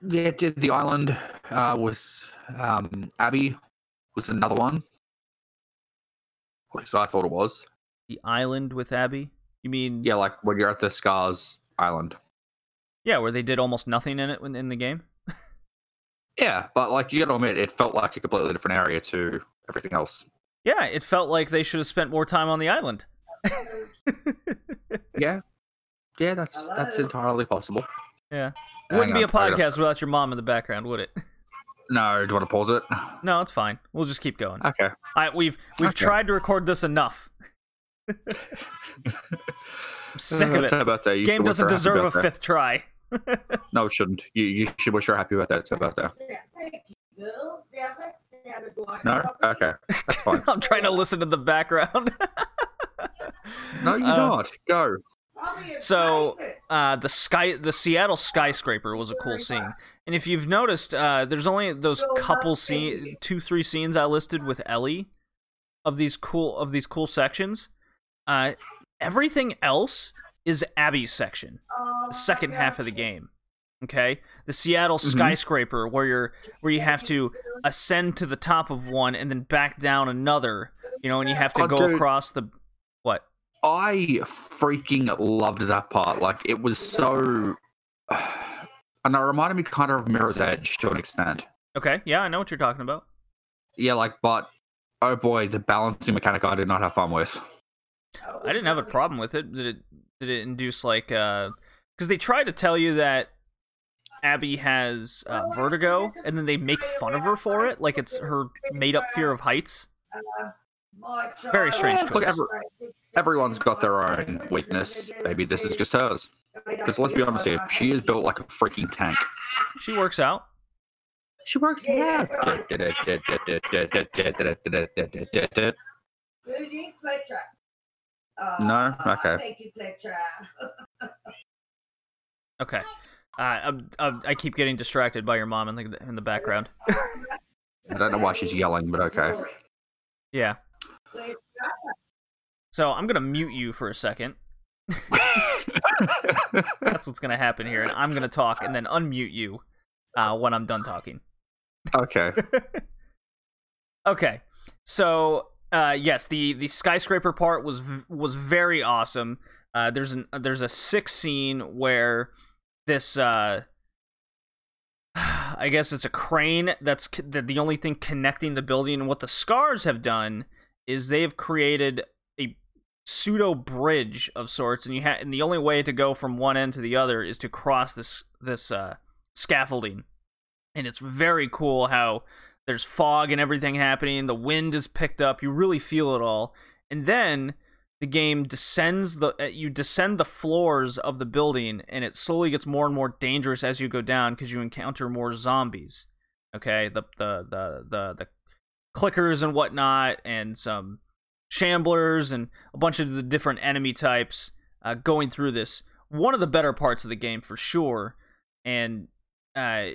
Yeah, it did the island uh, with um, Abby was another one. At least I thought it was. The island with Abby. You mean Yeah, like when you're at the Scars Island. yeah, where they did almost nothing in it when- in the game. Yeah, but like you got to admit, it felt like a completely different area to everything else. Yeah, it felt like they should have spent more time on the island. Yeah, yeah, that's that's entirely possible. Yeah. Hang Wouldn't be a on, I gotta- podcast without your mom in the background, would it? No, do you want to pause it? No, it's fine. We'll just keep going. Okay. I, we've we've Okay. tried to record this enough. Sick of it. birthday. You Game doesn't deserve a fifth try. No, it shouldn't. You, you should wish her happy birthday. It's about birthday. No? Okay. That's fine. I'm trying to listen to the background. No, you Uh, don't. Go. So, uh, the sky, the Seattle skyscraper was a cool scene, and if you've noticed, uh, there's only those couple scene, two, three scenes I listed with Ellie, of these cool, of these cool sections. Uh, everything else is Abby's section, the second half of the game. Okay, the Seattle Mhm. skyscraper, where you're, where you have to ascend to the top of one and then back down another. You know, and you have to Oh, go dude. across the what? I freaking loved that part. Like it was so, and it reminded me kind of of Mirror's Edge to an extent. Okay, yeah, I know what you're talking about. Yeah, like, but oh boy, the balancing mechanic I did not have fun with. I didn't have a problem with it. Did it did it induce like uh because they try to tell you that Abby has uh, vertigo and then they make fun of her for it like it's her made up fear of heights. Very strange Yeah, look, choice. every, everyone's got their own weakness. Maybe this is just hers. Because let's be honest here, she is built like a freaking tank. She works out. She works Yeah. out. No? Okay. Okay. Uh, I'm, I'm, I keep getting distracted by your mom in the in the background. I don't know why she's yelling, but okay. Yeah. So I'm gonna mute you for a second. That's what's gonna happen here, and I'm gonna talk and then unmute you uh, when I'm done talking. okay. Okay, so uh, yes, the the skyscraper part was was very awesome. Uh, there's an there's a sick scene where this uh, I guess it's a crane that's the, the only thing connecting the building. And what the scars have done is they have created pseudo bridge of sorts, and you ha- and the only way to go from one end to the other is to cross this this uh, scaffolding, and it's very cool how there's fog and everything happening. The wind is picked up. You really feel it all. And then the game descends the uh, you descend the floors of the building and it slowly gets more and more dangerous as you go down because you encounter more zombies. Okay, the the the the the clickers and whatnot and some shamblers and a bunch of the different enemy types uh, going through this. One of the better parts of the game for sure. And uh,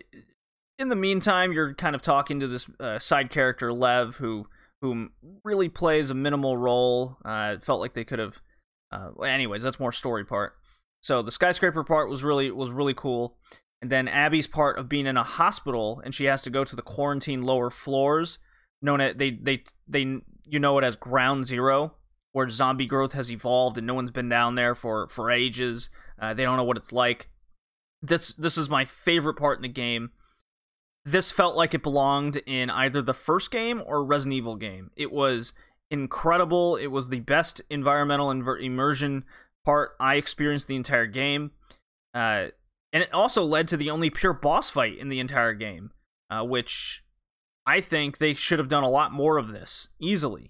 in the meantime, you're kind of talking to this uh, side character Lev, who who really plays a minimal role. Uh, it felt like they could have. Uh, anyways, that's more story part. So the skyscraper part was really was really cool, and then Abby's part of being in a hospital and she has to go to the quarantine lower floors, known as they they they you know it as Ground Zero, where zombie growth has evolved and no one's been down there for for ages. Uh, they don't know what it's like. This this is my favorite part in the game this felt like it belonged in either the first game or Resident Evil game. It was incredible. It was the best environmental inver- immersion part I experienced the entire game. Uh, and it also led to the only pure boss fight in the entire game, uh, which I think they should have done a lot more of this easily,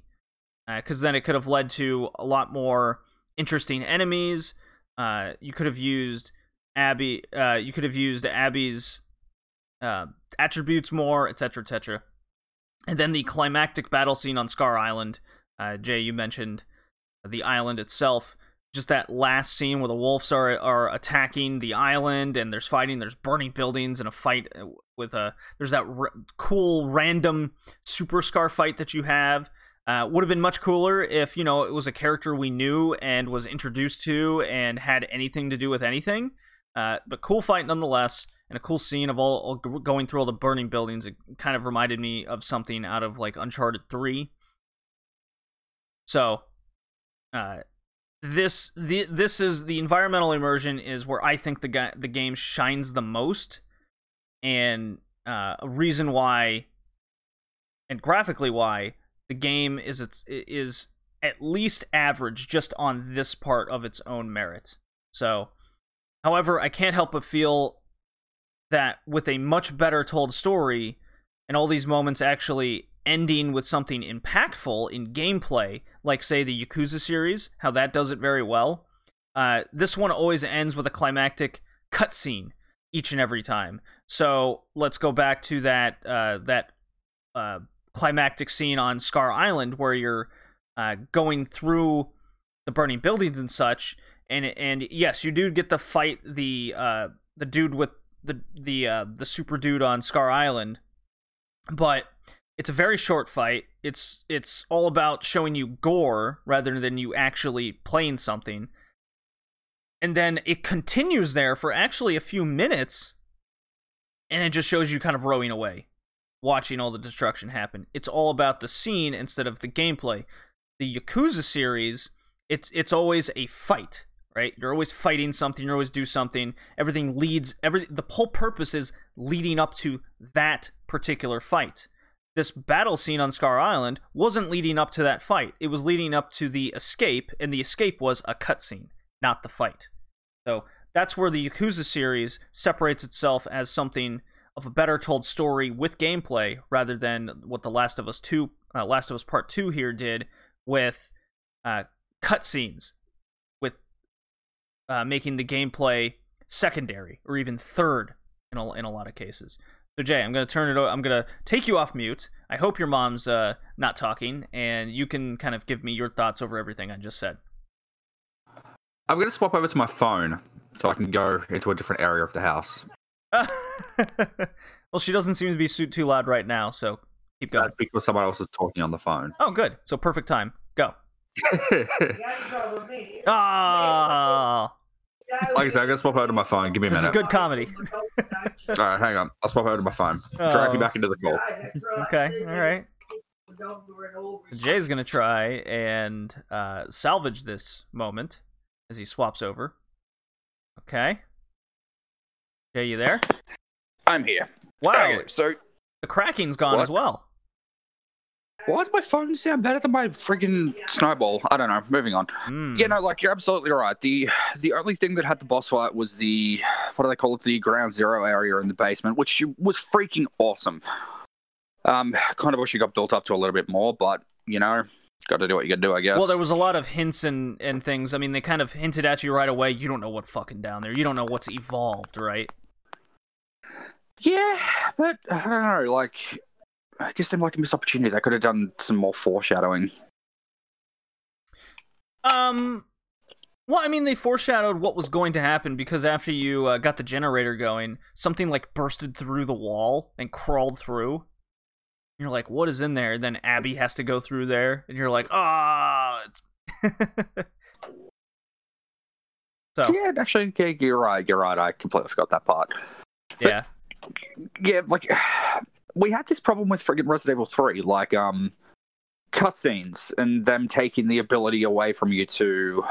because uh, then it could have led to a lot more interesting enemies. Uh, you could have used Abby. Uh, you could have used Abby's uh, attributes more, etc., etc. And then the climactic battle scene on Scar Island. Uh, Jay, you mentioned the island itself. Just that last scene where the wolves are are attacking the island and there's fighting. There's burning buildings and a fight uh, with a. There's that r- cool random super Scar fight that you have. Uh, would have been much cooler if you know it was a character we knew and was introduced to and had anything to do with anything. Uh, but cool fight nonetheless, and a cool scene of all, all, going through all the burning buildings. It kind of reminded me of something out of like Uncharted Three. So, uh, this the this is the environmental immersion is where I think the guy the game shines the most, and uh, a reason why, and graphically why the game is its is at least average just on this part of its own merit. So, however, I can't help but feel that with a much better told story and all these moments actually ending with something impactful in gameplay, like say the Yakuza series, how that does it very well. Uh, this one always ends with a climactic cutscene each and every time. So let's go back to that uh, that uh, climactic scene on Scar Island where you're uh, going through the burning buildings and such, and and yes, you do get to fight the uh, the dude with the the uh, the super dude on Scar Island, but it's a very short fight. It's it's all about showing you gore rather than you actually playing something. And then it continues there for actually a few minutes and it just shows you kind of rowing away, watching all the destruction happen. It's all about the scene instead of the gameplay. The Yakuza series, it's it's always a fight, right? You're always fighting something, you always do something. Everything leads every the whole purpose is leading up to that particular fight this battle scene on Scar Island wasn't leading up to that fight. It was leading up to the escape, and the escape was a cutscene, not the fight. So that's where the Yakuza series separates itself as something of a better told story with gameplay rather than what the Last of Us Two, uh, Last of Us Part Two here did with uh, cutscenes, with uh, making the gameplay secondary or even third in a, in a lot of cases. So Jay, I'm gonna turn it. I'm gonna take you off mute. I hope your mom's uh, not talking, and you can kind of give me your thoughts over everything I just said. I'm gonna swap over to my phone so I can go into a different area of the house. well, she doesn't seem to be too loud right now, so keep going. That's because someone else is talking on the phone. Oh, good. So perfect time. Go. Ah. Like I said, I'm gonna swap over to my phone. Give me a this minute. This is good comedy. all right, hang on. I'll swap over to my phone. Oh. Drag you back into the call. Okay, all right. Jay's gonna try and uh, salvage this moment as he swaps over. Okay. Jay, you there? I'm here. Wow. Okay, so the cracking's gone what? as well. Why does my phone sound better than my friggin' snowball? I don't know. Moving on. Mm. Yeah, no, like you're absolutely right. The the only thing that had the boss fight was the what do they call it? The ground zero area in the basement, which was freaking awesome. Um, kind of wish you got built up to a little bit more, but you know, got to do what you got to do, I guess. Well, there was a lot of hints and and things. I mean, they kind of hinted at you right away. You don't know what fucking down there. You don't know what's evolved, right? Yeah, but I don't know. Like I guess seemed like a missed opportunity. They could have done some more foreshadowing. Um, well, I mean, they foreshadowed what was going to happen because after you uh, got the generator going, something like bursted through the wall and crawled through. And you're like, what is in there? And then Abby has to go through there, and you're like, ah, oh, it's. so yeah, actually, yeah, you're right. You're right. I completely forgot that part. Yeah. But, yeah, like we had this problem with friggin' Resident Evil 3, like um cutscenes and them taking the ability away from you to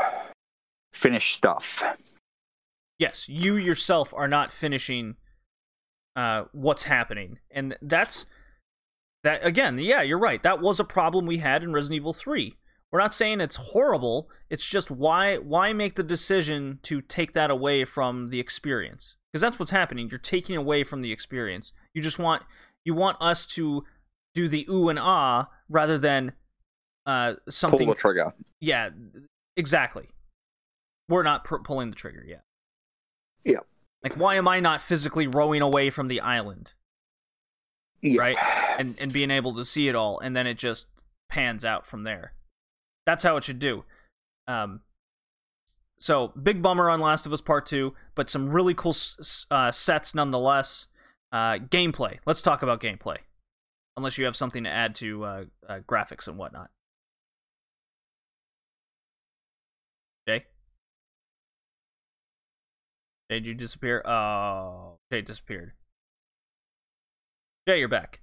finish stuff. Yes, you yourself are not finishing uh what's happening. And that's that again, yeah, you're right. That was a problem we had in Resident Evil 3. We're not saying it's horrible. It's just why why make the decision to take that away from the experience? Because that's what's happening. You're taking away from the experience. You just want you want us to do the ooh and ah rather than uh something Pull the trigger. yeah exactly. We're not pr- pulling the trigger yet. Yeah. like why am i not physically rowing away from the island? Yeah. right? And and being able to see it all and then it just pans out from there. That's how it should do. Um so big bummer on last of us part 2 but some really cool uh, sets nonetheless uh gameplay let's talk about gameplay unless you have something to add to uh, uh graphics and whatnot jay jay did you disappear oh jay disappeared jay you're back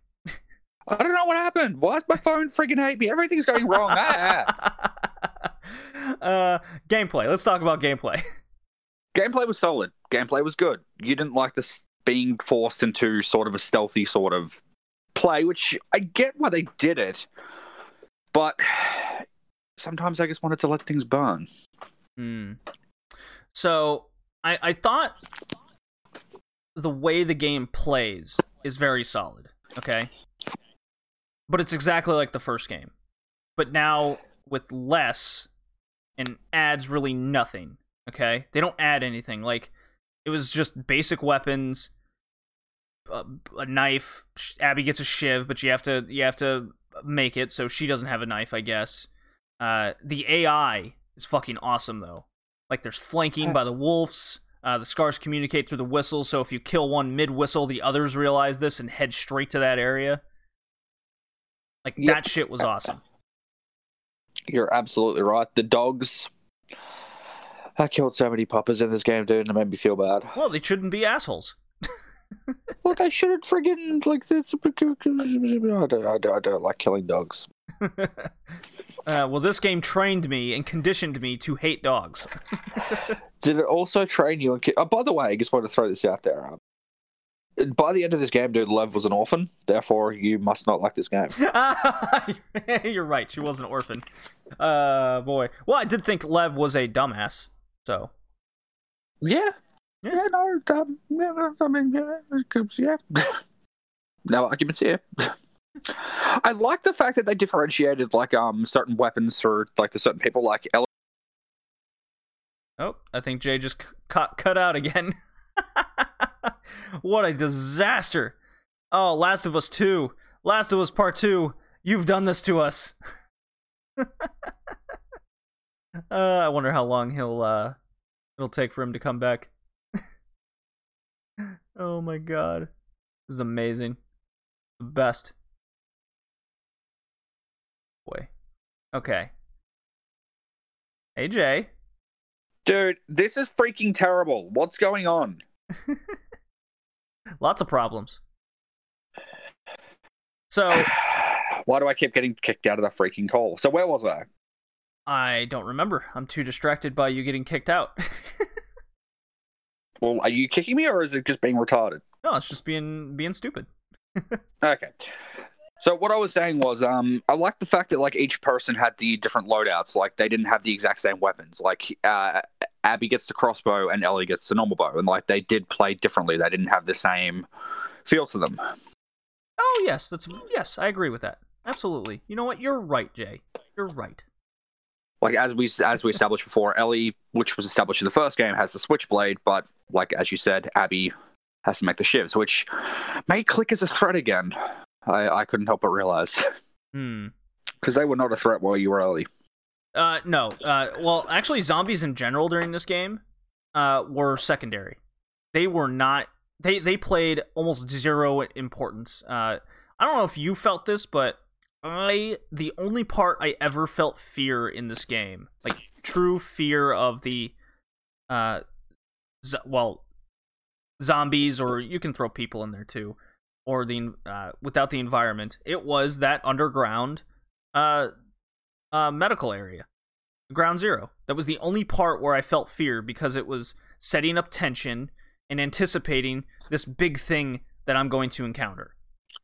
I don't know what happened. Why is my phone freaking hate me? Everything's going wrong. ah. uh, gameplay. Let's talk about gameplay. Gameplay was solid. Gameplay was good. You didn't like this being forced into sort of a stealthy sort of play, which I get why they did it, but sometimes I just wanted to let things burn. Hmm. So I I thought the way the game plays is very solid. Okay. But it's exactly like the first game, but now with less and adds really nothing. Okay, they don't add anything. Like it was just basic weapons, a, a knife. Abby gets a shiv, but you have to you have to make it. So she doesn't have a knife, I guess. Uh, the AI is fucking awesome though. Like there's flanking by the wolves. Uh, the scars communicate through the whistle, so if you kill one mid whistle, the others realize this and head straight to that area. Like that shit was awesome. You're absolutely right. The dogs. I killed so many poppers in this game, dude, and it made me feel bad. Well, they shouldn't be assholes. Look, I shouldn't friggin' like this. I don't, I don't, I don't like killing dogs. uh, well, this game trained me and conditioned me to hate dogs. Did it also train you? And ki- oh, by the way, I just want to throw this out there. Um, by the end of this game, dude, Lev was an orphan. Therefore, you must not like this game. You're right. She was an orphan. Uh, boy. Well, I did think Lev was a dumbass. So Yeah. Yeah, no, um, yeah, I mean, yeah, yeah. no arguments here. I like the fact that they differentiated like um certain weapons for like the certain people, like Ellie. Oh, I think Jay just c- cut cut out again. what a disaster! Oh, Last of Us Two, Last of Us Part Two. You've done this to us. Uh, I wonder how long he'll uh it'll take for him to come back. oh my god, this is amazing. The best. Boy. Okay. AJ, Dude, this is freaking terrible. What's going on? Lots of problems. So Why do I keep getting kicked out of the freaking call? So where was I? I don't remember. I'm too distracted by you getting kicked out. Well, are you kicking me or is it just being retarded? no, it's just being being stupid. Okay. So what I was saying was, um, I like the fact that like each person had the different loadouts. Like they didn't have the exact same weapons. Like uh, Abby gets the crossbow and Ellie gets the normal bow, and like they did play differently. They didn't have the same feel to them. Oh yes, that's yes, I agree with that. Absolutely. You know what? You're right, Jay. You're right. Like as we as we established before, Ellie, which was established in the first game, has the switchblade, but like as you said, Abby has to make the shivs, which may click as a threat again. I, I couldn't help but realize Hmm. because they were not a threat while you were Ellie. Uh, no. Uh, well, actually, zombies in general during this game, uh, were secondary. They were not. They they played almost zero importance. Uh, I don't know if you felt this, but I the only part I ever felt fear in this game, like true fear of the, uh, well, zombies, or you can throw people in there too, or the uh, without the environment. It was that underground, uh, uh, medical area, ground zero. That was the only part where I felt fear because it was setting up tension and anticipating this big thing that I'm going to encounter.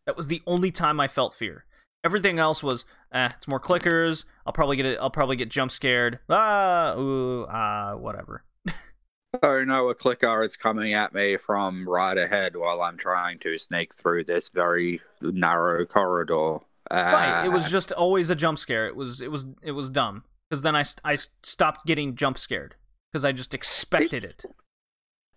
That was the only time I felt fear. Everything else was, eh, it's more clickers. I'll probably get it. I'll probably get jump scared. Ah, ooh, ah, whatever. Oh no, a clicker is coming at me from right ahead while I'm trying to sneak through this very narrow corridor. Right. It was Ah. just always a jump scare. It was it was it was dumb because then I I stopped getting jump scared because I just expected it.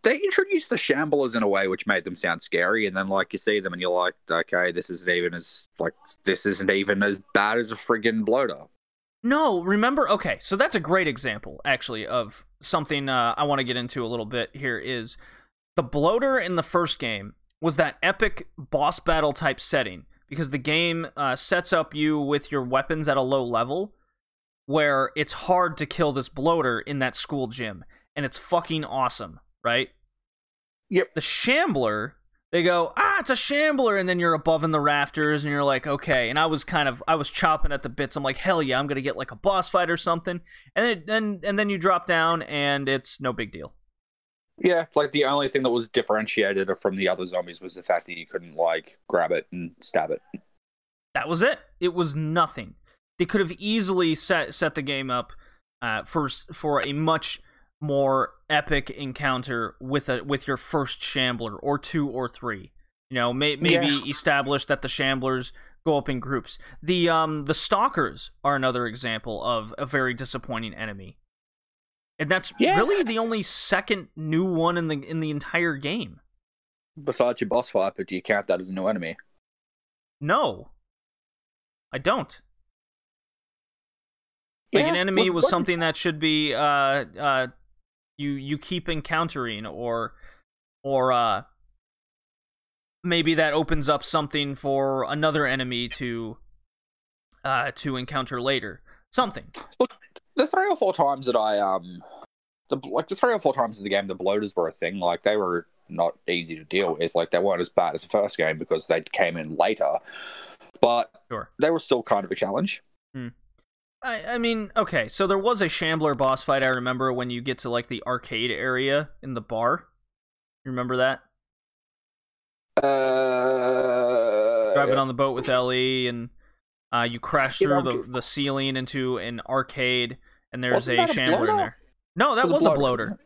They introduced the shamblers in a way which made them sound scary, and then like you see them and you're like, okay, this isn't even as like this isn't even as bad as a friggin' bloater. No, remember? Okay, so that's a great example, actually, of something uh, I want to get into a little bit here. Is the bloater in the first game was that epic boss battle type setting because the game uh, sets up you with your weapons at a low level where it's hard to kill this bloater in that school gym, and it's fucking awesome, right? Yep. The shambler they go, ah, it's a shambler, and then you're above in the rafters, and you're like, okay. And I was kind of, I was chopping at the bits. I'm like, hell yeah, I'm gonna get like a boss fight or something, and then, then and then you drop down, and it's no big deal. Yeah, like the only thing that was differentiated from the other zombies was the fact that you couldn't like grab it and stab it. That was it. It was nothing. They could have easily set set the game up uh, for for a much more epic encounter with a with your first shambler or two or three. You know, may, maybe Yeah. establish that the shamblers go up in groups. The um the stalkers are another example of a very disappointing enemy. And that's Yeah. really the only second new one in the in the entire game. Besides your boss fight, but do you count that as a new enemy? No. I don't. Like an enemy what- was what- something that should be uh uh you you keep encountering or or uh maybe that opens up something for another enemy to uh to encounter later. Something. Look, the three or four times that I um the like the three or four times in the game the bloaters were a thing, like they were not easy to deal with. Like they weren't as bad as the first game because they came in later. But Sure. they were still kind of a challenge. I I mean, okay, so there was a shambler boss fight I remember when you get to like the arcade area in the bar. You remember that? Uh driving on the boat with Ellie, and uh, you crash through the, the ceiling into an arcade, and there's Wasn't a that a shambler in there. No, that It was, a bloater. bloater.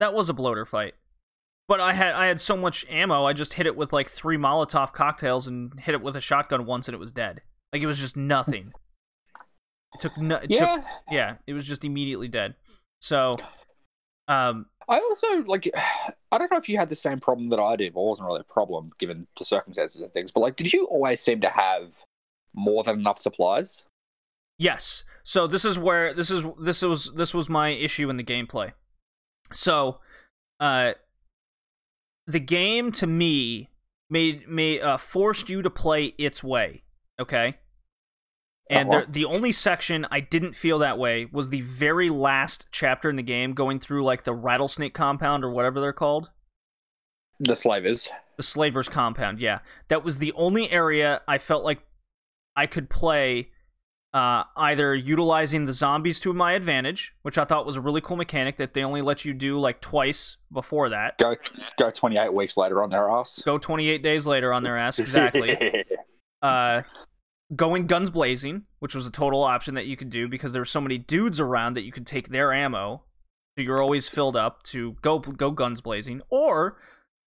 That was a bloater fight. But I had I had so much ammo, I just hit it with like three Molotov cocktails and hit it with a shotgun once, and it was dead. Like it was just nothing. It took no. It took, Yeah. yeah, it was just immediately dead. So, um, I also like I don't know if you had the same problem that I did, but it wasn't really a problem given the circumstances and things. But like did you always seem to have more than enough supplies? Yes. So this is where this is this was this was my issue in the gameplay. So, uh, the game to me made made uh, forced you to play its way. Okay. And Uh-huh. there, the only section I didn't feel that way was the very last chapter in the game, going through like the rattlesnake compound or whatever they're called. The slavers. The slavers compound, yeah. That was the only area I felt like I could play uh, either utilizing the zombies to my advantage, which I thought was a really cool mechanic that they only let you do like twice before that. Go go twenty eight weeks later on their ass. Go 28 days later on their ass, exactly. uh, going guns blazing, which was a total option that you could do because there were so many dudes around that you could take their ammo, so you're always filled up to go go guns blazing. Or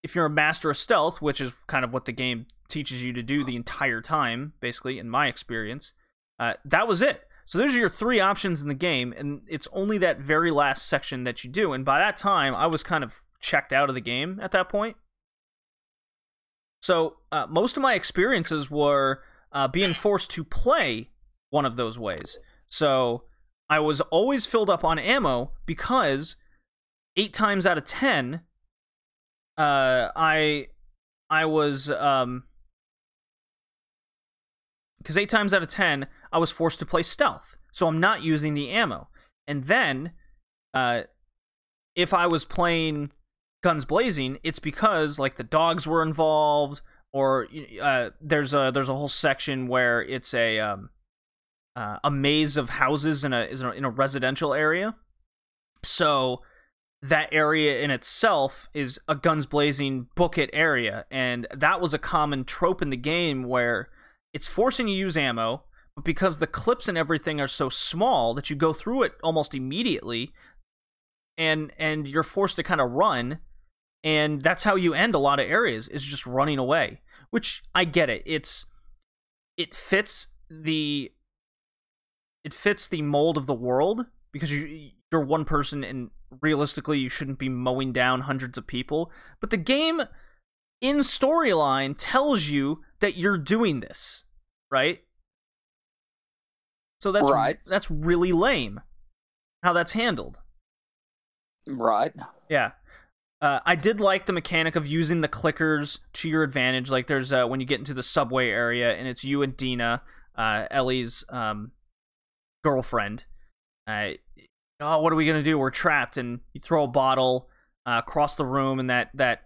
if you're a master of stealth, which is kind of what the game teaches you to do the entire time, basically in my experience, uh, that was it. So those are your three options in the game, and it's only that very last section that you do. And by that time, I was kind of checked out of the game at that point. So uh, most of my experiences were uh, being forced to play one of those ways. So I was always filled up on ammo because eight times out of ten, uh, I I was um because eight times out of ten I was forced to play stealth, so I'm not using the ammo. And then, uh, if I was playing guns blazing, it's because like the dogs were involved, or uh, there's a there's a whole section where it's a um, uh, a maze of houses in a is in a residential area. So that area in itself is a guns blazing book it area, and that was a common trope in the game where it's forcing you to use ammo, but because the clips and everything are so small that you go through it almost immediately, and and you're forced to kind of run and that's how you end a lot of areas is just running away which i get it it's it fits the it fits the mold of the world because you you're one person and realistically you shouldn't be mowing down hundreds of people but the game in storyline tells you that you're doing this right so that's Right. that's really lame how that's handled Right. yeah. Uh, I did like the mechanic of using the clickers to your advantage. Like there's uh, when you get into the subway area and it's you and Dina, uh, Ellie's um, girlfriend. Uh, oh, what are we gonna do? We're trapped, and you throw a bottle uh, across the room, and that that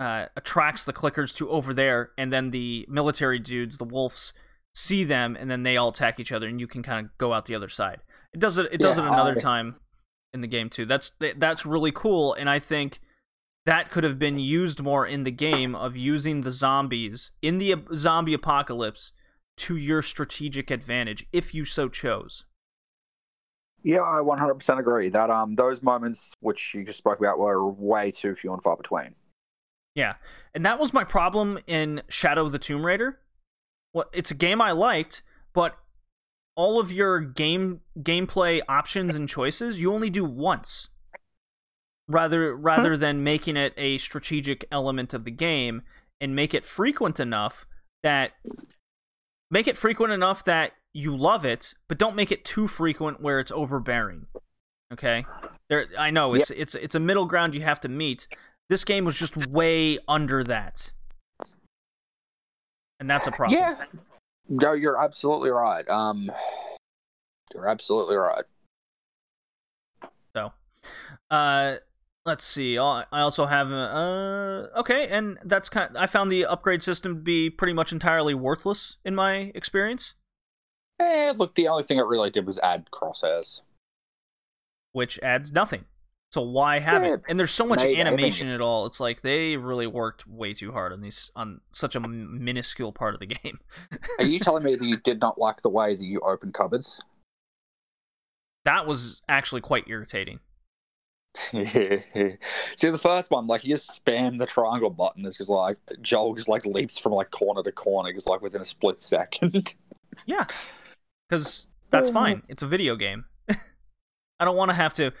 uh, attracts the clickers to over there, and then the military dudes, the wolves, see them, and then they all attack each other, and you can kind of go out the other side. It does it. It does Yeah, it another I- time in the game too. That's that's really cool, and I think that could have been used more in the game of using the zombies in the zombie apocalypse to your strategic advantage if you so chose. Yeah, I 100% agree that um those moments which you just spoke about were way too few and far between. Yeah, and that was my problem in Shadow of the Tomb Raider. Well, it's a game I liked, but all of your game gameplay options and choices you only do once, rather rather than making it a strategic element of the game and make it frequent enough that make it frequent enough that you love it, but don't make it too frequent where it's overbearing. Okay, there I know it's it's it's a middle ground you have to meet. This game was just way under that. And that's a problem. Yeah. No, you're absolutely right. Um you're absolutely right. So, uh, let's see. I I also have uh okay, and that's kind. I found the upgrade system to be pretty much entirely worthless in my experience, Eh, look, the only thing it really did was add crosshairs. which adds nothing. So why have Yeah, it? And there's so much maybe- animation at all. It's like they really worked way too hard on these on such a minuscule part of the game. Are you telling me that you did not like the way that you open cupboards? that was actually quite irritating. See the first one, like you just spam the triangle button. It's just like Joel just like leaps from like corner to corner, just like within a split second. Yeah, because that's fine. It's a video game. I don't want to have to,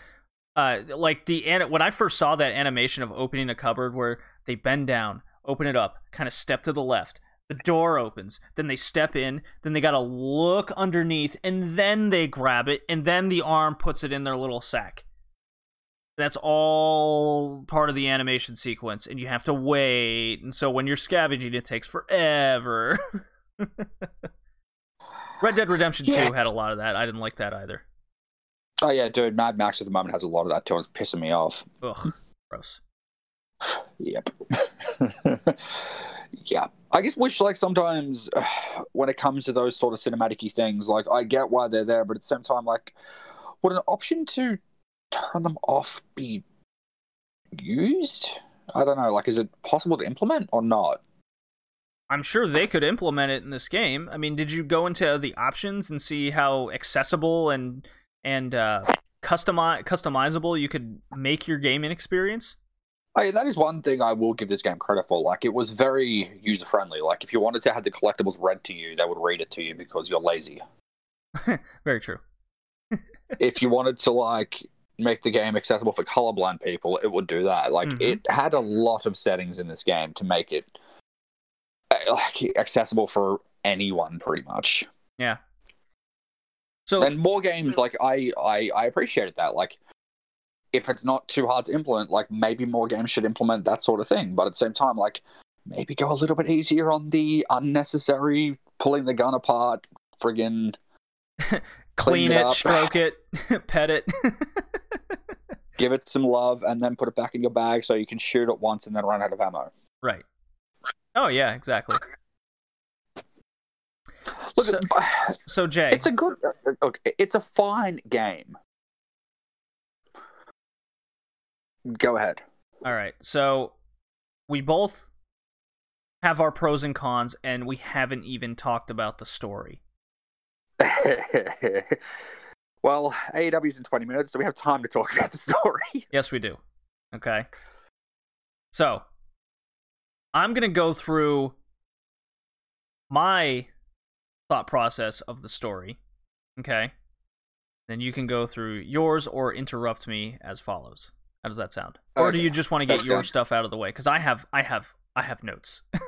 uh, like the when I first saw that animation of opening a cupboard where they bend down, open it up, kind of step to the left. The door opens, then they step in, then they gotta look underneath, and then they grab it, and then the arm puts it in their little sack. That's all part of the animation sequence, and you have to wait. And so when you're scavenging, it takes forever. Red Dead Redemption Yeah. 2 had a lot of that. I didn't like that either. oh yeah, dude, Mad Max at the moment has a lot of that too. It's pissing me off. Ugh, gross. Yep. yeah. I guess wish like sometimes when it comes to those sort of cinematic things, like I get why they're there, but at the same time, like what an option to turn them off be used? I don't know. Like, is it possible to implement or not? I'm sure they could implement it in this game. I mean, did you go into the options and see how accessible and and uh, customi- customizable you could make your gaming experience? I, that is one thing I will give this game credit for. Like, it was very user friendly. Like, if you wanted to have the collectibles read to you, they would read it to you because you're lazy. Very true. if you wanted to like make the game accessible for colorblind people, it would do that. Like Mhm. it had a lot of settings in this game to make it uh, like accessible for anyone, pretty much. Yeah. So And more games, like I, I, I appreciated that. Like if it's not too hard to implement, like maybe more games should implement that sort of thing. But at the same time, like maybe go a little bit easier on the unnecessary pulling the gun apart, friggin' clean clean it it, stroke it, pet it. give it some love, and then put it back in your bag so you can shoot it once and then run out of ammo. right. Oh yeah, exactly. Look, So, uh, so Jay, it's a good, uh, uh, okay, it's a fine game. Go ahead. All right. So we both have our pros and cons, and we haven't even talked about the story. Well, AEW's in 20 minutes, so we have time to talk about the story. Yes, we do. Okay. So, I'm going to go through my thought process of the story. Okay. Then you can go through yours or interrupt me as follows. How does that sound? Or do you just want to get That your sounds- stuff out of the way? Because I have, I have, I have notes.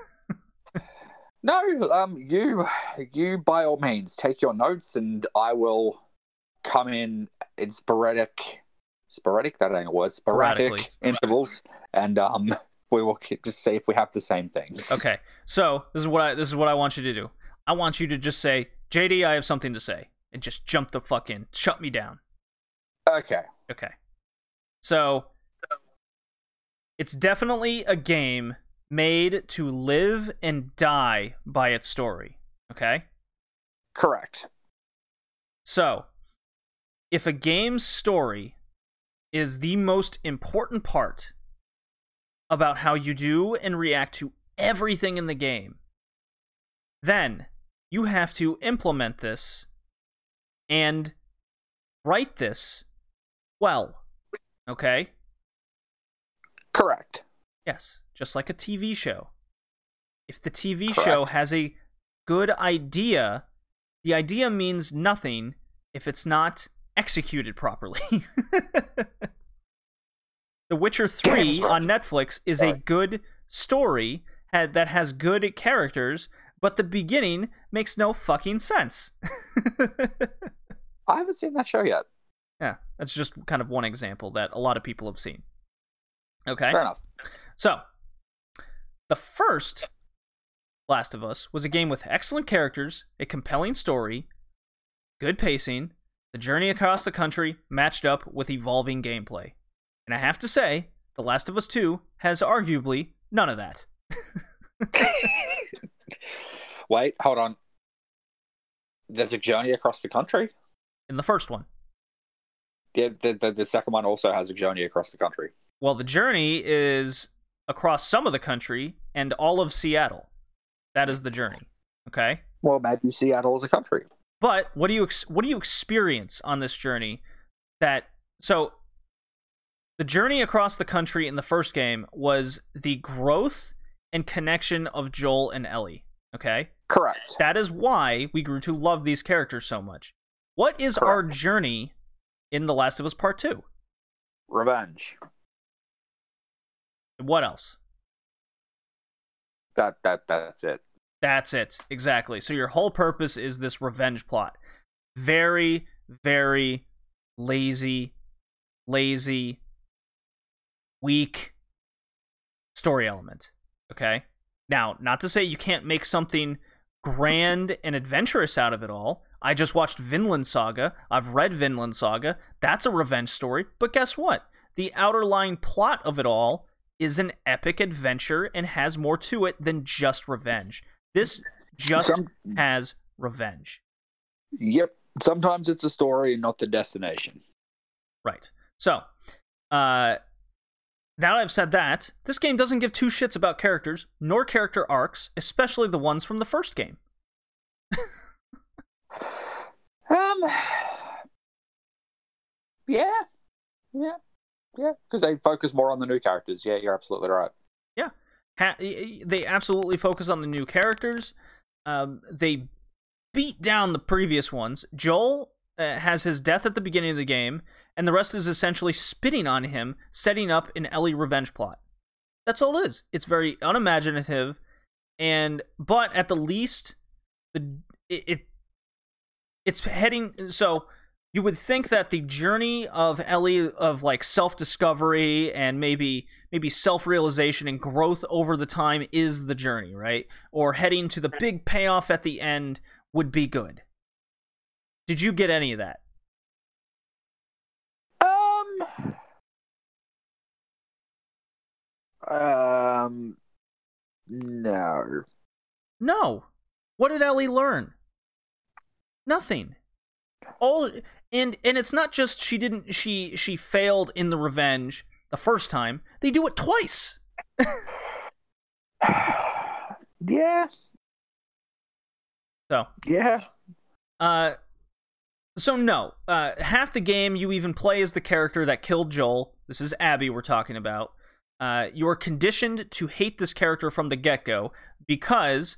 No, um, you, you by all means take your notes, and I will come in in sporadic, sporadic. That ain't a word. Sporadic intervals, and um, we will just see if we have the same things. okay. So this is what I, this is what I want you to do. I want you to just say, JD, I have something to say, and just jump the fuck in, shut me down. Okay. Okay. So it's definitely a game made to live and die by its story. Okay? Correct. So, if a game's story is the most important part about how you do and react to everything in the game, then you have to implement this and write this well. Okay? Correct. Yes, just like a TV show. If the TV Correct. show has a good idea, the idea means nothing if it's not executed properly. the Witcher 3 on. Netflix is a good story that has good characters, but the beginning makes no fucking sense. I haven't seen that show yet. yeah, that's just kind of one example that a lot of people have seen. Okay? Fair enough. So, the first Last of Us was a game with excellent characters, a compelling story, good pacing, the journey across the country matched up with evolving gameplay. And I have to say, The Last of Us 2 has arguably none of that. Wait, hold on. There's a journey across the country. In the first one. Yeah, the, the the second one also has a journey across the country. Well, the journey is across some of the country and all of Seattle. That is the journey. Okay? Well, maybe Seattle is a country. But what do you ex- what do you experience on this journey? That so the journey across the country in the first game was the growth and connection of Joel and Ellie. Okay, Correct. that is why we grew to love these characters so much. What is our journey in The Last of Us Part Two? Revenge. What else? That that that's it. That's it. Exactly. So your whole purpose is this revenge plot. Very, very lazy, lazy, weak story element. Okay? Now, not to say you can't make something grand and adventurous out of it all. I just watched Vinland Saga. I've read Vinland Saga. That's a revenge story. But guess what? The outer line plot of it all is an epic adventure and has more to it than just revenge. This just Some- has revenge. Yep. Sometimes it's a story and not the destination. Right. So, uh, now that I've said that, this game doesn't give two shits about characters nor character arcs, especially the ones from the first game. Um. Yeah. Yeah. Yeah. Because they focus more on the new characters. Yeah, you're absolutely right. Ha- they absolutely focus on the new characters. Um, they beat down the previous ones. Joel uh, has his death at the beginning of the game, and the rest is essentially spitting on him, setting up an Ellie revenge plot. That's all it is. It's very unimaginative, and but at the least, the it, it it's heading so you would think that the journey of Ellie of like self-discovery and maybe maybe self-realization and growth over the time is the journey, right? Or heading to the big payoff at the end would be good. Did you get any of that? Um. Um. No. No. What did Ellie learn? Nothing. All and and it's not just she didn't she she failed in the revenge the first time. They do it twice. yeah. So, Yeah. uh So no, uh, half the game you even play as the character that killed Joel. This is Abby we're talking about. Uh, you are conditioned to hate this character from the get go because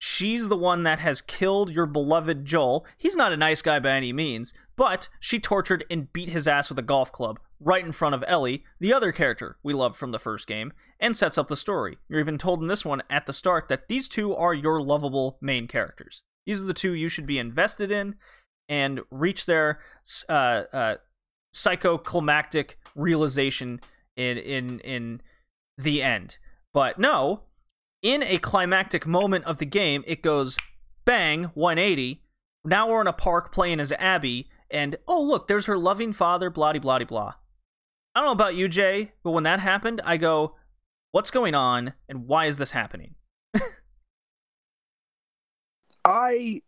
she's the one that has killed your beloved Joel. He's not a nice guy by any means, but she tortured and beat his ass with a golf club right in front of Ellie, the other character we loved from the first game, and sets up the story. You're even told in this one at the start that these two are your lovable main characters. These are the two you should be invested in and reach their uh, uh, psychoclimactic realization in in in the end. But no, in a climactic moment of the game, it goes bang 180. Now we're in a park playing as Abby, and oh look, there's her loving father. Blah blah blah. I don't know about you, Jay, but when that happened, I go, "What's going on, and why is this happening?" I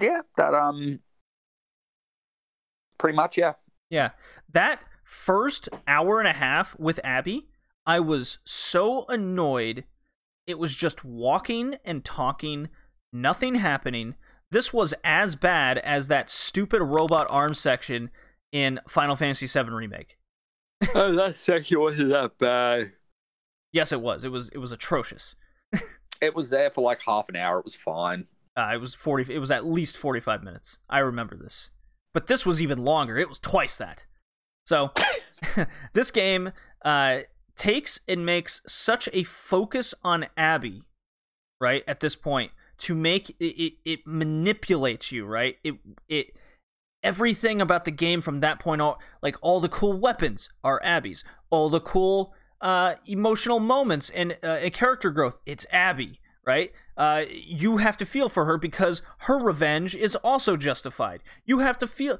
yeah, that um pretty much, yeah. Yeah. That first hour and a half with Abby, I was so annoyed. It was just walking and talking, nothing happening. This was as bad as that stupid robot arm section in Final Fantasy VII Remake. oh, that section wasn't that bad. Yes, it was. It was. It was atrocious. it was there for like half an hour. It was fine. Uh, it was forty. It was at least forty-five minutes. I remember this, but this was even longer. It was twice that. So, this game uh, takes and makes such a focus on Abby, right? At this point, to make it, it, it manipulates you, right? It it everything about the game from that point on, like all the cool weapons are Abby's, all the cool uh, emotional moments and, uh, and character growth, it's Abby right? Uh, you have to feel for her because her revenge is also justified. You have to feel.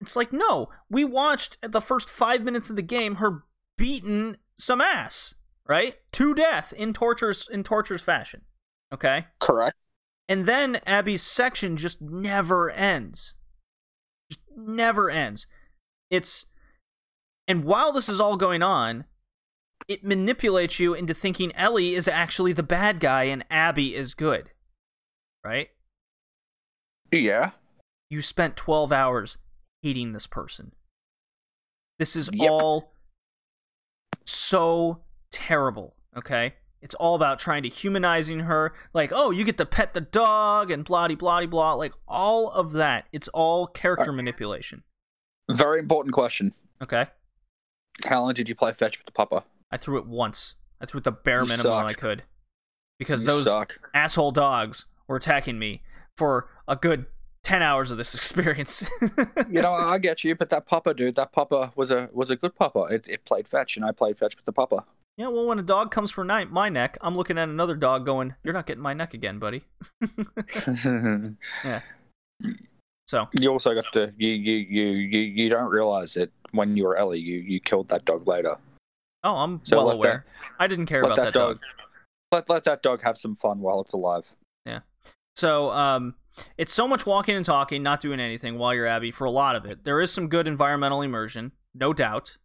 It's like, no, we watched the first five minutes of the game her beating some ass, right? To death in tortures in tortures fashion. Okay? Correct. And then Abby's section just never ends. Just never ends. It's and while this is all going on, it manipulates you into thinking Ellie is actually the bad guy and Abby is good. Right? Yeah. You spent 12 hours hating this person. This is yep. all so terrible, okay? It's all about trying to humanizing her. Like, oh, you get to pet the dog and blah blah blah. Like, all of that. It's all character manipulation. Very important question. Okay. How long did you play fetch with the papa? I threw it once. I threw it the bare you minimum suck. I could. Because you those suck. asshole dogs were attacking me for a good 10 hours of this experience. you know, I get you, but that papa dude, that papa was a was a good papa. It, it played fetch and I played fetch with the papa. Yeah, well, when a dog comes for night, my neck, I'm looking at another dog going, "You're not getting my neck again, buddy." yeah. So you also got to you you you you you don't realize it when you were Ellie, you you killed that dog later. Oh, I'm so well aware. That, I didn't care about that, that dog. dog. Let let that dog have some fun while it's alive. Yeah. So, um, it's so much walking and talking, not doing anything while you're Abby for a lot of it. There is some good environmental immersion, no doubt.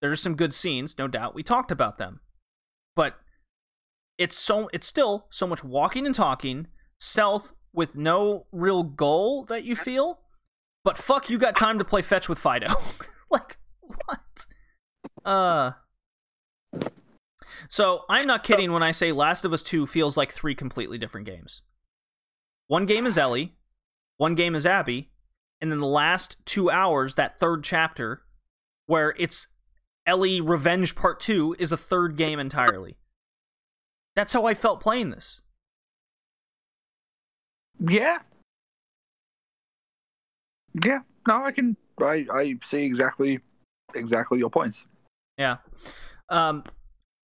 There's some good scenes, no doubt. We talked about them. But it's so it's still so much walking and talking, stealth with no real goal that you feel. But fuck, you got time to play fetch with Fido. like what? Uh so I'm not kidding when I say Last of Us 2 feels like three completely different games. One game is Ellie, one game is Abby, and then the last two hours, that third chapter, where it's Ellie Revenge Part 2, is a third game entirely. That's how I felt playing this. Yeah. Yeah. No, I can I I see exactly exactly your points. Yeah. Um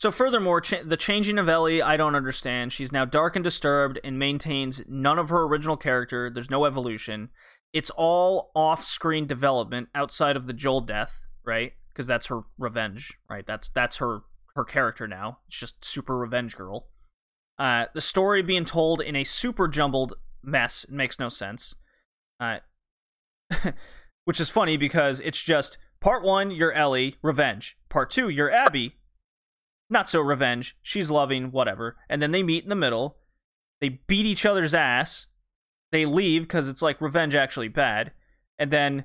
so, furthermore, cha- the changing of Ellie, I don't understand. She's now dark and disturbed and maintains none of her original character. There's no evolution. It's all off screen development outside of the Joel death, right? Because that's her revenge, right? That's that's her her character now. It's just super revenge girl. Uh, the story being told in a super jumbled mess makes no sense. Uh, which is funny because it's just part one, you're Ellie, revenge. Part two, you're Abby, not so revenge. She's loving, whatever. And then they meet in the middle. They beat each other's ass. they leave because it's like revenge actually bad, and then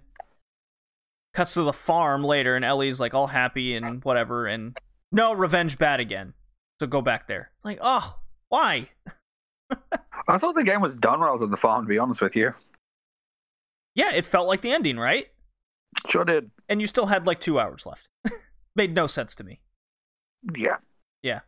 cuts to the farm later, and Ellie's like all happy and whatever, and no revenge bad again. So go back there. It's like, oh, why? I thought the game was done when I was at the farm. To be honest with you, Yeah, it felt like the ending, right? sure did. And you still had like two hours left. Made no sense to me. Yeah. Yeah.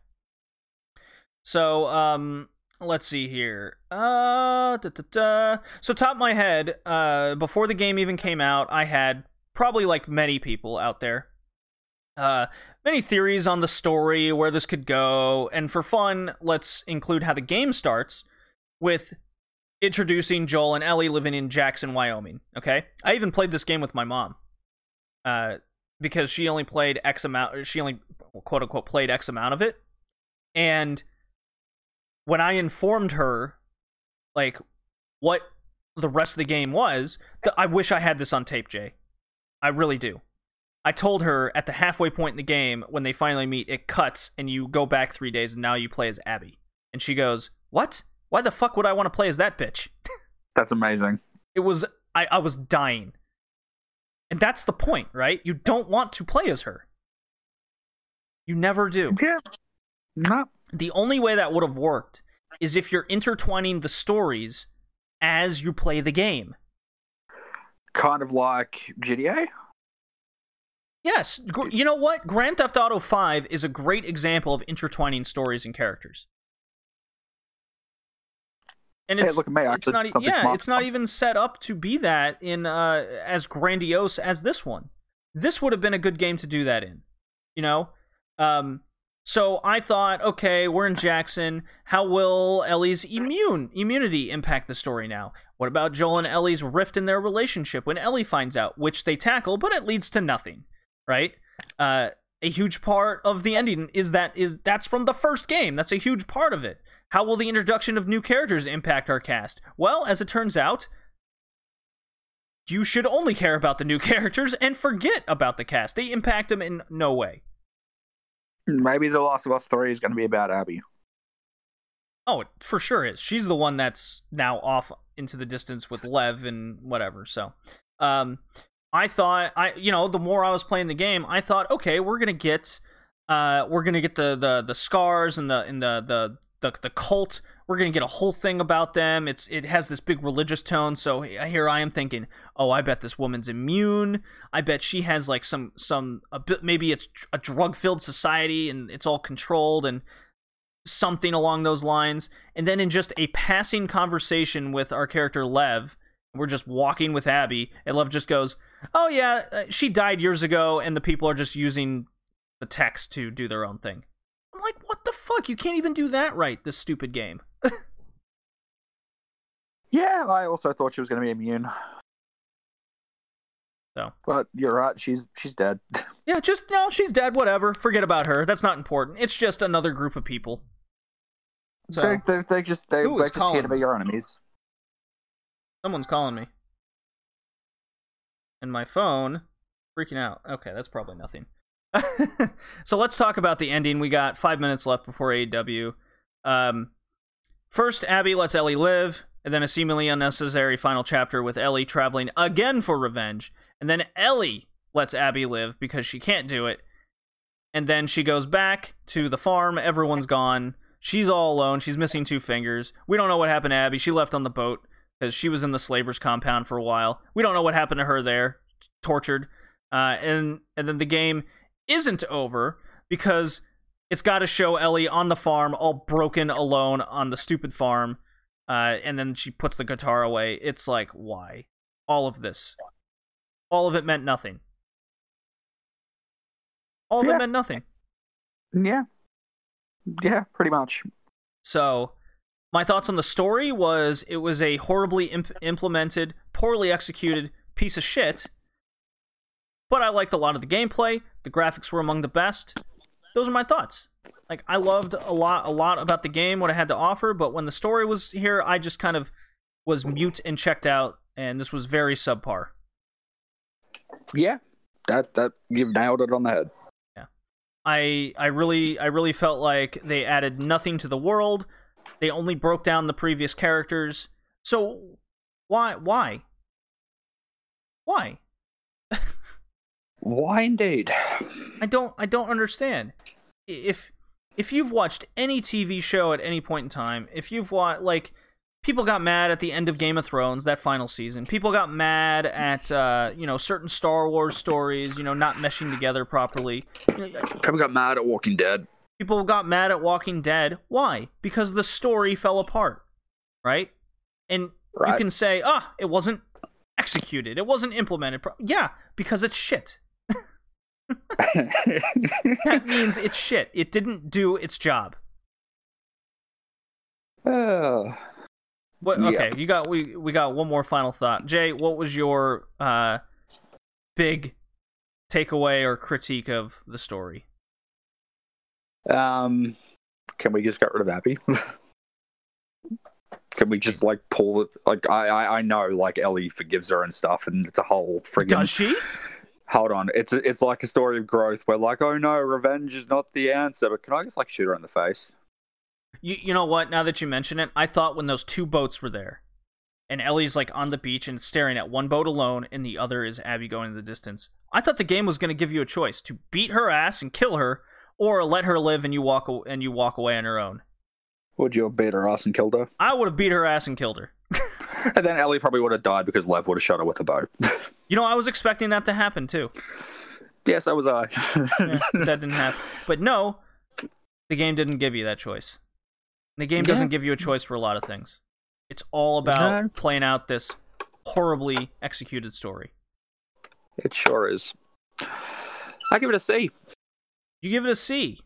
So, um, let's see here. Uh, da, da, da. so top of my head, uh, before the game even came out, I had probably like many people out there, uh, many theories on the story, where this could go, and for fun, let's include how the game starts with introducing Joel and Ellie living in Jackson, Wyoming. Okay, I even played this game with my mom, uh, because she only played X amount. She only quote unquote played X amount of it, and when I informed her, like, what the rest of the game was, th- I wish I had this on tape, Jay. I really do. I told her at the halfway point in the game, when they finally meet, it cuts and you go back three days and now you play as Abby. And she goes, What? Why the fuck would I want to play as that bitch? That's amazing. It was, I, I was dying. And that's the point, right? You don't want to play as her. You never do. Yeah. No. the only way that would have worked is if you're intertwining the stories as you play the game. Kind of like GTA. Yes, you know what? Grand Theft Auto 5 is a great example of intertwining stories and characters. And Hey, it's look at me, I it's not yeah, it's not even set up to be that in uh as grandiose as this one. This would have been a good game to do that in. You know? Um so I thought, okay, we're in Jackson. How will Ellie's immune immunity impact the story now? What about Joel and Ellie's rift in their relationship when Ellie finds out, which they tackle, but it leads to nothing, right? Uh, a huge part of the ending is that is that's from the first game. That's a huge part of it. How will the introduction of new characters impact our cast? Well, as it turns out, you should only care about the new characters and forget about the cast. They impact them in no way. Maybe The Last of Us 3 is going to be about Abby. Oh, it for sure is. She's the one that's now off into the distance with Lev and whatever. So, um, I thought I, you know, the more I was playing the game, I thought, okay, we're gonna get, uh, we're gonna get the the the scars and the and the the the, the cult. We're gonna get a whole thing about them. It's it has this big religious tone. So here I am thinking, oh, I bet this woman's immune. I bet she has like some some a bit maybe it's a drug filled society and it's all controlled and something along those lines. And then in just a passing conversation with our character Lev, we're just walking with Abby, and Lev just goes, "Oh yeah, uh, she died years ago, and the people are just using the text to do their own thing." Like, "What the fuck? You can't even do that right, this stupid game." Yeah, I also thought she was going to be immune. So. But you're right, she's she's dead. Yeah, just no, she's dead. Whatever. Forget about her. That's not important. It's just another group of people. So They're, they're, they're just Who they're just here to be your enemies. someone's calling me, and my phone freaking out. Okay, that's probably nothing. so let's talk about the ending. We got five minutes left before AEW. Um, first, Abby lets Ellie live, and then a seemingly unnecessary final chapter with Ellie traveling again for revenge, and then Ellie lets Abby live because she can't do it, and then she goes back to the farm. Everyone's gone. She's all alone. She's missing two fingers. We don't know what happened to Abby. She left on the boat because she was in the slavers' compound for a while. We don't know what happened to her there, tortured. Uh, and and then the game isn't over because it's got to show Ellie on the farm, all broken, alone on the stupid farm. Uh, and then she puts the guitar away. It's like, why? All of this, all of it meant nothing. All of it meant nothing. Yeah. Yeah, pretty much. So, my thoughts on the story was it was a horribly imp- implemented, poorly executed piece of shit. But I liked a lot of the gameplay. The graphics were among the best. Those are my thoughts. Like I loved a lot, a lot about the game, what it had to offer. But when the story was here, I just kind of was mute and checked out, and this was very subpar. Yeah. That that you've nailed it on the head. Yeah, I I really I really felt like they added nothing to the world. They only broke down the previous characters. So Why? Why? Why? Why indeed? I don't. I don't understand. If if you've watched any TV show at any point in time, if you've watched like people got mad at the end of Game of Thrones that final season, people got mad at uh, you know certain Star Wars stories, you know not meshing together properly. You know, People got mad at Walking Dead. people got mad at Walking Dead. Why? Because the story fell apart, right? And you can say, ah, it wasn't executed, it wasn't implemented. Pro-. Yeah, because it's shit. That means it's shit. It didn't do its job. Uh, What? Okay, you got we we got one more final thought. Jay, what was your uh big takeaway or critique of the story? um, can we just get rid of Abby? can we just like pull it? Like I, I, I know like Ellie forgives her and stuff, and it's a whole friggin' Does she? Hold on. It's a, it's like a story of growth where like, oh no, revenge is not the answer. But can I just like shoot her in the face? You you know what? Now that you mention it, I thought when those two boats were there, and Ellie's like on the beach and staring at one boat alone, and the other is Abby going in the distance. I thought the game was going to give you a choice to beat her ass and kill her, or let her live and you walk and you walk away on her own. Would you have beat her ass and killed her? I would have beat her ass and killed her. And then Ellie probably would have died because Lev would have shot her with a bow. You know, I was expecting that to happen too. yes, so was I. Yeah, that didn't happen. But no, the game didn't give you that choice. The game doesn't Yeah. give you a choice for a lot of things. It's all about playing out this horribly executed story. it sure is. I give it a C. You give it a C.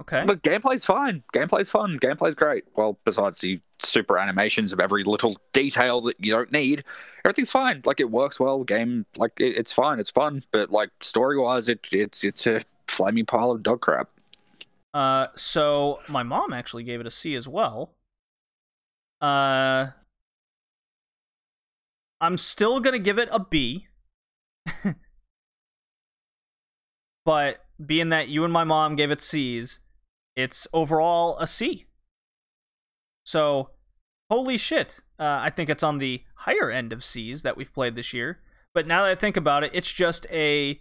Okay. But gameplay's fine. Gameplay's fun. Gameplay's great. Well, besides the super animations of every little detail that you don't need, everything's fine. Like it works well. Game, like it, it's fine. It's fun. But like story wise, it it's it's a flaming pile of dog crap. Uh, so my mom actually gave it a C as well. Uh, I'm still gonna give it a B. but being that you and my mom gave it C's, it's overall a C. So, holy shit. Uh, I think it's on the higher end of C's that we've played this year. But now that I think about it, it's just a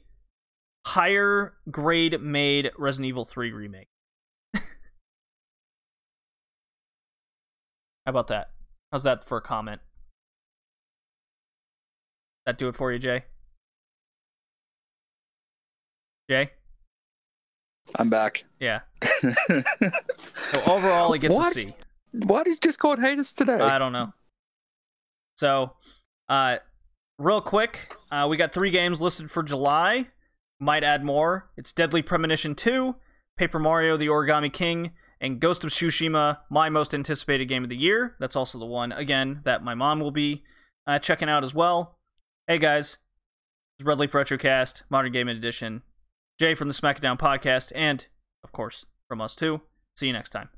higher grade made Resident Evil 3 remake. How about that? How's that for a comment? That do it for you, Jay? Jay? I'm back. Yeah. So overall, it gets What? a C. Why does Discord hate us today? I don't know. So, uh, real quick, uh, we got three games listed for July. Might add more. It's Deadly Premonition 2, Paper Mario: The Origami King, and Ghost of Tsushima, my most anticipated game of the year. That's also the one again that my mom will be uh, checking out as well. Hey guys, it's Red Leaf Retrocast, Modern Gaming Edition. Jay from the SmackDown podcast, and of course from us too. See you next time.